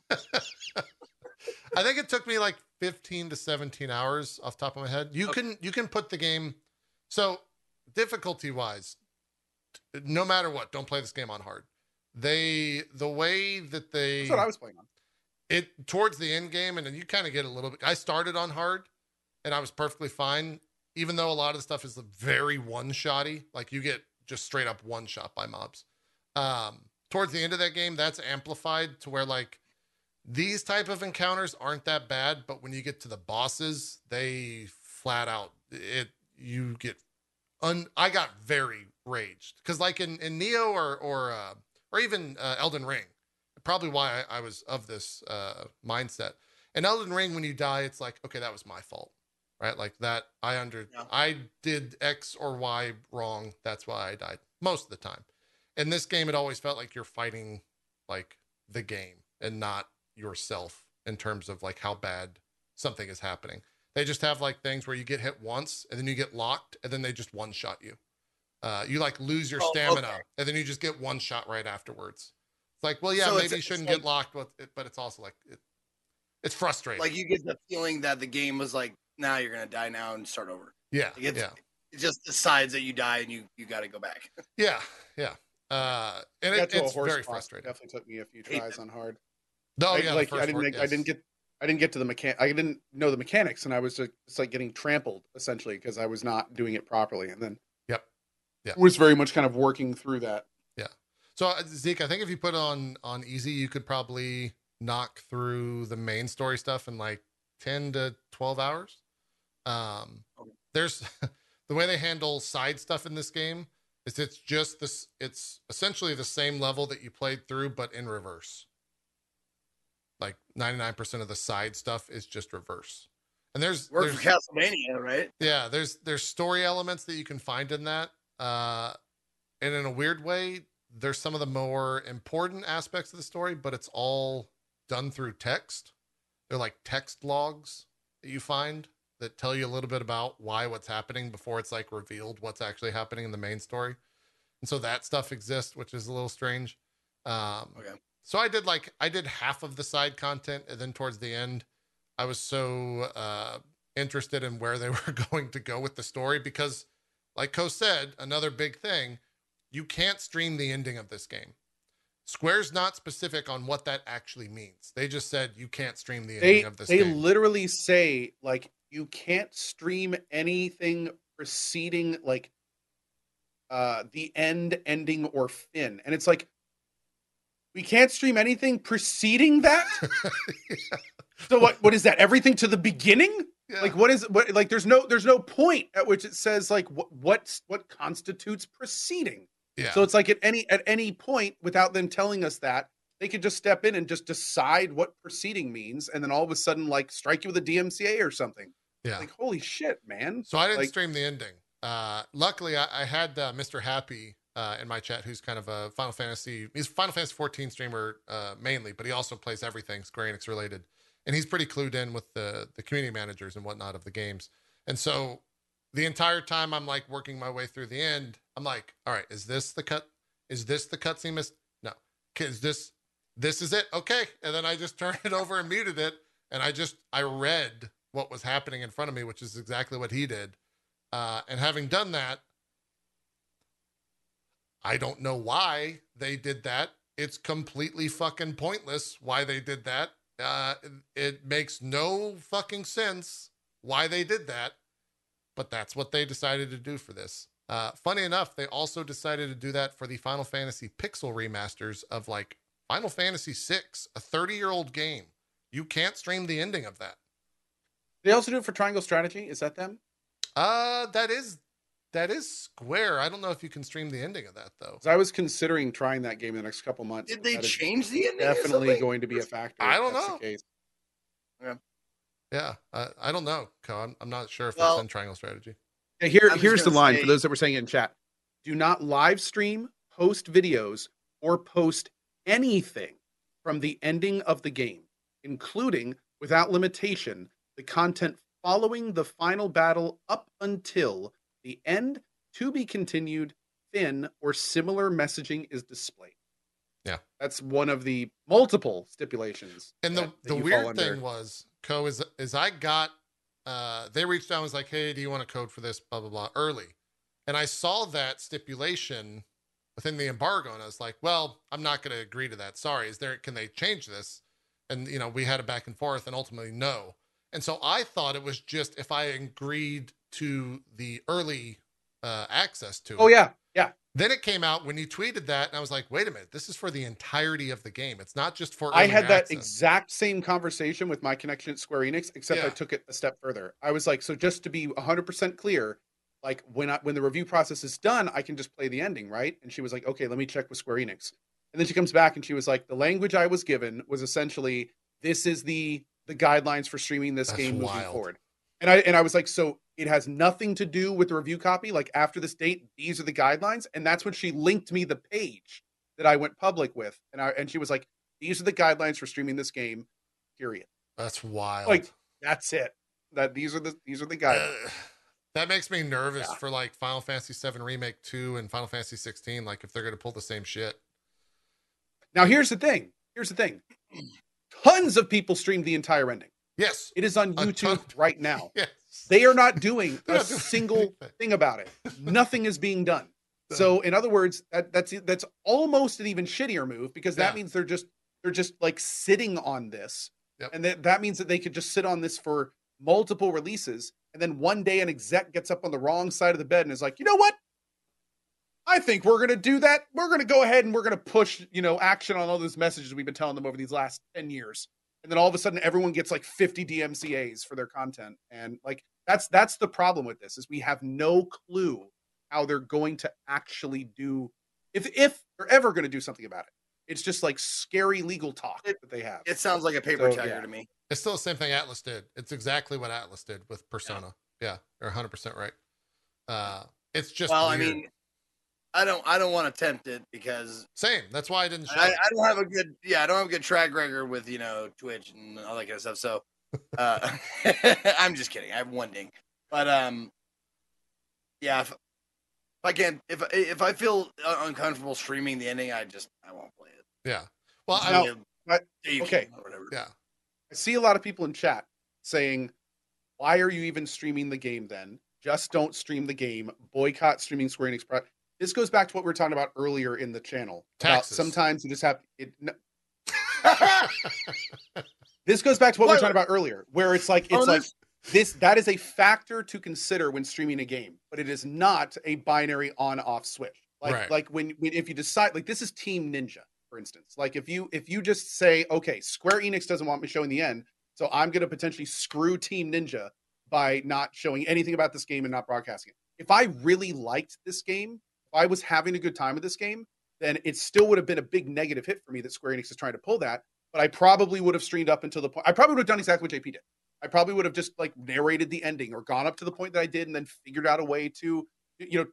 I think it took me like 15 to 17 hours off the top of my head. You Okay. can you can put the game so difficulty wise no matter what, don't play this game on hard. They the way that they That's what I was playing on. it towards the end game and then you kind of get a little bit I started on hard and I was perfectly fine even though a lot of the stuff is very one-shotty like you get just straight up one shot by mobs um towards the end of that game that's amplified to where like these type of encounters aren't that bad but when you get to the bosses they flat out it you get un I got very raged cuz like in in Nioh or or uh or even uh, Elden Ring probably why I, I was of this uh, mindset. In Elden Ring, when you die, it's like, okay, that was my fault, right? Like that, I under, Yeah. I did X or Y wrong. That's why I died most of the time. In this game, it always felt like you're fighting like the game and not yourself in terms of like how bad something is happening. They just have like things where you get hit once and then you get locked and then they just one shot you. Uh, you like lose your Oh, stamina okay. and then you just get one shot right afterwards. It's like, well, yeah, So maybe you shouldn't like- get locked, but it, but it's also like it, it's frustrating. Like you get the feeling that the game was like, now you're gonna die now and start over. yeah, Like, yeah, It just decides that you die and you you got to go back. yeah, yeah. Uh, and it, it's very boss. frustrating. Definitely took me a few tries on hard. Oh I, yeah, like I didn't. one, I didn't get. I didn't get to the mechan. I didn't know the mechanics, and I was just, like getting trampled essentially because I was not doing it properly. And then Yep. Yeah. was very much kind of working through that. Yeah. So uh, Zeke, I think if you put it on on easy, you could probably knock through the main story stuff in like ten to twelve hours. Um, Okay. there's [LAUGHS] the way they handle side stuff in this game is it's just this. It's essentially the same level that you played through, but in reverse. Like ninety nine percent of the side stuff is just reverse, and there's Work there's for Castlevania, right? yeah, there's there's story elements that you can find in that. Uh and in a weird way, there's some of the more important aspects of the story, but it's all done through text. They're like text logs that you find that tell you a little bit about why what's happening before it's like revealed what's actually happening in the main story. And so that stuff exists, which is a little strange. Um Okay. So I did like I did half of the side content, and then towards the end, I was so uh, interested in where they [LAUGHS] were going to go with the story because, like Co said, another big thing, you can't stream the ending of this game. Square's not specific on what that actually means. They just said you can't stream the ending of this game. they game. literally say like you can't stream anything preceding like uh the end, ending, or fin, and it's like we can't stream anything preceding that. [LAUGHS] So what? What is that? Everything to the beginning? Yeah. Like what is what? Like there's no there's no point at which it says like what what's what constitutes proceeding. yeah. So it's like at any at any point without them telling us that they could just step in and just decide what proceeding means, and then all of a sudden like strike you with a DMCA or something. yeah. Like holy shit, man! So I didn't Like- stream the ending. Uh, luckily, I, I had uh, Mr. Happy uh, in my chat, who's kind of a Final Fantasy. He's Final Fantasy 14 streamer uh, mainly, but he also plays everything Square Enix related. and he's pretty clued in with the the community managers and whatnot of the games. And so the entire time I'm like working my way through the end, I'm like, all right, is this the cut? Is this the cutscene? Miss? No. Is this this is it? Okay. And then I just [LAUGHS] turned it over and muted it, and I just I read what was happening in front of me, which is exactly what he did. Uh, and having done that, I don't know why they did that. It's completely fucking pointless why they did that. Uh, it makes no fucking sense why they did that, but that's what they decided to do for this. Uh, funny enough, they also decided to do that for the Final Fantasy Pixel remasters of like Final Fantasy VI, a 30 year old game. You can't stream the ending of that. They also do it for Triangle Strategy. Is that them? Uh, that is that is Square. I don't know if you can stream the ending of that though. I was considering trying that game in the next couple months. Did they That is change the ending? Definitely something? going to be a factor. I don't know. case. Yeah, uh, I don't know, I'm, I'm not sure if Well- it's in Triangle Strategy. Yeah, here, I was here's the line say- for those that were saying it in chat. Do not live stream, post videos, or post anything from the ending of the game, including, without limitation, the content following the final battle up until the end to be continued, thin, or similar messaging is displayed. Yeah. That's one of the multiple stipulations. And the that- that the weird thing was, Co, is is I got uh they reached out and was like, Hey, do you want to code for this? Blah blah blah early. And I saw that stipulation within the embargo, and I was like, Well, I'm not gonna agree to that. Sorry. Is there can they change this? And you know, we had a back and forth and ultimately no. And so I thought it was just if I agreed to the early uh access to it. Oh, yeah. Yeah. Then it came out when you tweeted that, and I was like, wait a minute, this is for the entirety of the game. It's not just for I had that exact same conversation with my connection at Square Enix, except I took it a step further. I was like, so just to be 100% clear, like when I when the review process is done, I can just play the ending, right? And she was like, okay, let me check with Square Enix. And then she comes back and she was like, the language I was given was essentially this is the the guidelines for streaming this That's game moving wild. forward. And I and I was like, so it has nothing to do with the review copy. Like after this date, these are the guidelines, and that's when she linked me the page that I went public with, and I and she was like, these are the guidelines for streaming this game. Period. That's wild. Like, That's it. That these are the these are the guidelines. Uh, that makes me nervous Yeah. for like Final Fantasy VII Remake 2 and Final Fantasy 16. Like if they're going to pull the same shit. Now here's the thing. Here's the thing. Tons of people streamed the entire ending. Yes. It is on YouTube right now. [LAUGHS] Yes. They are not doing [LAUGHS] a single thing about it. [LAUGHS] Nothing is being done. So in other words, that, that's that's almost an even shittier move because that Yeah. means they're just they're just like sitting on this, Yep. and that that means that they could just sit on this for multiple releases, and then one day an exec gets up on the wrong side of the bed and is like, you know what? I think we're gonna do that. We're gonna go ahead and we're gonna push you know action on all those messages we've been telling them over these last ten years, and then all of a sudden everyone gets like fifty DMCA's for their content, and like that's that's the problem with this is we have no clue how they're going to actually do if if they're ever going to do something about it. It's just like scary legal talk It- that they have. It sounds like a paper So, tagger yeah. to me. It's still the same thing Atlus did. It's exactly what Atlus did with Persona. Yeah, you're 100% right. Uh, it's just well, I mean, I don't, I don't want to tempt it because same. That's why I didn't show I. I don't have a good, yeah, I don't have a good track record with you know Twitch and all that kind of stuff. So, [LAUGHS] uh, [LAUGHS] I'm just kidding. I have one ding, but um, yeah, if, if I can't, if if I feel uh, uncomfortable streaming the ending, I just I won't play it. Yeah. Well, I, Now- Yeah, okay. or whatever. yeah. I see a lot of people in chat saying, "Why are you even streaming the game then? Just don't stream the game. Boycott streaming Square Enix." Pro-" This goes back to what we were talking about earlier in the channel. Taxes. sometimes you just have it. n- [LAUGHS] This goes back to what we were talking about earlier, where it's like it's Oh, like this- that is a factor to consider when streaming a game but it is not a binary on off switch like Right. like when, when if you decide like this is team ninja for instance like if you if you just say okay square enix doesn't want me showing the end so i'm going to potentially screw team ninja by not showing anything about this game and not broadcasting it if i really liked this game i was having a good time with this game then it still would have been a big negative hit for me that square enix is trying to pull that but i probably would have streamed up until the point i probably would have done exactly what jp did I probably would have just like narrated the ending or gone up to the point that I did and then figured out a way to, you know,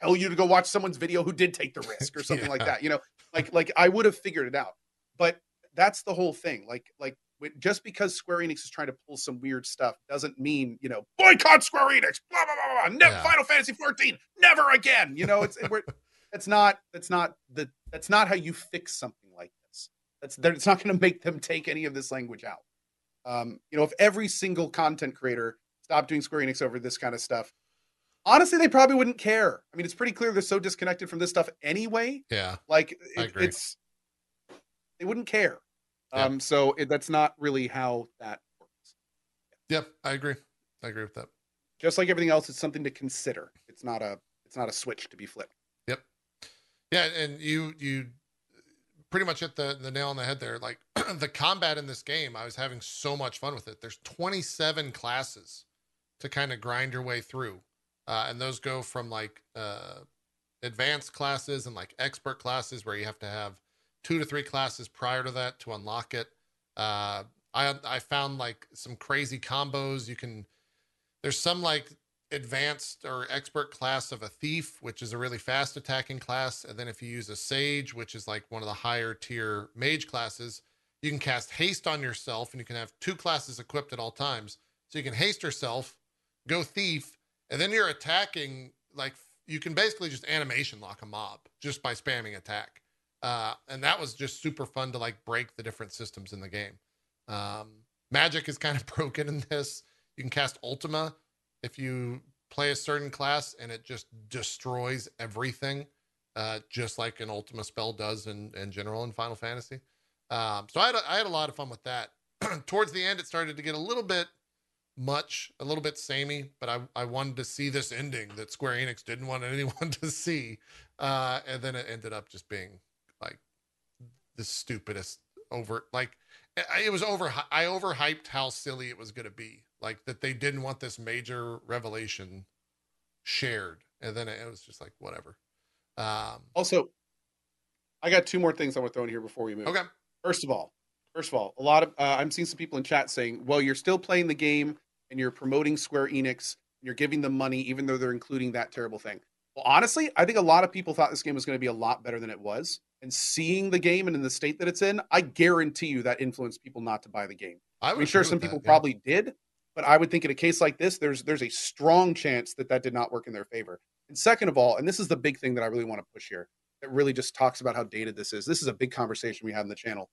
tell you to go watch someone's video who did take the [LAUGHS] risk or something like that. You know, like like I would have figured it out. But that's the whole thing. Like like just because Square Enix is trying to pull some weird stuff doesn't mean you know boycott Square Enix. Blah blah blah blah. Ne- Yeah. Final Fantasy 14, never again. You know, it's it, we're, that's not that's not the that's not how you fix something like this. That's it's not going to make them take any of this language out. Um, you know, if every single content creator stopped doing Square Enix over this kind of stuff, honestly, they probably wouldn't care. I mean, it's pretty clear they're so disconnected from this stuff anyway. Yeah. Like it, it's they wouldn't care. Um, so it, that's not really how that works. Yep. I agree. I agree with that. Just like everything else, it's something to consider. It's not a it's not a switch to be flipped. Yep. Yeah, and you you pretty much hit the the nail on the head there. Like [CLEARS THROAT] the combat in this game, I was having so much fun with it. There's 27 classes to kind of grind your way through, uh, and those go from like uh, advanced classes and like expert classes where you have to have two to three classes prior to that to unlock it. Uh, I I found like some crazy combos. You can there's some like advanced or expert class of a thief, which is a really fast attacking class. And then if you use a sage, which is like one of the higher tier mage classes, you can cast haste on yourself and you can have two classes equipped at all times. So you can haste yourself, go thief, and then you're attacking like you can basically just animation lock a mob just by spamming attack. Uh, and that was just super fun to like break the different systems in the game. Um, magic is kind of [LAUGHS] broken in this. You can cast Ultima if you play a certain class and it just destroys everything, uh, just like an Ultima spell does in, in general in Final Fantasy. Um, so I had, a, I had a lot of fun with that. [CLEARS THROAT] Towards the end, it started to get a little bit much, a little bit samey, but I, I wanted to see this ending that Square Enix didn't want [LAUGHS] anyone to see. Uh, and then it ended up just being the stupidest over, like, it was over. I overhyped how silly it was going to be. Like that they didn't want this major revelation shared, and then it was just like whatever. Um, Also, I got two more things I want to throw in here before we move. okay, First of all, first of all, a lot of uh, I'm seeing some people in chat saying, "Well, you're still playing the game and you're promoting Square Enix and you're giving them money, even though they're including that terrible thing." Well, honestly, I think a lot of people thought this game was going to be a lot better than it was. And seeing the game and in the state that it's in, I guarantee you that influenced people not to buy the game. I I'm would sure some with that, people yeah. probably did, but I would think in a case like this, there's there's a strong chance that that did not work in their favor. And second of all, and this is the big thing that I really want to push here, that really just talks about how dated this is. This is a big conversation we had in the channel.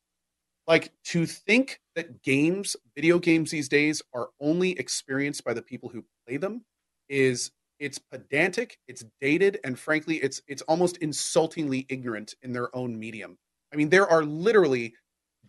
Like to think that games, video games these days, are only experienced by the people who play them is it's pedantic, it's dated, and frankly, it's it's almost insultingly ignorant in their own medium. I mean, there are literally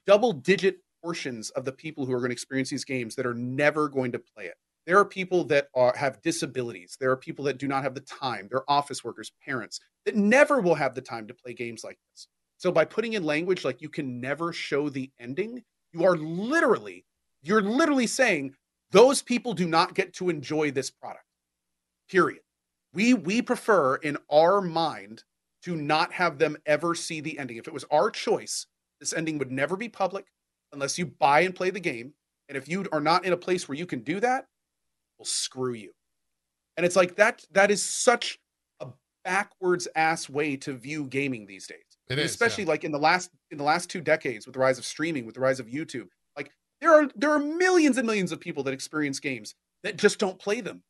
double digit portions of the people who are going to experience these games that are never going to play it. There are people that are have disabilities. There are people that do not have the time. They're office workers, parents that never will have the time to play games like this. So by putting in language like you can never show the ending, you are literally you're literally saying those people do not get to enjoy this product. Period. We we prefer in our mind to not have them ever see the ending. If it was our choice, this ending would never be public unless you buy and play the game. And if you are not in a place where you can do that, well, screw you. And it's like that that is such a backwards ass way to view gaming these days. It is, especially yeah. like in the last in the last two decades with the rise of streaming, with the rise of YouTube. Like there are there are millions and millions of people that experience games that just don't play them.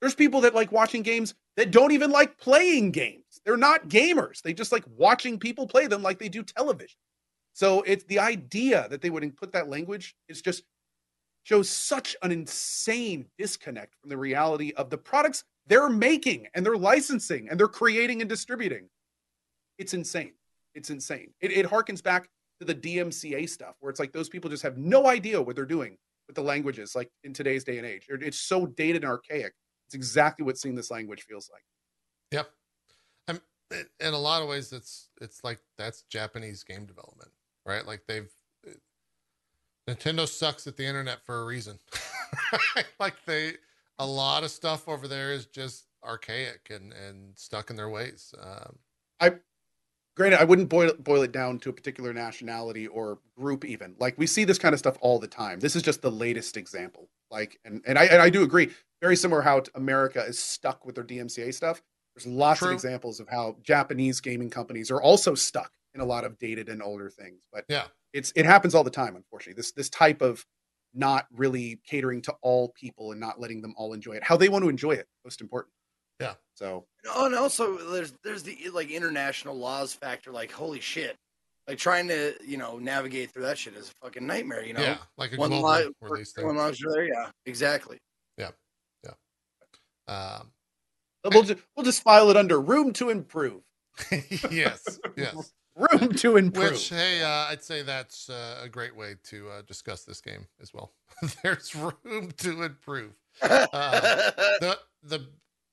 There's people that like watching games that don't even like playing games. They're not gamers. They just like watching people play them like they do television. So it's the idea that they would put that language is just shows such an insane disconnect from the reality of the products they're making and they're licensing and they're creating and distributing. It's insane. It's insane. It, it harkens back to the DMCA stuff where it's like those people just have no idea what they're doing with the languages like in today's day and age. It's so dated and archaic. It's exactly what seeing this language feels like. Yep. I'm, in a lot of ways, it's it's like that's Japanese game development, right? Like they've Nintendo sucks at the internet for a reason. [LAUGHS] like they, a lot of stuff over there is just archaic and and stuck in their ways. Um, Granted, I wouldn't boil boil it down to a particular nationality or group even. Like we see this kind of stuff all the time. This is just the latest example. Like and and I and I do agree. Very similar how America is stuck with their DMCA stuff. There's lots True. of examples of how Japanese gaming companies are also stuck in a lot of dated and older things. But Yeah. it's it happens all the time, unfortunately. This this type of not really catering to all people and not letting them all enjoy it. How they want to enjoy it, most important. Yeah. So Oh, and also there's there's the like international laws factor. Like holy shit, like trying to you know navigate through that shit is a fucking nightmare. You know, Yeah, like a one global live release one thing. lives are there. Yeah, exactly. Um, we'll just we'll just file it under room to improve. [LAUGHS] yes, yes. [LAUGHS] Room to improve. Which, hey, uh, I'd say that's uh, a great way to uh, discuss this game as well. [LAUGHS] There's room to improve. Uh, the the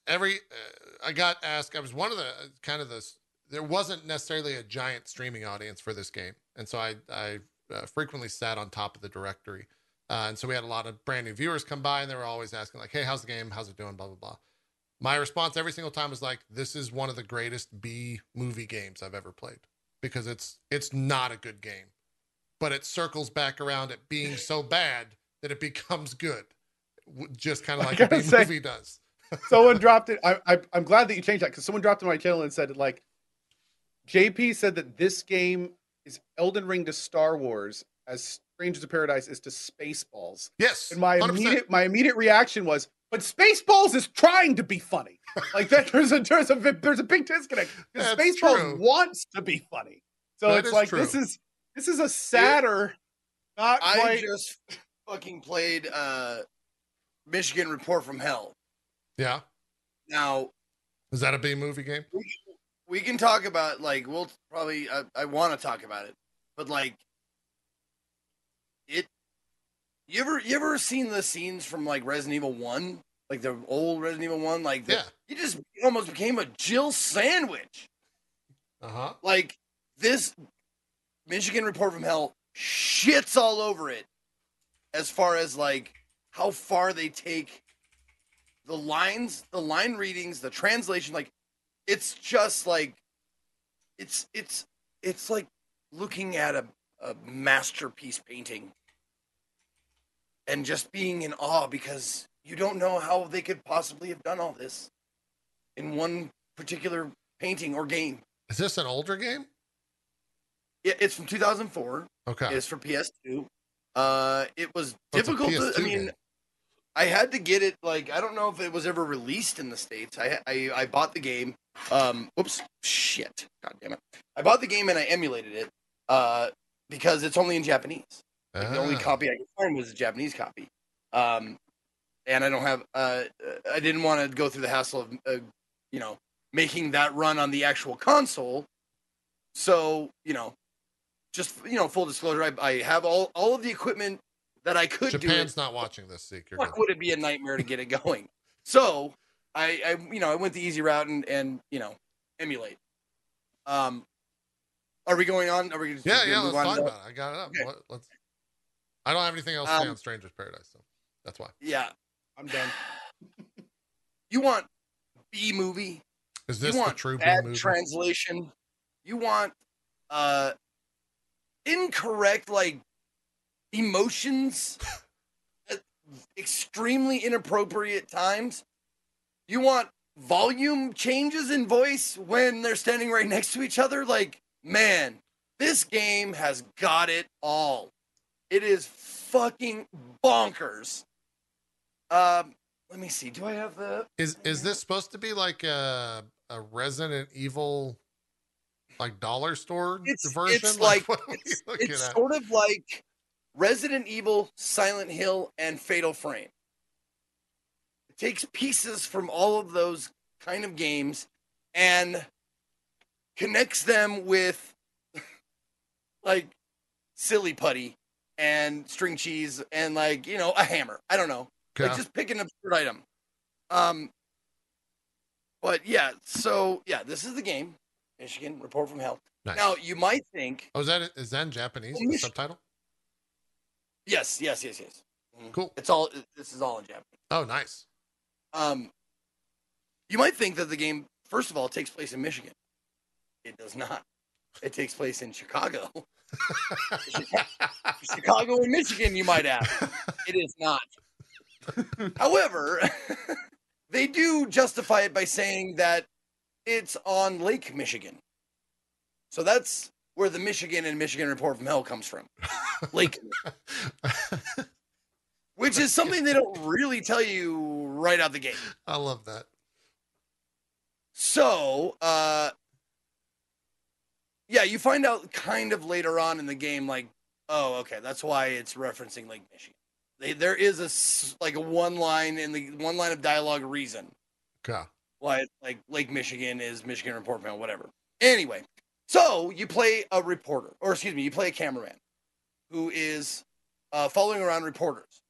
every uh, I got asked. I was one of the kind of the. There wasn't necessarily a giant streaming audience for this game, and so I I uh, frequently sat on top of the directory, uh, and so we had a lot of brand new viewers come by, and they were always asking like, "Hey, how's the game? How's it doing?" Blah blah blah. My response every single time was like, "This is one of the greatest B movie games I've ever played because it's it's not a good game, but it circles back around it being so bad that it [LAUGHS] becomes good, just kind of like a B say- movie does." Someone dropped it. I, I I'm glad that you changed that because someone dropped it on my channel and said like, JP said that this game is Elden Ring to Star Wars as Strangers of Paradise is to Spaceballs. Yes, And my 100%. immediate my immediate reaction was, but Spaceballs is trying to be funny. Like that, there's a there's a there's a big disconnect. Because That's Spaceballs true. wants to be funny. So That it's like true. this is this is a sadder, not I quite. just fucking played uh Michigan Report from Hell. Yeah, Now is that a B movie game? we can talk about like we'll probably I, I want to talk about it, but like it. You ever you ever seen the scenes from like Resident Evil One, like the old Resident Evil One, like the, Yeah. you just almost became a Jill sandwich. Uh huh. Like this Michigan Report from Hell shits all over it as far as like how far they take the lines, the line readings, the translation like it's just like it's it's it's like looking at a, a masterpiece painting and just being in awe because you don't know how they could possibly have done all this in one particular painting or game. Is this an older game? Yeah, it's from 2004. Okay. It's for PS2. Uh, it was Oh, difficult. To, I mean, game. I had to get it. Like, I don't know if it was ever released in the states. I I, I bought the game. Um, whoops, shit, god damn it! I bought the game and I emulated it. Uh, because it's only in Japanese. Like, the only Ah. copy I could find was a Japanese copy. Um, and I don't have. Uh, I didn't want to go through the hassle of, uh, you know, making that run on the actual console. So you know, just you know, full disclosure, I, I have all all of the equipment that I could do. Japan's not watching this. You're Fuck, would it be a nightmare to get it going? [LAUGHS] So I, I, you know, I went the easy route and and you know, emulate. Um, are we going on? Are we just Yeah, yeah. move Let's on talk about it. I got it up. Okay. Let's. I don't have anything else to say Um, on Stranger's Paradise, so that's why. Yeah, I'm done. [LAUGHS] you want B movie? Is you this the want true B movie? translation. You want uh incorrect like emotions at extremely inappropriate times. You want volume changes in voice when they're standing right next to each other like man, this game has got it all. It is fucking bonkers. Um let me see. Do I have the Is is this supposed to be like a a Resident Evil like dollar store It's- version? it's like- we it's, it's sort of like Resident Evil, Silent Hill, and Fatal Frame. It takes pieces from all of those kind of games and connects them with [LAUGHS] like silly putty and string cheese and like you know a hammer. I don't know, Okay. like just pick an absurd item. Um, but yeah, so yeah, this is the game. Michigan Report from Hell. Nice. Now you might think oh, is that is that in Japanese? The Mich- subtitle? Yes, yes, yes, yes. Mhm. Cool. It's all. This is all in Japanese. Oh, nice. Um, you might think that the game, first of all, takes place in Michigan. It does not. It takes place in Chicago. [LAUGHS] Chicago and Michigan, you might ask. [LAUGHS] It is not. However, [LAUGHS] they do justify it by saying that it's on Lake Michigan. So that's where the Michigan and Michigan Report from Hell comes from. [LAUGHS] Lake, which is something they don't really tell you right out the gate. I love that. So, uh, yeah, you find out kind of later on in the game, like, oh, okay, that's why it's referencing Lake Michigan. They, there is a like a one line in the one line of dialogue reason Okay. why like Lake Michigan is Michigan Report Man, whatever. Anyway, so you play a reporter, or excuse me, you play a cameraman who is uh, following around reporters.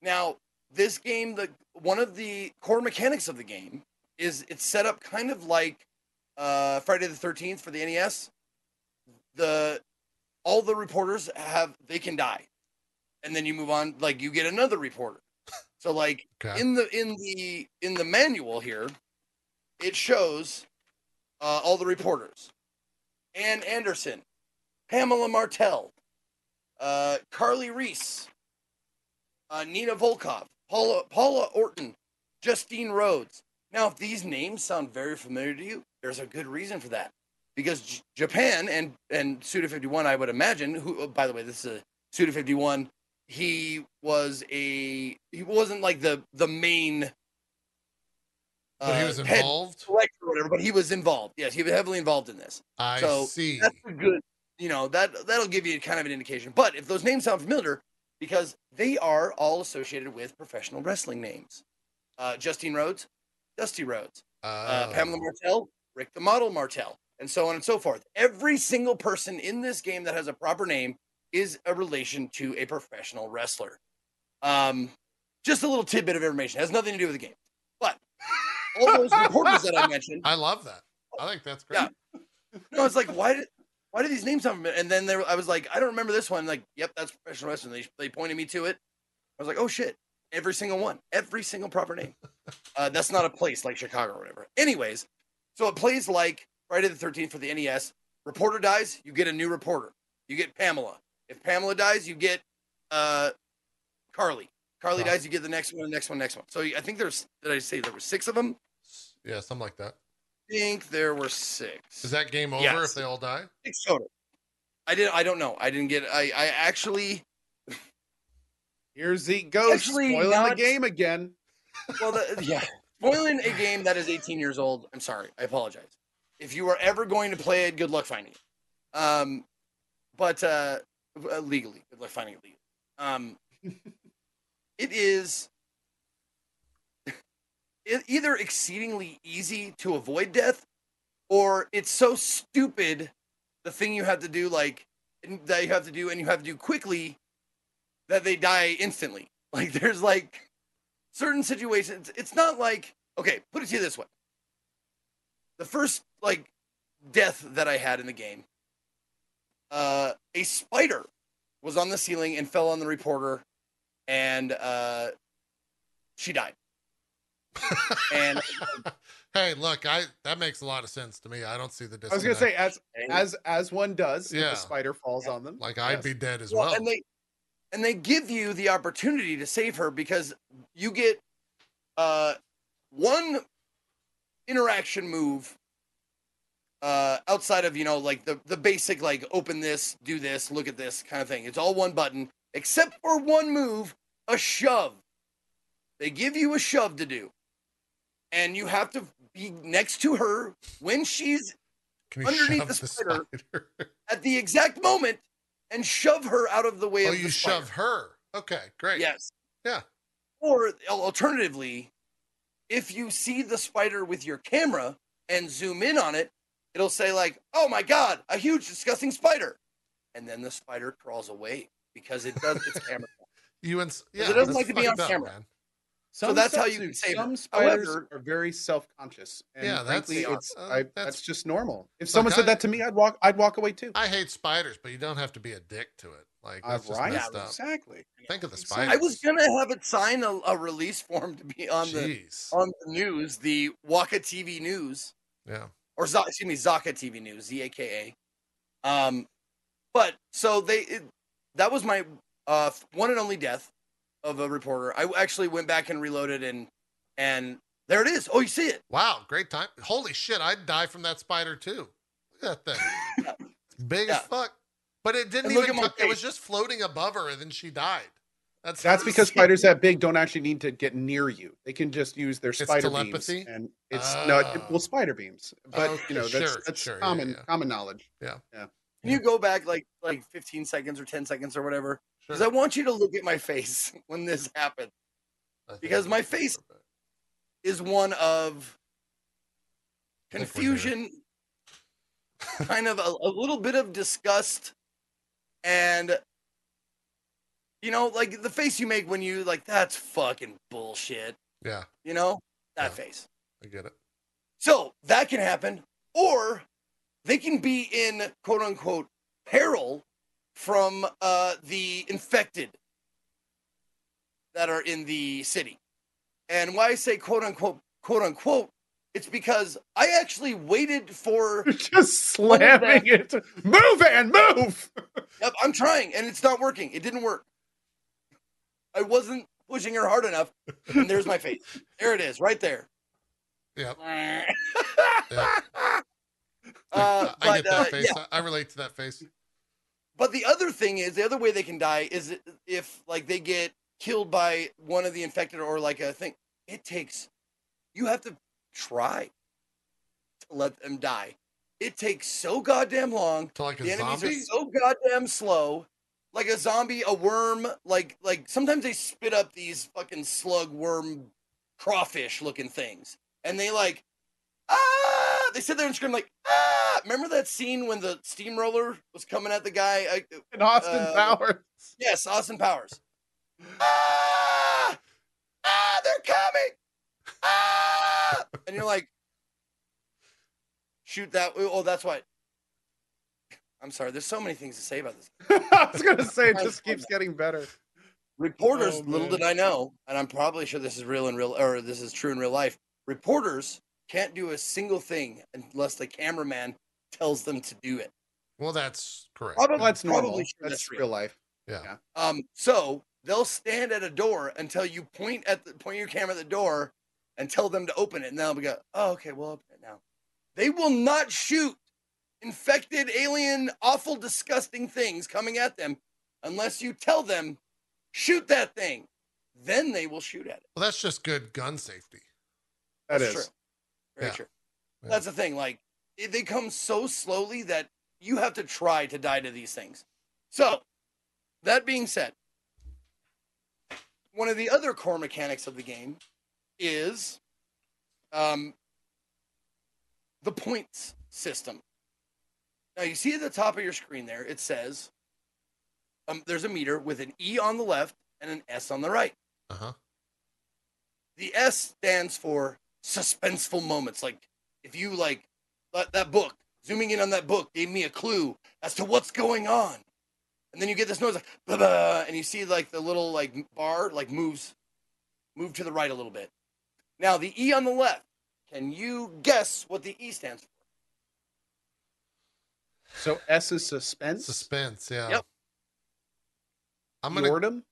Now, this game, the one of the core mechanics of the game is it's set up kind of like uh, Friday the Thirteenth for the NES. The all the reporters have they can die, and then you move on. Like you get another reporter. So like Okay. in the in the in the manual here, it shows uh, all the reporters: Ann Anderson, Pamela Martell, uh, Carly Reese, uh, Nina Volkov, Paula Paula Orton, Justine Rhodes. Now, if these names sound very familiar to you, there's a good reason for that. Because J- Japan and and Suda 51, I would imagine, who oh, by the way, this is a Suda 51 he was a he wasn't like the the main But he uh, was involved. selector or whatever, but he was involved. Yes, he was heavily involved in this. I so see. That's a good, you know, that that'll give you kind of an indication. But if those names sound familiar, because they are all associated with professional wrestling names. Uh, Justine Rhodes, Dusty Rhodes, uh, Oh. Pamela Martell, Rick the Model Martell, and so on and so forth. Every single person in this game that has a proper name is a relation to a professional wrestler. Um, just a little tidbit of information has nothing to do with the game, but all those reporters that I mentioned. [LAUGHS] I love that. I think that's great. Yeah. No, it's like why did why do these names sound familiar? And then there, I was like, I don't remember this one. Like, yep, that's professional wrestling. They they pointed me to it. I was like, oh shit, every single one, every single proper name. [LAUGHS] Uh, that's not a place like Chicago or whatever. Anyways, so it plays like Friday the Thirteenth for the NES. Reporter dies, you get a new reporter. You get Pamela. If Pamela dies, you get uh, Carly. Carly dies, you get the next one, the next one, next one. So I think there's did I say there were six of them? Yeah, something like that. I think there were six. Is that game over Yes. if they all die? six total. I didn't. I don't know. I didn't get. I. I actually. [LAUGHS] Here's the Ghost Actually, spoiling the game again. [LAUGHS] Well, the, yeah. Spoiling a game that is 18 years old. I'm sorry. I apologize. If you are ever going to play it, good luck finding it. Um, but uh, uh, legally, good luck finding it legally. Um, [LAUGHS] it is either exceedingly easy to avoid death, or it's so stupid. The thing you have to do, like that you have to do, and you have to do quickly, that they die instantly. [LAUGHS] Like there's like certain situations. It's not like okay. Put it to you this way: the first like death that I had in the game, uh, a spider was on the ceiling and fell on the reporter, and uh, she died. [LAUGHS] And hey, look, I that makes a lot of sense to me. I don't see the I was gonna say as as as one does, if Yeah. the spider falls on them. like I'd Yes. be dead as well, well. and they and they give you the opportunity to save her because you get uh one interaction move uh outside of you know like the the basic like open this do this look at this kind of thing it's all one button except for one move a shove they give you a shove to do and you have to be next to her when she's underneath the spider. spider? [LAUGHS] at the exact moment and shove her out of the way oh, of you the spider. shove her. Okay, great. Yes. Yeah. Or alternatively, if you see the spider with your camera and zoom in on it, it'll say like, "Oh my god, a huge disgusting spider." And then the spider crawls away because it does its camera. [LAUGHS] You and yeah, it doesn't like to be on up, camera. man. So that's how you can save Some spiders However- are very self-conscious. And Yeah, that's- frankly, it's Uh, I, that's- that's, just normal. If Look, someone said I- that to me, I'd walk. I'd walk away too. I hate spiders, but you don't have to be a dick to it. Like Uh, that's just right? messed up. Exactly. Think of the Exactly. spiders. I was gonna have it sign a, a release form to be on the on the news, the Waka TV News. yeah. or excuse me, Zaka TV News, Z A K A. Um, but so they it, that was my uh one and only death of a reporter. I actually went back and reloaded and and there it is. Oh, you see it? Wow, great time. Holy shit, I'd die from that spider too. Look at that thing. It's [LAUGHS] big Yeah. as fuck. But it didn't look even. at it was just floating above her, and then she died. That's That's [LAUGHS] because spiders that big don't actually need to get near you. They can just use their spider telepathy? beams, and it's no, it, Oh. well, spider beams. But Okay, you know, that's sure, that's sure, yeah, common knowledge. yeah. common knowledge. Can you go back like like 15 seconds or 10 seconds or whatever? Sure. Because I want you to look at my face [LAUGHS] when this happened. Because my face-. Is one of I think we're there. confusion, [LAUGHS] kind of a, a little bit of disgust, and you know, like the face you make when you like that's fucking bullshit. Yeah, You know that Yeah. face. I get it. So that can happen, or they can be in quote unquote peril from uh, the infected that are in the city. And why I say quote unquote, quote unquote, it's because I actually waited for. [LAUGHS] just slamming it. Move and move. [LAUGHS] Yep, I'm trying, and it's not working. It didn't work. I wasn't pushing her hard enough, and there's my face. There it is, right there. Yep. [LAUGHS] [LAUGHS] uh, [LAUGHS] I, but, get that uh, face. yeah. I, I relate to that face. But the other thing is, the other way they can die is if like they get killed by one of the infected or like a thing. It takes you have to try to let them die. It takes so goddamn long. To like a The enemies zombie. are so goddamn slow. Like a zombie, a worm, like like sometimes they spit up these fucking slug worm crawfish looking things. And they like ah they sit there and scream like ah remember that scene when the steamroller was coming at the guy I, And Austin Uh, Powers. Yes, Austin Powers. Ah! Ah, they're coming! Ah! And you're like, shoot that. Oh, that's why. I'm sorry. There's so many things to say about this. [LAUGHS] I was gonna say it just keeps getting better. Reporters, Oh, little did I know, and I'm probably sure this is real in real, or this is true in real life. Reporters can't do a single thing unless the cameraman tells them to do it. Well, that's correct. Probably, Well, that's normal. probably sure that's that's real life. Yeah. Um, so they'll stand at a door until you point at the point your camera at the door and tell them to open it, and they'll be go, "Oh, okay, we'll open it now." They will not shoot infected, alien, awful, disgusting things coming at them unless you tell them, "Shoot that thing." Then they will shoot at it. Well, that's just good gun safety. That That's is. true. Very Yeah. true. Yeah. That's the thing. Like it, they come so slowly that you have to try to die to these things. So, that being said, one of the other core mechanics of the game is um, the points system. Now you see at the top of your screen there, it says um, there's a meter with an E on the left and an S on the right. Uh huh. The S stands for suspenseful moments. Like if you like that, that book, zooming in on that book gave me a clue as to what's going on. And then you get this noise like blah, blah, and you see like the little like bar like moves move to the right a little bit. Now the E on the left, can you guess what the E stands for? So S is suspense. Suspense. Yeah. Yep. I'm gonna Boredom.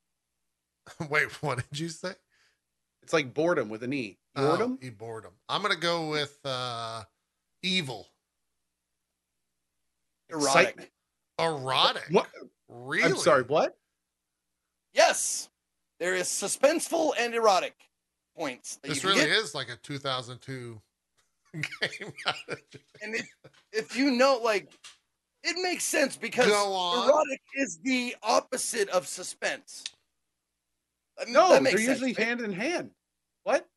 [LAUGHS] wait. What did you say? It's like boredom with an E. Oh, Boredom. e boredom. I'm gonna go with uh, evil, Erotic. erotic. What? Really? I'm sorry. What? Yes. There is suspenseful and erotic points. That This you really get. is like a 2002 [LAUGHS] game. And if, if you know, like, it makes sense because erotic is the opposite of suspense. I mean, No, that they're makes sense, usually right? hand in hand. What?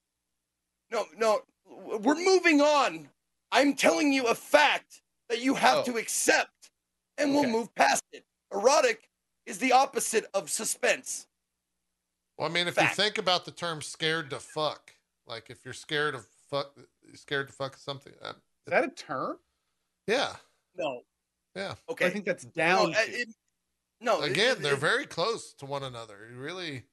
No, no, we're moving on. I'm telling you a fact that you have Oh. to accept, and we'll move past it. Erotic is the opposite of suspense. Well, I mean, if Fact. you think about the term "scared to fuck," like if you're scared of fuck, scared to fuck something. Uh, Is that a term? yeah. No. Yeah. Okay. I think that's down. to. it- no, Again, it- they're it- very close to one another. You really.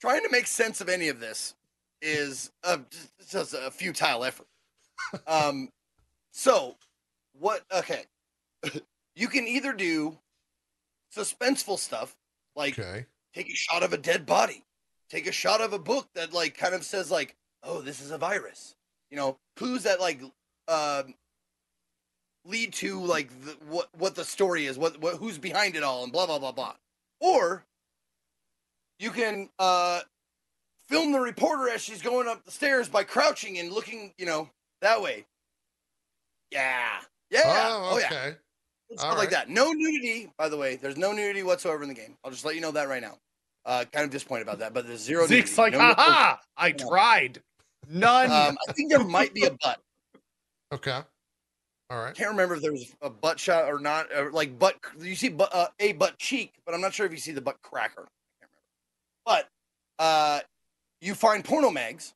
Trying to make sense of any of this is a, just a futile effort. Um, so what? Okay, [LAUGHS] you can either do suspenseful stuff like Okay. take a shot of a dead body, take a shot of a book that like kind of says like, oh, this is a virus. You know, clues that like um lead to like the, what what the story is, what, what who's behind it all, and blah blah blah blah. Or you can uh, film the reporter as she's going up the stairs by crouching and looking, you know, that way. Yeah, yeah, Oh, oh, yeah, stuff All like that. No nudity, by the way. There's no nudity whatsoever in the game. I'll just let you know that right now. Uh, kind of disappointed about that, but there's zero. Zeke's nudity. like, No- haha, I tried. None. Um, I think there might be a butt. Okay. All right. can't remember if there was a butt shot or not. Or like butt, you see butt, uh, a butt cheek, but I'm not sure if you see the butt cracker. I can't remember. But uh, you find porno mags,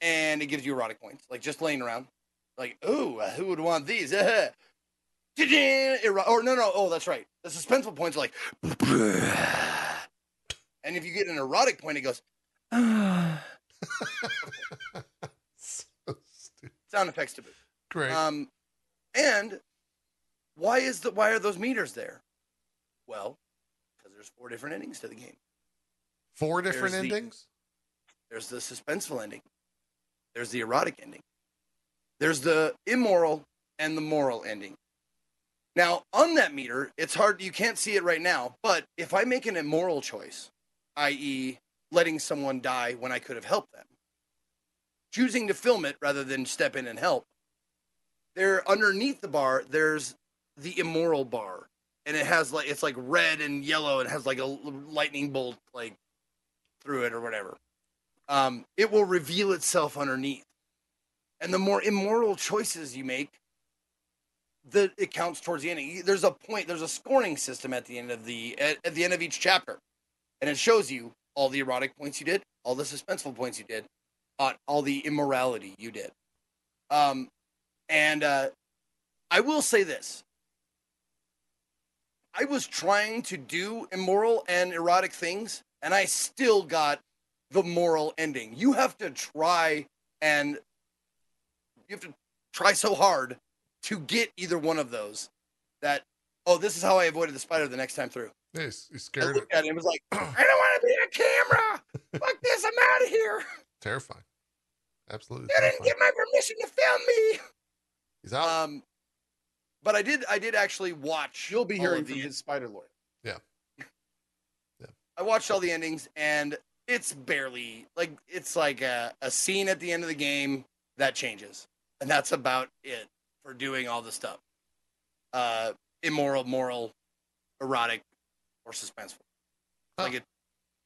and it gives you erotic points, like just laying around. Like, ooh, who would want these? [LAUGHS] Or no, no, oh, that's right. The suspenseful points are like, [SIGHS] and if you get an erotic point, it goes. [SIGHS] [LAUGHS] So stupid. sound effects to boot. Great. Um, and why is the why are those meters there? Well, because there's four different endings to the game. Four different there's the- endings. There's the suspenseful ending. There's the erotic ending. There's the immoral and the moral ending. Now, on that meter, it's hard you can't see it right now, but if I make an immoral choice, i.e., letting someone die when I could have helped them, choosing to film it rather than step in and help, there underneath the bar, there's the immoral bar. And it has like it's like red and yellow and has like a lightning bolt like through it or whatever um, it will reveal itself underneath. And the more immoral choices you make, the it counts towards the ending. There's a point, there's a scoring system at the end of the at, at the end of each chapter, and it shows you all the erotic points you did, all the suspenseful points you did, uh, all the immorality you did. Um, and uh, I will say this: I was trying to do immoral and erotic things, and I still got the moral ending. You have to try and you have to try so hard to get either one of those that oh, this is how I avoided the spider the next time through. Yes, you I scared it. looked at it and was like, [CLEARS THROAT] I don't want to be on camera. Fuck this, I'm out of here. Terrifying. Absolutely. You didn't get my permission to film me. He's out. Um, but I did. I did actually watch. You'll be all hearing of from the- his spider lawyer. I watched all the endings, and it's barely like it's like a, a scene at the end of the game that changes, and that's about it for doing all the stuff. Uh, immoral, moral, erotic, or suspenseful. Like a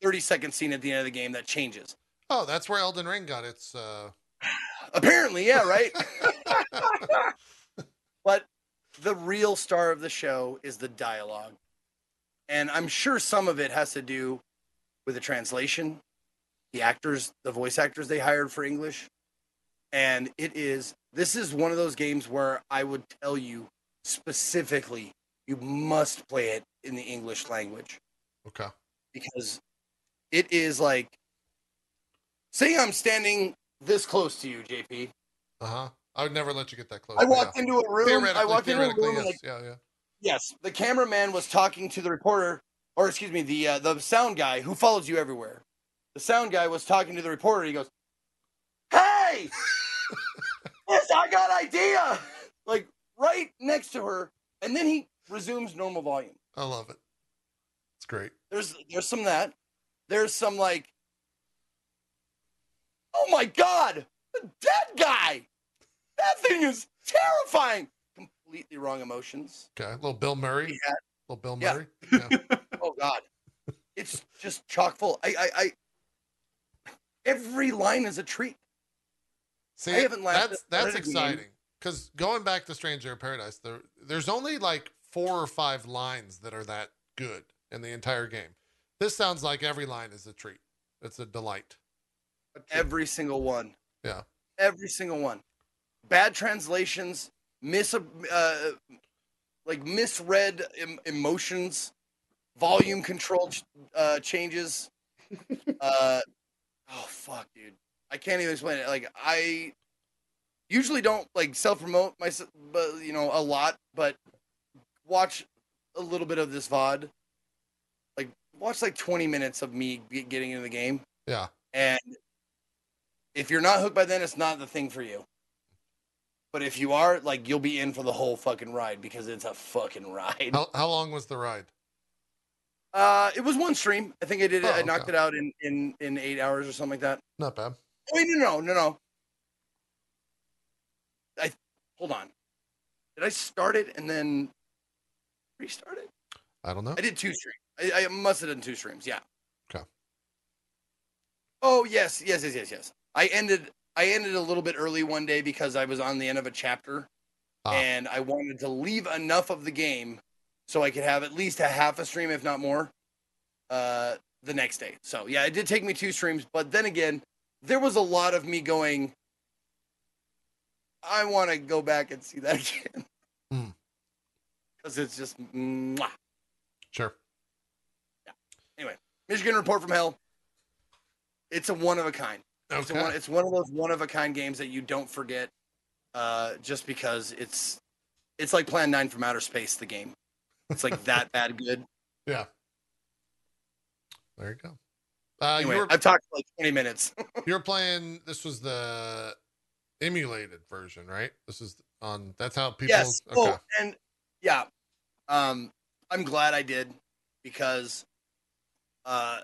thirty second scene at the end of the game that changes. oh, that's where Elden Ring got its. Uh, [LAUGHS] Apparently, yeah, right. [LAUGHS] but the real star of the show is the dialogue. And I'm sure some of it has to do with the translation, the actors, the voice actors they hired for English. And it is, this is one of those games where I would tell you specifically, you must play it in the English language okay. because it is like, say I'm standing this close to you, JP. Uh huh. I would never let you get that close. I walked yeah. into a room. I walked into a room. yes. Like, yeah, yeah. Yes, the cameraman was talking to the reporter, or excuse me, the uh, the sound guy who follows you everywhere. The sound guy was talking to the reporter. He goes, "Hey, [LAUGHS] yes, I got idea." Like right next to her, and then he resumes normal volume. I love it. It's great. There's there's some that. There's some like, oh my god, the dead guy. That thing is terrifying. Completely wrong emotions. Okay. little Bill Murray. Had- little Bill Yeah. Murray. [LAUGHS] Yeah. oh god, it's just chock full. I, I, I, every line is a treat. See, I haven't laughed that's that's exciting because going back to Stranger of Paradise, there there's only like four or five lines that are that good in the entire game. This sounds like every line is a treat. It's a delight. Every single one. Yeah. Every single one. Bad translations, mis uh, like misread em- emotions, volume control ch- uh, changes. [LAUGHS] uh, oh fuck, dude! I can't even explain it. Like I usually don't like self promote myself, but you know a lot. But watch a little bit of this VOD. Like watch like twenty minutes of me ge- getting into the game. Yeah. And if you're not hooked by then, it's not the thing for you. But if you are, like, you'll be in for the whole fucking ride because it's a fucking ride. How, how long was the ride? Uh, it was one stream. I think I did it. Oh, I knocked okay. it out in in in eight hours or something like that. Not bad. Wait, no, no, no, no. I hold on. Did I start it and then restart it? I don't know. I did two streams. I, I must have done two streams. Yeah. Okay. Oh yes, yes, yes, yes, yes. I ended. I ended a little bit early one day because I was on the end of a chapter, Ah. and I wanted to leave enough of the game so I could have at least a half a stream, if not more, uh, the next day. So yeah, it did take me two streams, but then again, there was a lot of me going. I want to go back and see that [LAUGHS] again Hmm. because it's just mwah. Sure. Yeah. Anyway, Michigan Report from Hell. It's a one of a kind. It's, one, it's one of those one of a kind games that you don't forget, uh, just because it's it's like Plan Nine from Outer Space. The game, it's like that [LAUGHS] bad good. Yeah. There you go. Uh, Anyway, were I've talked for like twenty minutes. [LAUGHS] you're playing. This was the emulated version, right? This is on. That's how people. yes. Okay. Oh, and yeah, um, I'm glad I did because uh,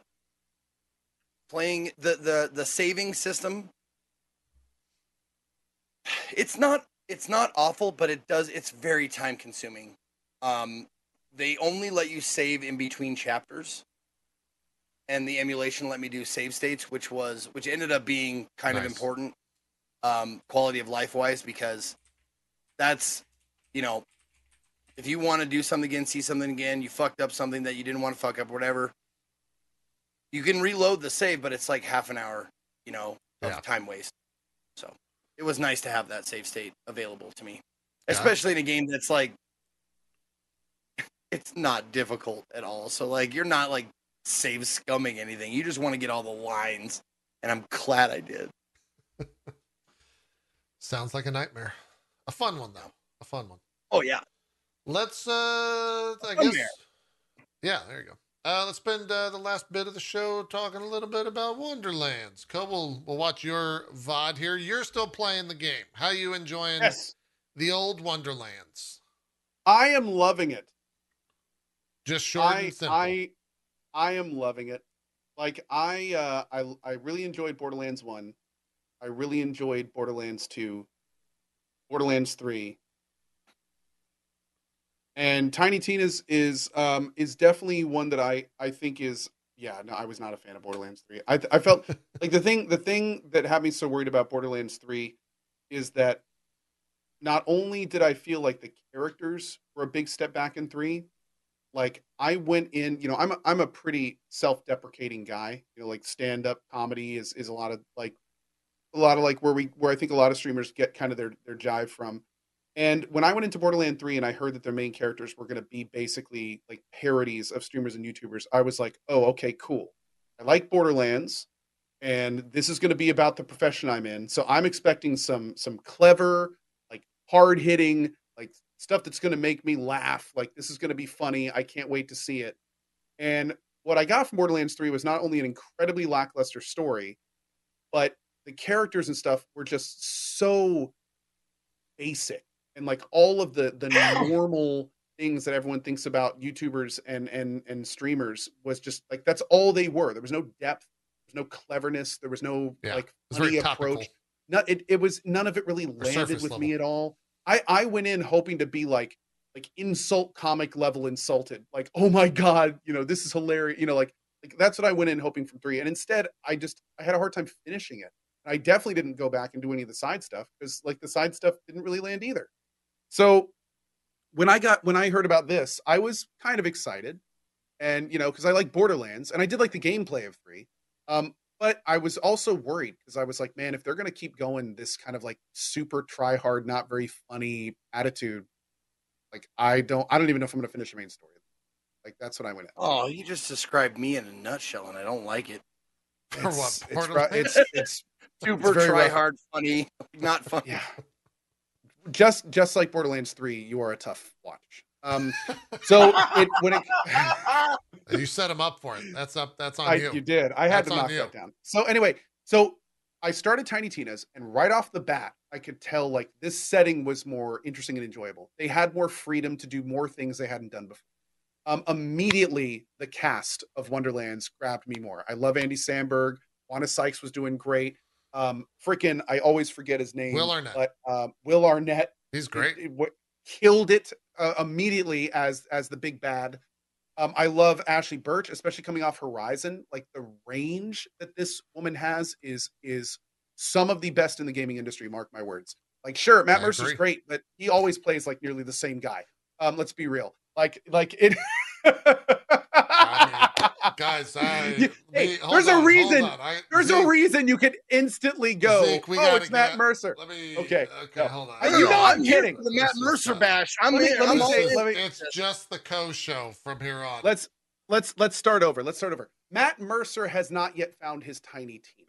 playing the the the saving system. It's not it's not awful, but it does it's very time consuming. Um, they only let you save in between chapters, and the emulation let me do save states, which was which ended up being kind of important, um, quality of life wise, because that's you know if you want to do something again, see something again, you fucked up something that you didn't want to fuck up, whatever. You can reload the save, but it's like half an hour, you know, of Yeah. time waste. So it was nice to have that save state available to me, Yeah. especially in a game that's like, [LAUGHS] it's not difficult at all. So like, you're not like save scumming anything. You just want to get all the lines, and I'm glad I did. [LAUGHS] Sounds like a nightmare. A fun one though. A fun one. Oh yeah, Let's. uh I guess. Yeah. There you go. Uh, let's spend uh, the last bit of the show talking a little bit about Wonderlands. Co, we'll, watch your VOD here. You're still playing the game. How you enjoying Yes, the old Wonderlands? I am loving it. Just short I and simple. I I am loving it. Like I uh I I really enjoyed Borderlands 1. I really enjoyed Borderlands 2. Borderlands 3. And Tiny Tina's is um is definitely one that I I think is yeah, no, I was not a fan of Borderlands 3. I I felt [LAUGHS] like the thing the thing that had me so worried about Borderlands 3 is that not only did I feel like the characters were a big step back in 3, like I went in, you know, I'm a, I'm a pretty self-deprecating guy. You know, like stand-up comedy is is a lot of like a lot of like where we where I think a lot of streamers get kind of their their jive from. And when I went into Borderland 3 and I heard that their main characters were going to be basically like parodies of streamers and YouTubers, I was like, "Oh, okay, cool. I like Borderlands and this is going to be about the profession I'm in. So I'm expecting some some clever, like hard-hitting, like stuff that's going to make me laugh. Like this is going to be funny. I can't wait to see it." And what I got from Borderlands 3 was not only an incredibly lackluster story, but the characters and stuff were just so basic and like all of the the [LAUGHS] normal things that everyone thinks about YouTubers and and and streamers was just like that's all they were. There was no depth, there was no cleverness, there was no Yeah, like It was very funny approach. Not it, it was none of it really landed with me at all. I I went in hoping to be like like insult comic level insulted. Like, oh my god, you know, this is hilarious. You know, like like that's what I went in hoping from three. And instead I just I had a hard time finishing it. I definitely didn't go back and do any of the side stuff because like the side stuff didn't really land either. So when I got when I heard about this, I was kind of excited. And you know, because I like Borderlands and I did like the gameplay of three. Um, but I was also worried because I was like, man, if they're gonna keep going this kind of like super try hard, not very funny attitude, like I don't I don't even know if I'm gonna finish the main story. Like that's what I went at. Oh, you just described me in a nutshell, and I don't like it. For [LAUGHS] what, It's, it's, Borderlands? it's it's [LAUGHS] Super very try rough. hard, funny, [LAUGHS] not funny. yeah. Just just like Borderlands 3, you are a tough watch. Um so it when it [LAUGHS] you set him up for it. That's up. That's on I, you. you did. I had That's to knock you. that down. So anyway, so I started Tiny Tina's, and right off the bat, I could tell like this setting was more interesting and enjoyable. They had more freedom to do more things they hadn't done before. Um, immediately, the cast of Wonderlands grabbed me more. I love Andy Samberg. Wanda Sykes was doing great. Um, freaking, I always forget his name. Will Arnett. But um, Will Arnett He's great. it- it- killed it uh, immediately as as the big bad. Um, I love Ashly Burch, especially coming off Horizon. Like the range that this woman has is is some of the best in the gaming industry. Mark my words. Like, sure, Matt I Mercer's agree. great, but he always plays like nearly the same guy. Um, let's be real. Like, like it. Guys, [LAUGHS] I, You- hey, me- there's a on, hold reason- I- There's Zeke, a reason you could instantly go. Zeke, oh, gotta it's Matt get- Mercer. Let me. Okay, Okay. no. Hold on. I- No, you no, know I'm I'm kidding. the Matt Mercer bash. I'm Let me- let me I'm say- let me- It's just the co show from here on. let's let's let's start over. Let's start over. Matt Mercer has not yet found his Tiny Tina.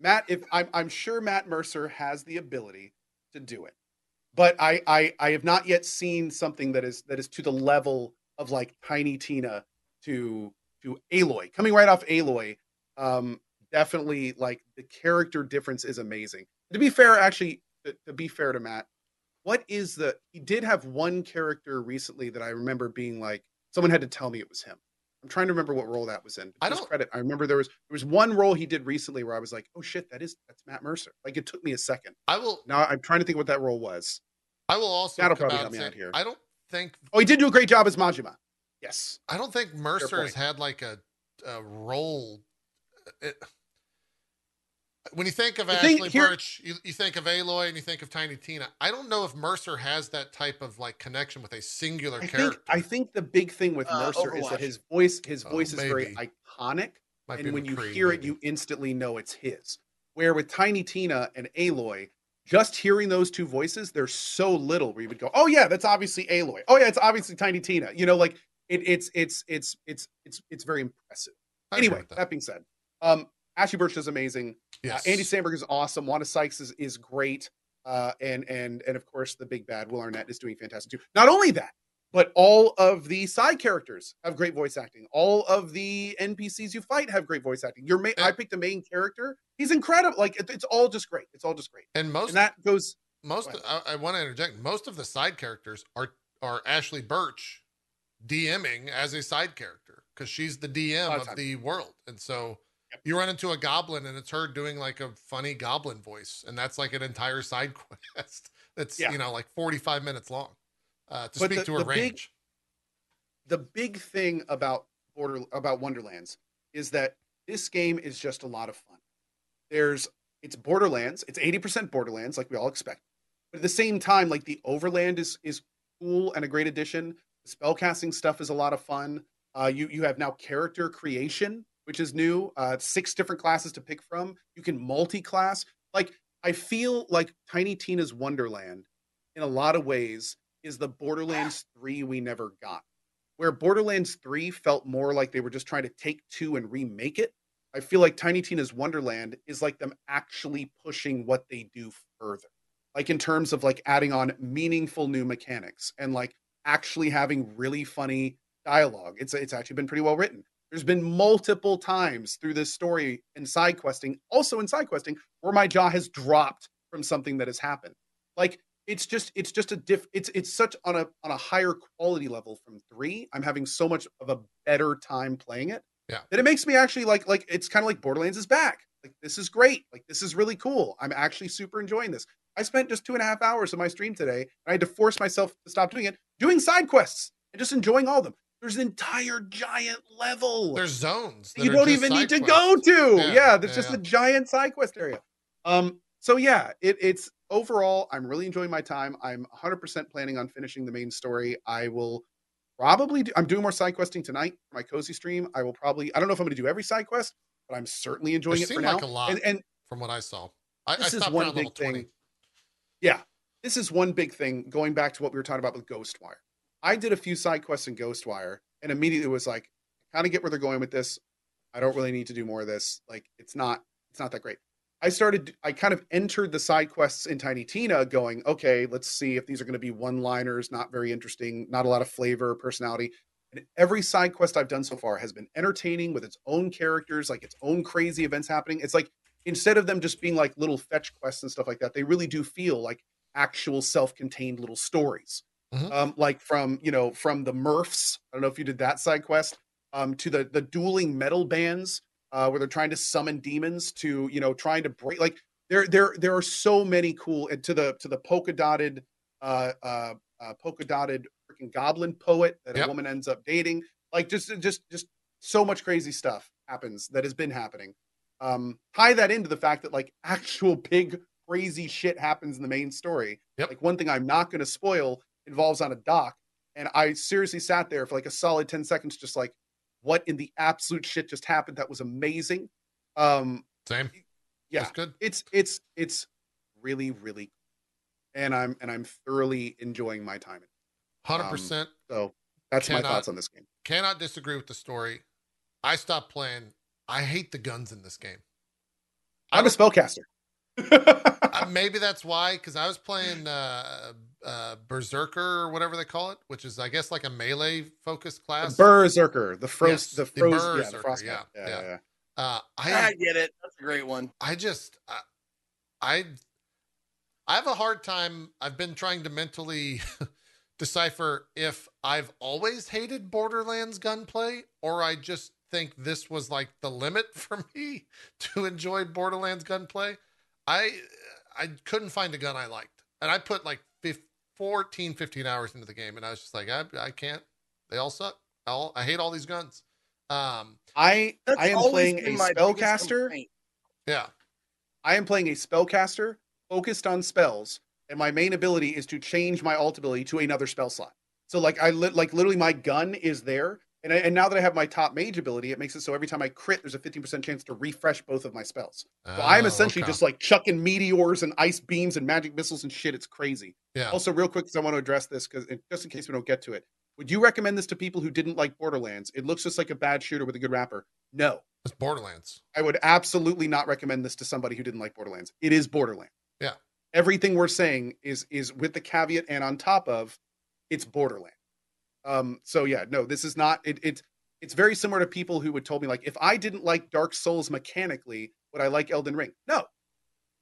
Matt, if I'm I'm sure Matt Mercer has the ability to do it, but I I I have not yet seen something that is that is to the level of like Tiny Tina to to Aloy coming right off Aloy. Um, definitely like the character difference is amazing. To be fair, actually, to, to be fair to Matt, what is the he did have one character recently that I remember being like someone had to tell me it was him. I'm trying to remember what role that was in. I don't credit. I remember there was there was one role he did recently where I was like, oh shit, that is that's Matt Mercer. Like it took me a second. I will. Now I'm trying to think what that role was. I will also That'll probably help me out here. I don't think. Oh, he did do a great job as Majima. Yes. I don't think Mercer has had like a, a role. It, when you think of The Ashley here- Burch, you, you think of Aloy and you think of Tiny Tina. I don't know if Mercer has that type of like connection with a singular I character. think I think the big thing with Uh, Mercer is that his voice his Oh, voice is very iconic. Might and when you McCree, hear it, you instantly know it's his. Where with Tiny Tina and Aloy, just hearing those two voices, there's so little where you would go, "Oh yeah, that's obviously Aloy. Oh yeah, it's obviously Tiny Tina." You know, like it, it's it's it's it's it's it's very impressive. I Anyway, that. that. being said, um, Ashly Burch is amazing. yes. Uh, Andy Samberg is awesome. Wanda Sykes is, is great. Uh, and and and of course the big bad Will Arnett is doing fantastic too. Not only that, but all of the side characters have great voice acting. All of the NPCs you fight have great voice acting. Your main, I picked a main character. He's incredible. Like it, it's all just great. It's all just great. and most And that goes. most Go I, I want to interject. Most of the side characters are are Ashly Burch DMing as a side character because she's the DM of of, the world, and so Yep. you run into a goblin and it's her doing like a funny goblin voice, and that's like an entire side [LAUGHS] quest that's Yeah. you know like forty five minutes long uh, to But speak the- to her the big- range. the big thing about border about wonderlands is that this game is just a lot of fun there's it's borderlands it's 80% borderlands like we all expect but at the same time like the overland is is cool and a great addition spellcasting stuff is a lot of fun uh, you you have now character creation which is new uh, six different classes to pick from you can multi-class like i feel like tiny tina's wonderland in a lot of ways is the borderlands [SIGHS] 3 we never got where Borderlands 3 felt more like they were just trying to take two and remake it. I feel like Tiny Tina's Wonderland is like them actually pushing what they do further. Like in terms of like adding on meaningful new mechanics and like actually having really funny dialogue. It's it's actually been pretty well written. There's been multiple times through this story and side questing, also in side questing, where my jaw has dropped from something that has happened. Like it's just it's just a diff it's it's such on a on a higher quality level from three i'm having so much of a better time playing it Yeah. that it makes me actually like like it's kind of like borderlands is back like this is great like this is really cool i'm actually super enjoying this i spent just two and a half hours of my stream today and i had to force myself to stop doing it doing side quests and just enjoying all of them there's an entire giant level There's zones that you don't even need to go to. Yeah, Yeah, there's yeah, just yeah. a giant side quest area. Um, so yeah, it, it's overall, I'm really enjoying my time. I'm 100% planning on finishing the main story. I will probably do, I'm doing more side questing tonight for my cozy stream. I will probably, I don't know if I'm going to do every side quest, but I'm certainly enjoying There it for now. like a lot. And, and from what I saw. I, I This is one big thing. 20. yeah, this is one big thing going back to what we were talking about with Ghostwire. I did a few side quests in Ghostwire and immediately was like, kind of get where they're going with this. I don't really need to do more of this. Like it's not it's not that great. I started I kind of entered the side quests in Tiny Tina going, okay, let's see if these are going to be one-liners, not very interesting, not a lot of flavor, personality. And every side quest I've done so far has been entertaining with its own characters, like its own crazy events happening. It's like instead of them just being like little fetch quests and stuff like that, they really do feel like actual self-contained little stories. Mhm. Um, like from you know from the Murphs. I don't know if you did that side quest. Um, to the the dueling metal bands uh, where they're trying to summon demons to you know trying to break like there there there are so many cool and to the to the polka dotted uh uh, uh polka dotted freaking goblin poet that Yep. a woman ends up dating like just just just so much crazy stuff happens that has been happening um tie that into the fact that like [LAUGHS] actual big crazy shit happens in the main story Yep. like one thing i'm not going to spoil involves on a dock and i seriously sat there for like a solid 10 seconds just like what in the absolute shit just happened that was amazing um Same. yeah That's good. it's it's it's really really and i'm and i'm thoroughly enjoying my time. Hundred percent. so that's my thoughts on this game Cannot disagree with the story. I stopped playing. I hate the guns in this game. I i'm a spellcaster [LAUGHS] Uh, maybe that's why, because I was playing uh, uh, Berserker or whatever they call it, which is, I guess, like a melee focused class. berserker the frost, Yes, the the froze yeah, the frost yeah, yeah, yeah. yeah. uh, I I, get it. That's a great one. I just, I, I, I have a hard time. I've been trying to mentally [LAUGHS] decipher if I've always hated Borderlands gunplay or I just think this was like the limit [LAUGHS] for me to enjoy Borderlands gunplay. I I couldn't find a gun I liked. And I put like 15, 14, 15 hours into the game and I was just like, I, I can't. They all suck. I, all, I hate all these guns. Um, i i am playing a spellcaster yeah. i am playing a spellcaster focused on spells and my main ability is to change my alt ability to another spell slot so like i lit like literally my gun is there and, I, and now that i have my top mage ability it makes it so every time i crit there's a 15% chance to refresh both of my spells So I'm Oh, essentially okay. just like chucking meteors and ice beams and magic missiles and shit. It's crazy. yeah. Also, real quick, because I want to address this, because just in case we don't get to it, would you recommend this to people who didn't like Borderlands? It looks just like a bad shooter with a good rapper. No, It's Borderlands. I would absolutely not recommend this to somebody who didn't like Borderlands. It is Borderlands. Yeah. Everything we're saying is is with the caveat and on top of, it's Borderlands. Um. So yeah, no, this is not. It, it's it's very similar to people who would told me like if I didn't like Dark Souls mechanically, would I like Elden Ring? No.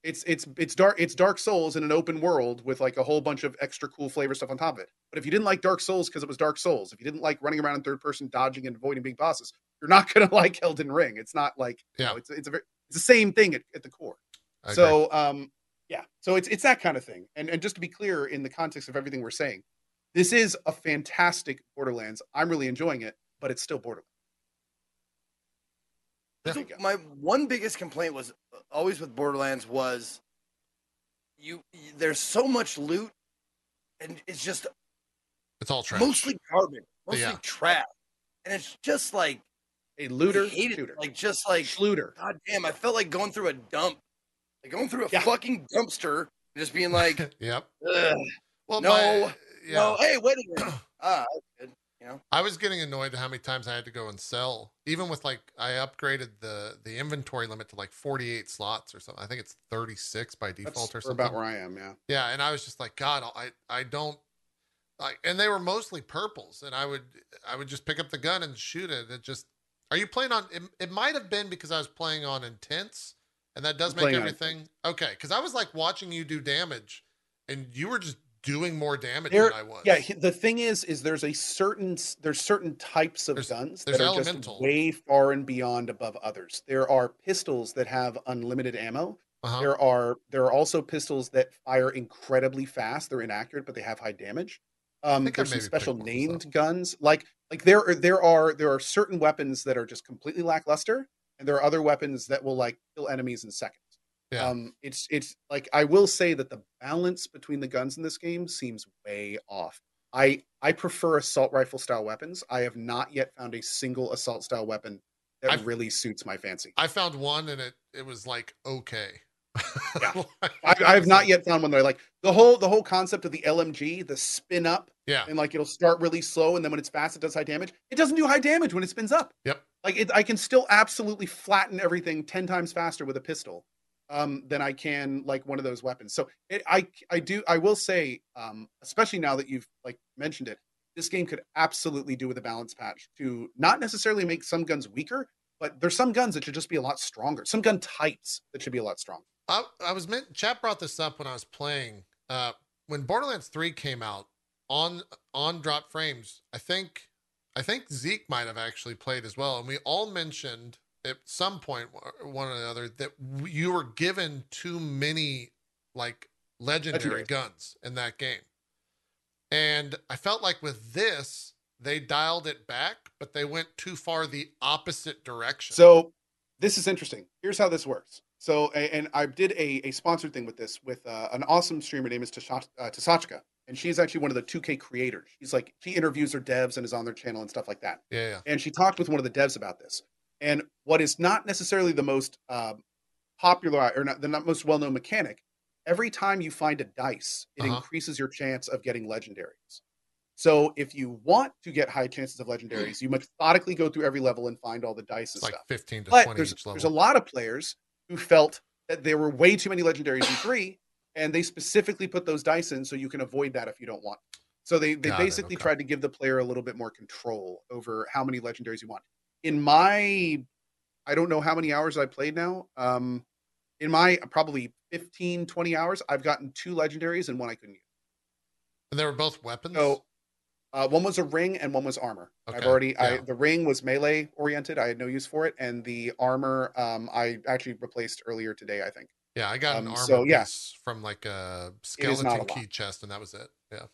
It's it's it's dark it's Dark Souls in an open world with like a whole bunch of extra cool flavor stuff on top of it. But if you didn't like Dark Souls because it was Dark Souls, if you didn't like running around in third person dodging and avoiding big bosses, you're not [LAUGHS] gonna like Elden Ring. It's not like you Yeah. know, it's it's a very, it's the same thing at, at the core. I agree. So um yeah, so it's it's that kind of thing. And and just to be clear in the context of everything we're saying, this is a fantastic Borderlands. I'm really enjoying it, but it's still Borderlands. Yeah. There you go. My one biggest complaint was always with Borderlands was you. There's so much loot, and it's just it's all trash. mostly garbage, mostly Yeah. trash, and it's just like A looter, I hate shooter, Like just like looter. God damn, I felt like going through a dump, like going through a Yeah. fucking dumpster, and just being like, [LAUGHS] yep. Ugh, Well, No, my- yeah. no, hey, wait a minute, [CLEARS THROAT] ah, good. You know, I was getting annoyed how many times I had to go and sell. Even with like I upgraded the the inventory limit to like 48 slots or something. I think it's 36 by default That's or something. about where I am. Yeah. Yeah, and I was just like, God, I I don't like, and they were mostly purples, and I would I would just pick up the gun and shoot it. It just, are you playing on? It, it might have been because I was playing on intense, and that does I'm make playing on everything okay. Because I was like watching you do damage, and you were just doing more damage There- than I was. Yeah, the thing is, is there's a certain there's certain types of There's- guns there's that are elemental. just way far and beyond above others. There are pistols that have unlimited ammo. uh-huh. There are there are also pistols that fire incredibly fast. They're inaccurate, but they have high damage. Um, there's some special named guns. Like like there are there are there are certain weapons that are just completely lackluster, and there are other weapons that will like kill enemies in seconds. Yeah. Um, it's it's like I will say that the balance between the guns in this game seems way off. I I prefer assault rifle style weapons. I have not yet found a single assault style weapon that I've- really suits my fancy. I found one, and it it was like okay. Yeah. [LAUGHS] I, I, have not yet found one that I like. The whole the whole concept of the LMG, the spin up, Yeah. and like it'll start really slow, and then when it's fast, it does high damage. It doesn't do high damage when it spins up. Yep. Like it, I can still absolutely flatten everything ten times faster with a pistol um, than I can like one of those weapons. So it, I I do I will say, um, especially now that you've like mentioned it, this game could absolutely do with a balance patch to not necessarily make some guns weaker, but there's some guns that should just be a lot stronger. Some gun types that should be a lot stronger. I, I was meant chat brought this up when I was playing. Uh, when Borderlands 3 came out on on Dropped Frames, I think I think Zeke might have actually played as well, and we all mentioned at some point one or the other that you were given too many like legendary guns in that game. And I felt like with this, they dialed it back, but they went too far the opposite direction. So this is interesting. Here's how this works. So, and I did a, a sponsored thing with this with uh, an awesome streamer named is Tasha- uh, Tasachka, and she's actually one of the 2K creators. She's like she interviews her devs and is on their channel and stuff like that. yeah, yeah. And she talked with one of the devs about this. And what is not necessarily the most um, popular or not the not most well known mechanic, every time you find a dice, it Uh-huh. increases your chance of getting legendaries. So if you want to get high chances of legendaries, you methodically go through every level and find all the dice and It's like stuff. 15 to But 20 there's, each level. there's a lot of players who felt that there were way too many legendaries in three, and they specifically put those dice in so you can avoid that if you don't want. So they they Got basically okay. tried to give the player a little bit more control over how many legendaries you want. In my, I don't know how many hours I played now. Um, in my probably 15, 20 hours, I've gotten two legendaries and one I couldn't use. and they were both weapons. So uh, one was a ring and one was armor. I've Okay, already I the ring was melee oriented. I had no use for it, and the armor um, I actually replaced earlier today. I think. yeah, I got an um, armor so, yeah. from like a not a skeleton lot. key chest, and that was it. Yeah.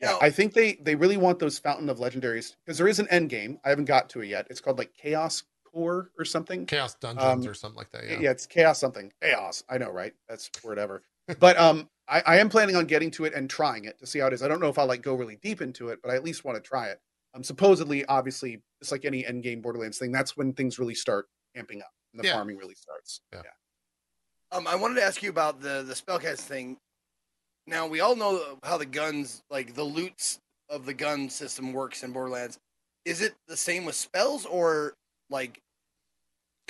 Yeah, Now- I think they they really want those fountain of legendaries because there is an end game. I haven't got to it yet. It's called like Chaos Core or something. Chaos dungeons Um, or something like that. Yeah. Yeah. it's Chaos something. Chaos. I know, right? That's word ever. but um, I, I am planning on getting to it and trying it to see how it is. I don't know if I'll like go really deep into it, but I at least want to try it. Um, supposedly, obviously, just like any end game Borderlands thing, that's when things really start amping up and the Yeah. farming really starts. Yeah. Um, I wanted to ask you about the the spellcast thing. Now we all know how the guns, like the loots of the gun system, works in Borderlands. Is it the same with spells, or like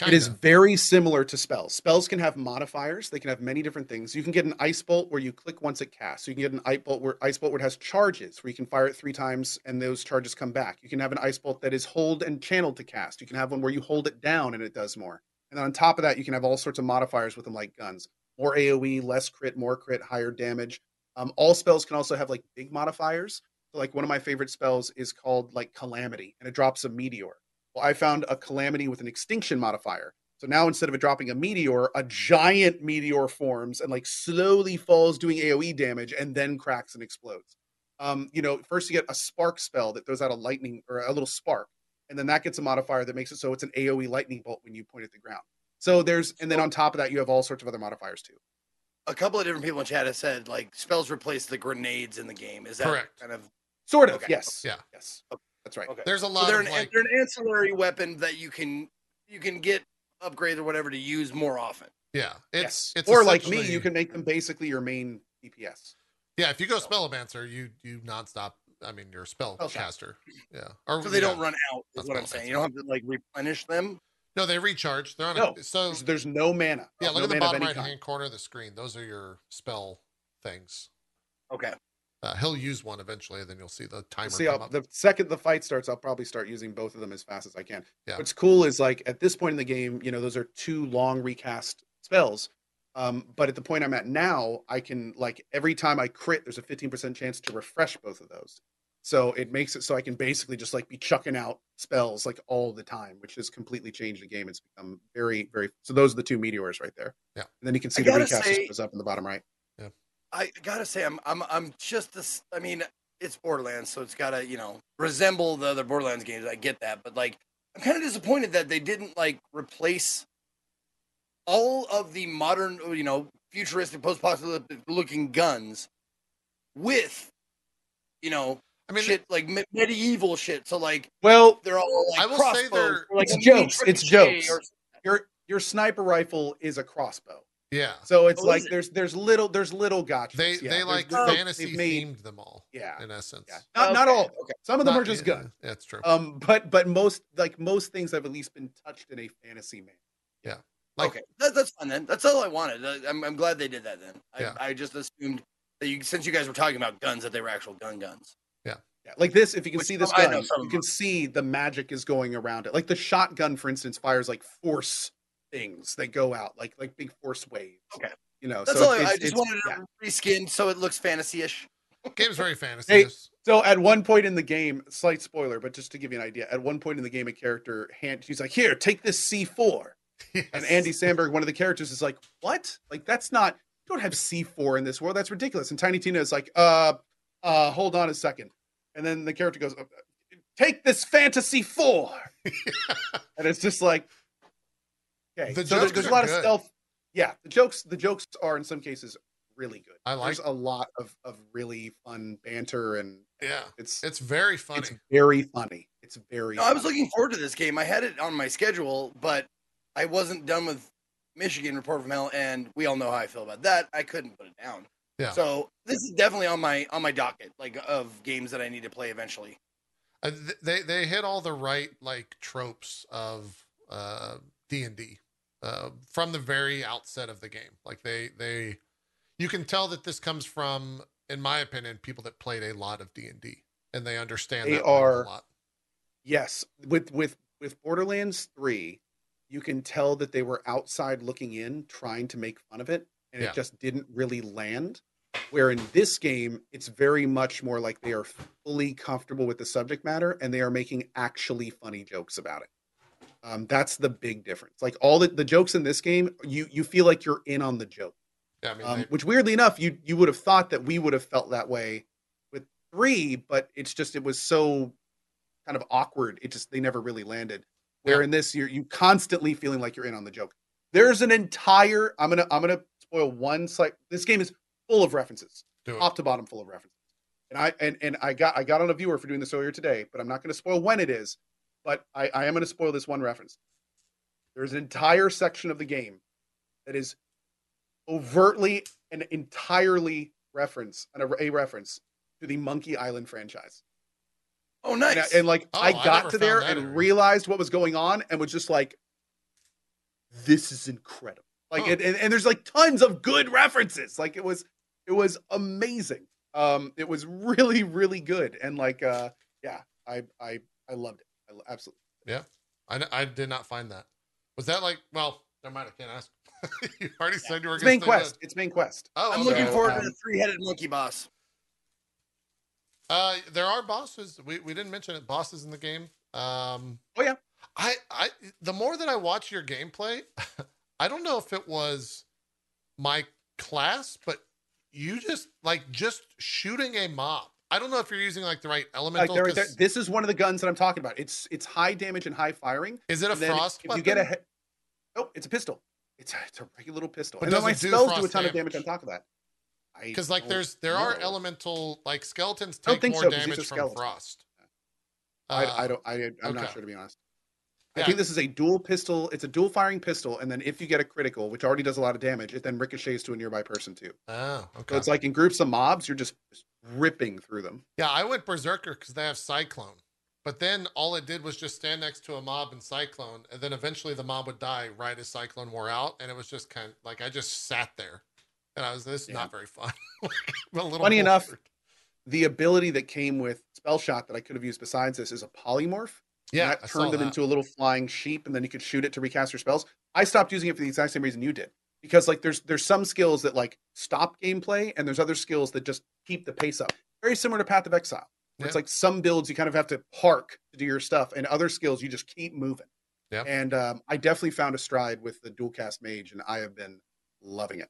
It is Kinda. very similar to spells. Spells can have modifiers. They can have many different things. You can get an ice bolt where you click once it casts. You can get an ice bolt where ice bolt where it has charges, where you can fire it three times and those charges come back. You can have an ice bolt that is hold and channeled to cast. You can have one where you hold it down and it does more. And then on top of that, you can have all sorts of modifiers with them, like guns. More AOE, less crit, more crit, higher damage. Um, all spells can also have like big modifiers. So, like one of my favorite spells is called like Calamity, and it drops a meteor. Well, I found a calamity with an extinction modifier. So now instead of it dropping a meteor, a giant meteor forms and like slowly falls doing AoE damage and then cracks and explodes. Um, you know, first you get a spark spell that throws out a lightning or a little spark, and then that gets a modifier that makes it so it's an AoE lightning bolt when you point at the ground. So there's and then on top of that you have all sorts of other modifiers too. a couple of different people in chat have said like spells replace the grenades in the game? Is that Correct. kind of Sort of, Okay. yes. Yeah. Yes. Okay. That's right. okay? There's a So lot they're of an, like. they're an ancillary weapon that you can you can get upgrades or whatever to use more often. Yeah. It's yes. it's or like me, you can make them basically your main DPS. Yeah, if you go spellomancer, you you nonstop. I mean, you're a spell Spell caster. Yeah. Or So they don't run out. Is That's what I'm saying. I'm You don't have to like replenish them. No, they recharge. They're on No, a so There's, no mana. yeah. No Look at the bottom right kind. hand corner of the screen. Those are your spell things. Okay. Uh, he'll use one eventually, and then you'll see the timer See, the second the fight starts, I'll probably start using both of them as fast as I can. Yeah. What's cool is like at this point in the game, you know, those are two long recast spells. Um, but at the point I'm at now, I can like every time I crit, there's a 15% chance to refresh both of those. So it makes it so I can basically just like be chucking out spells like all the time, which has completely changed the game. It's become very, very. So those are the two meteors right there. Yeah. And then you can see I the recast say- goes up in the bottom right. Yeah. I gotta say, I'm I'm I'm just this. I mean, it's Borderlands, so it's gotta you know resemble the other Borderlands games. I get that, but like, I'm kind of disappointed that they didn't like replace all of the modern, you know, futuristic, post-apocalyptic looking guns with, you know, I mean, shit like me- medieval shit. So like Well, they're all like I will say crossbows, they're- like It's jokes, it's jokes. your your sniper rifle is a crossbow. yeah. So it's Oh, like is it? there's there's little there's little gotchas. They yeah. they like little- fantasy themed them all. Yeah, In essence. yeah. Not, not all. Okay. Some of them Not- are just yeah, good. That's true. Um, but but most like most things have at least been touched in a fantasy manner. Like- okay, that, that's fine then. That's all I wanted. I, I'm, I'm glad they did that then. I, Yeah. I just assumed that you, since you guys were talking about guns, that they were actual gun guns. Yeah, like this, if you can Which see this some- know gun, you can them. see the magic is going around it. Like the shotgun, for instance, fires like force things that go out, like like big force waves. Okay. You know, That's so all. I, it's- I just it's- wanted yeah. to reskin so it looks fantasy-ish. Game's very fantasy. So at one point in the game, slight spoiler, but just to give you an idea, at one point in the game, a character hand she's like, "Here, take this C4," and Andy Samberg, one of the characters, is like, "What? Like that's not. You don't have C4 in this world. That's ridiculous." And Tiny Tina is like, "Uh, uh, hold on a second. And then the character goes, "Uh, "Take this fantasy 4. [LAUGHS] and it's just like, okay. The so there's, jokes there's a lot good. of stealth. Yeah, the jokes the jokes are in some cases really good. I like- There's a lot of of really fun banter and Yeah, it's it's very funny. it's very funny. It's very. No, I was looking forward to this game. I had it on my schedule, but I wasn't done with Mission Report from Hell, and we all know how I feel about that. I couldn't put it down. Yeah. So this is definitely on my on my docket, like of games that I need to play eventually. Uh, they they hit all the right like tropes of uh D and D uh from the very outset of the game. Like they they you can tell that this comes from, in my opinion, people that played a lot of D and D and they understand They that are- a lot. Yes, with with with Borderlands three, you can tell that they were outside looking in, trying to make fun of it, and Yeah. it just didn't really land. Where in this game, it's very much more like they are fully comfortable with the subject matter and they are making actually funny jokes about it. Um, that's the big difference. Like all the, the jokes in this game, you you feel like you're in on the joke. Yeah, I mean, Um, they- which weirdly enough, you you would have thought that we would have felt that way with three, but it's just it was so kind of awkward. It just they never really landed. Where Yeah. in this, you're you constantly feeling like you're in on the joke. There's an entire. I'm gonna I'm gonna spoil one slight. This game is full of references, top to bottom, full of references. And I and and I got I got on a viewer for doing this earlier today, but I'm not going to spoil when it is. But I I am going to spoil this one reference. There's an entire section of the game that is overtly and entirely reference and a, a reference to the Monkey Island franchise. Oh, And, nice. I- and, like Oh, I I got never to there and area. realized what was going on and was just like, this is incredible. Like Huh. it, and, and there's like tons of good references. Like it was it was amazing. Um it was really, really good. And like uh yeah, I I I loved it. I lo- absolutely I, n- I did not find that. Was that like? Well, never mind. I can't ask. [LAUGHS] you already said you were it's main to quest. It's main quest. Oh, I'm okay. looking So, forward to um, the three-headed monkey boss. Uh, there are bosses. We, we didn't mention it. Bosses in the game. Um, Oh, yeah. I I the more that I watch your gameplay, [LAUGHS] I don't know if it was my class, but you just like just shooting a mob. I don't know if you're using like the right Like elemental. there, there, this is one of the guns that I'm talking about. It's it's high damage and high firing. is it a frost if weapon? you get a oh, it's a pistol. It's a, it's a regular little pistol. But and then my do spells do a ton of damage damage? on top of that. Because like there's there are elemental like skeletons take more so, damage from frost. I, Uh, I don't. I, I'm not sure to be honest. Yeah. I think this is a dual pistol. It's a dual firing pistol, and then if you get a critical, which already does a lot of damage, it then ricochets to a nearby person too. Oh, okay. So it's like in groups of mobs, you're just, ripping through them. Yeah, I went berserker because they have cyclone. But then all it did was just stand next to a mob and cyclone, and then eventually the mob would die right as cyclone wore out, and it was just kind of like I just sat there, and I was this is Yeah. not very fun. [LAUGHS] I'm a little Funny enough. The ability that came with Spellshot that I could have used besides this is a polymorph. Yeah, I that saw turned them that. into a little flying sheep, and then you could shoot it to recast your spells. I stopped using it for the exact same reason you did, because like there's there's some skills that like stop gameplay, and there's other skills that just keep the pace up. Very similar to Path of Exile. where It's like some builds you kind of have to park to do your stuff, and other skills you just keep moving. Yeah. And um, I definitely found a stride with the dual cast mage, and I have been loving it.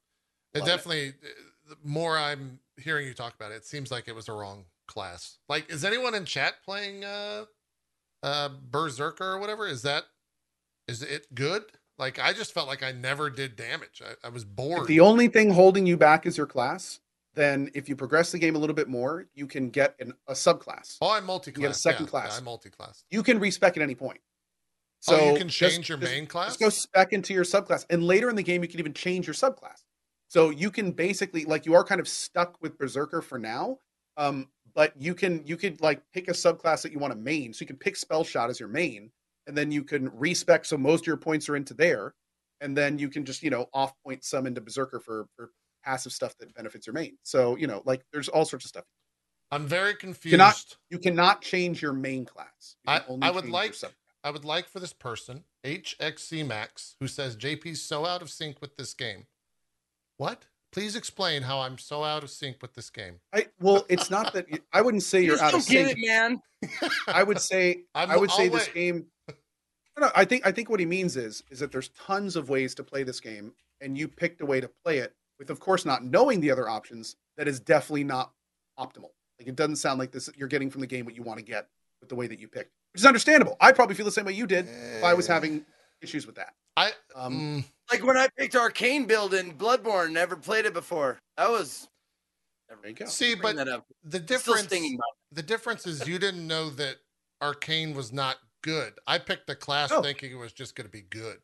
It Love it. definitely. uh, The more I'm hearing you talk about it, it seems like it was a wrong class. Like, is anyone in chat playing uh, uh, Berserker or whatever? Is that is it good? Like, I just felt like I never did damage. I, I was If bored. the only thing holding you back is your class, then if you progress the game a little bit more, you can get an, a subclass. oh, I'm multi-class. get a second yeah, class. Yeah, I'm multi-class. You can respec at any point. So oh, you can just- change your just- main class. Just go spec into your subclass, and later in the game, you can even change your subclass. So you can basically like you are kind of stuck with Berserker for now, um, but you can you could like pick a subclass that you want to main. So you can pick Spellshot as your main, and then you can respec so most of your points are into there, and then you can just you know off point some into Berserker for for passive stuff that benefits your main. So you know like there's all sorts of stuff. I'm very confused. Cannot- You cannot change your main class. You I- only I would like- I would like for this person, HXC Max, who says JP's so out of sync with this game. What? Please explain how I'm so out of sync with this game. I, well, it's not that you- I wouldn't say You [LAUGHS] you're just out of don't get sync. it, man. I would say [LAUGHS] I'm, I would say I'll this wait. game. No, no, I think I think what he means is is that there's tons of ways to play this game, and you picked a way to play it with, of course, not knowing the other options. That is definitely not optimal. Like it doesn't sound like this. You're getting from the game what you want to get with the way that you picked, which is understandable. I probably feel the same way you did if I was having issues with that. I Um, mm, Like when I picked Arcane build in Bloodborne, never played it before. That was. There you go. see, bring but the difference the difference is you didn't know that Arcane was not good. I picked the class Oh. thinking it was just going to be good.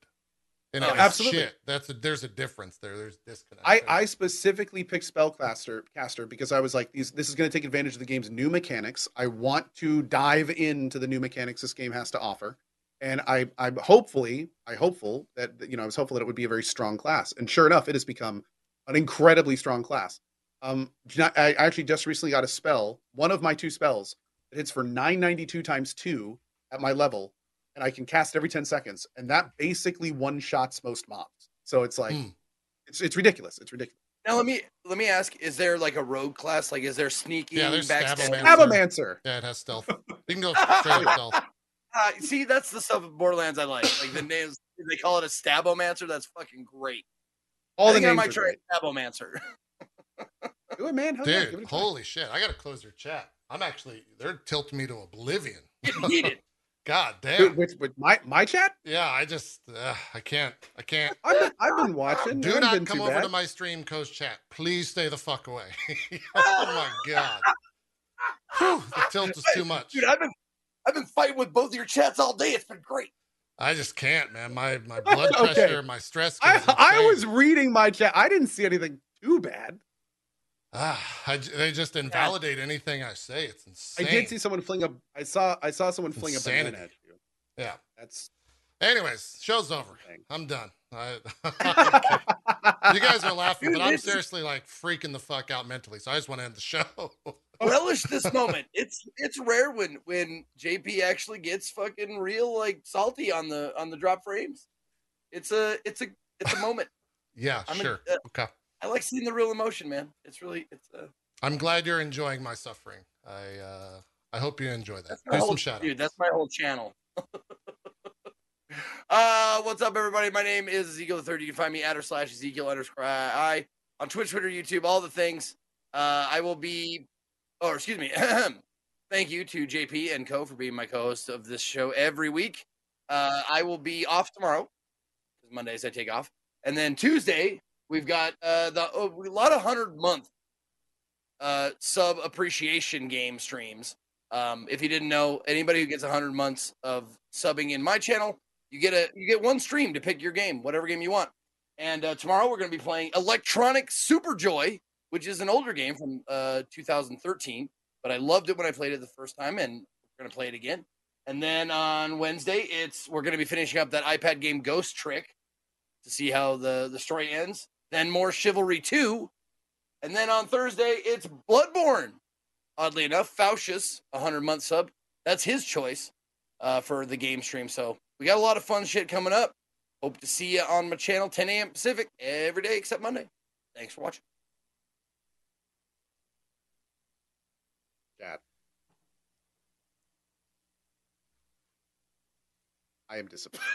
And Oh, absolutely. shit. That's a there's a difference there. There's disconnect. I, there. I specifically picked Spellcaster caster because I was like, these this is going to take advantage of the game's new mechanics. I want to dive into the new mechanics this game has to offer, and I I'm hopefully I hopeful that you know I was hopeful that it would be a very strong class, and sure enough, it has become an incredibly strong class. Um, I I actually just recently got a spell, one of my two spells that hits for 992 times two at my level, and I can cast every 10 seconds, and that basically one shots most mobs. So it's like Hmm. it's it's ridiculous. It's ridiculous. Now let me let me ask: Is there like a rogue class? Like, is there sneaky? Yeah, there's backstab- Stabbomancer. Abamancer. yeah, it has stealth. You can go straight up [LAUGHS] stealth. Uh, see, that's the stuff of Borderlands I like. Like the names, they call it a Stabbomancer. That's fucking great. All I the think I names might are try great. Stabbomancer. [LAUGHS] Do it, man. Hell yeah, Dude, it holy shit. I got to close your chat. I'm actually, they're tilting me to oblivion. Get heated. [LAUGHS] God damn. Dude, which, which my my chat? Yeah, I just, uh, I can't, I can't. I've been, I've been watching. Do hasn't been come over bad. to my stream, Coach Chat. Please stay the fuck away. [LAUGHS] oh my god. Whew, the tilt is too much. Dude, I've been I've been fighting with both of your chats all day. It's been great. I just can't, man. My my blood Okay. pressure, my stress. I, I was reading my chat. I didn't see anything too bad. Ah, I j they just invalidate anything I say. It's insane. I did see someone fling a. I saw. I saw someone fling a banana at you. Yeah. That's. Anyways, show's over. Thing. I'm done. I, [LAUGHS] you guys are laughing, but I'm seriously like freaking the fuck out mentally. So I just want to end the show. [LAUGHS] Relish this moment. It's it's rare when when JP actually gets fucking real like salty on the on the drop frames. It's a it's a it's a moment. yeah, I'm sure. uh, okay. I like seeing the real emotion, man. It's really it's uh I'm glad you're enjoying my suffering. I uh I hope you enjoy that. that's my whole some shout dude. That's my whole channel. [LAUGHS] uh, what's up, everybody? My name is Ezekiel the Third. You can find me at or slash Ezekiel underscore I on Twitch, Twitter, YouTube, all the things. Uh, I will be, or excuse me. [CLEARS THROAT] Thank you to JP and Cohh for being my co-host of this show every week. Uh, I will be off tomorrow because Mondays I take off, and then Tuesday we've got uh, the oh, a lot of hundred month uh, sub appreciation game streams. Um, if you didn't know, anybody who gets 100 months of subbing in my channel, you get a you get one stream to pick your game, whatever game you want. And uh, tomorrow we're going to be playing Electronic Super Joy, which is an older game from uh, 2013, but I loved it when I played it the first time, and we're to play it again. And then on Wednesday, it's we're to be finishing up that iPad game Ghost Trick to see how the the story ends. Then more Chivalry 2, and then on Thursday it's Bloodborne oddly enough, Faucius, a hundred month sub. That's his choice uh, for the game stream. So we got a lot of fun shit coming up. Hope to see you on my channel, 10 a.m. Pacific, every day except Monday. Thanks for watching. Chat. I am disappointed. [LAUGHS]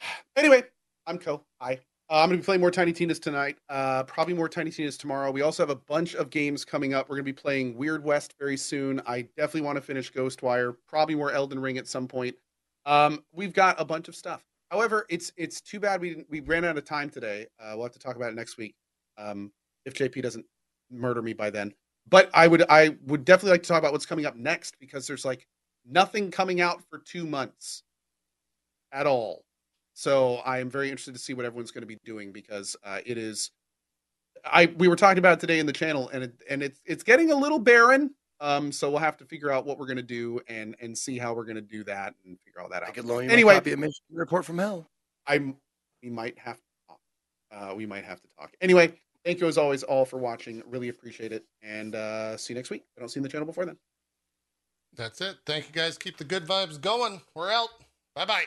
[SIGHS] anyway, I'm Cohh. Hi. Uh, I'm going to be playing more Tiny Tina's tonight. Uh, probably more Tiny Tina's tomorrow. We also have a bunch of games coming up. We're going to be playing Weird West very soon. I definitely want to finish Ghostwire. Probably more Elden Ring at some point. Um, we've got a bunch of stuff. However, it's it's too bad we didn't, we ran out of time today. Uh, we'll have to talk about it next week um, if JP doesn't murder me by then. But I would I would definitely like to talk about what's coming up next because there's like nothing coming out for two months at all. So I am very interested to see what everyone's going to be doing because uh, it is. I we were talking about it today in the channel and it, and it's it's getting a little barren. Um, so we'll have to figure out what we're going to do and and see how we're going to do that and figure all that I out. could loan you Anyway. a copy of Mission Report from Hell. I'm we might have to talk. Uh, we might have to talk. Anyway, thank you as always all for watching. Really appreciate it, and uh, see you next week. I don't see the channel before then. That's it. Thank you guys. Keep the good vibes going. We're out. Bye bye.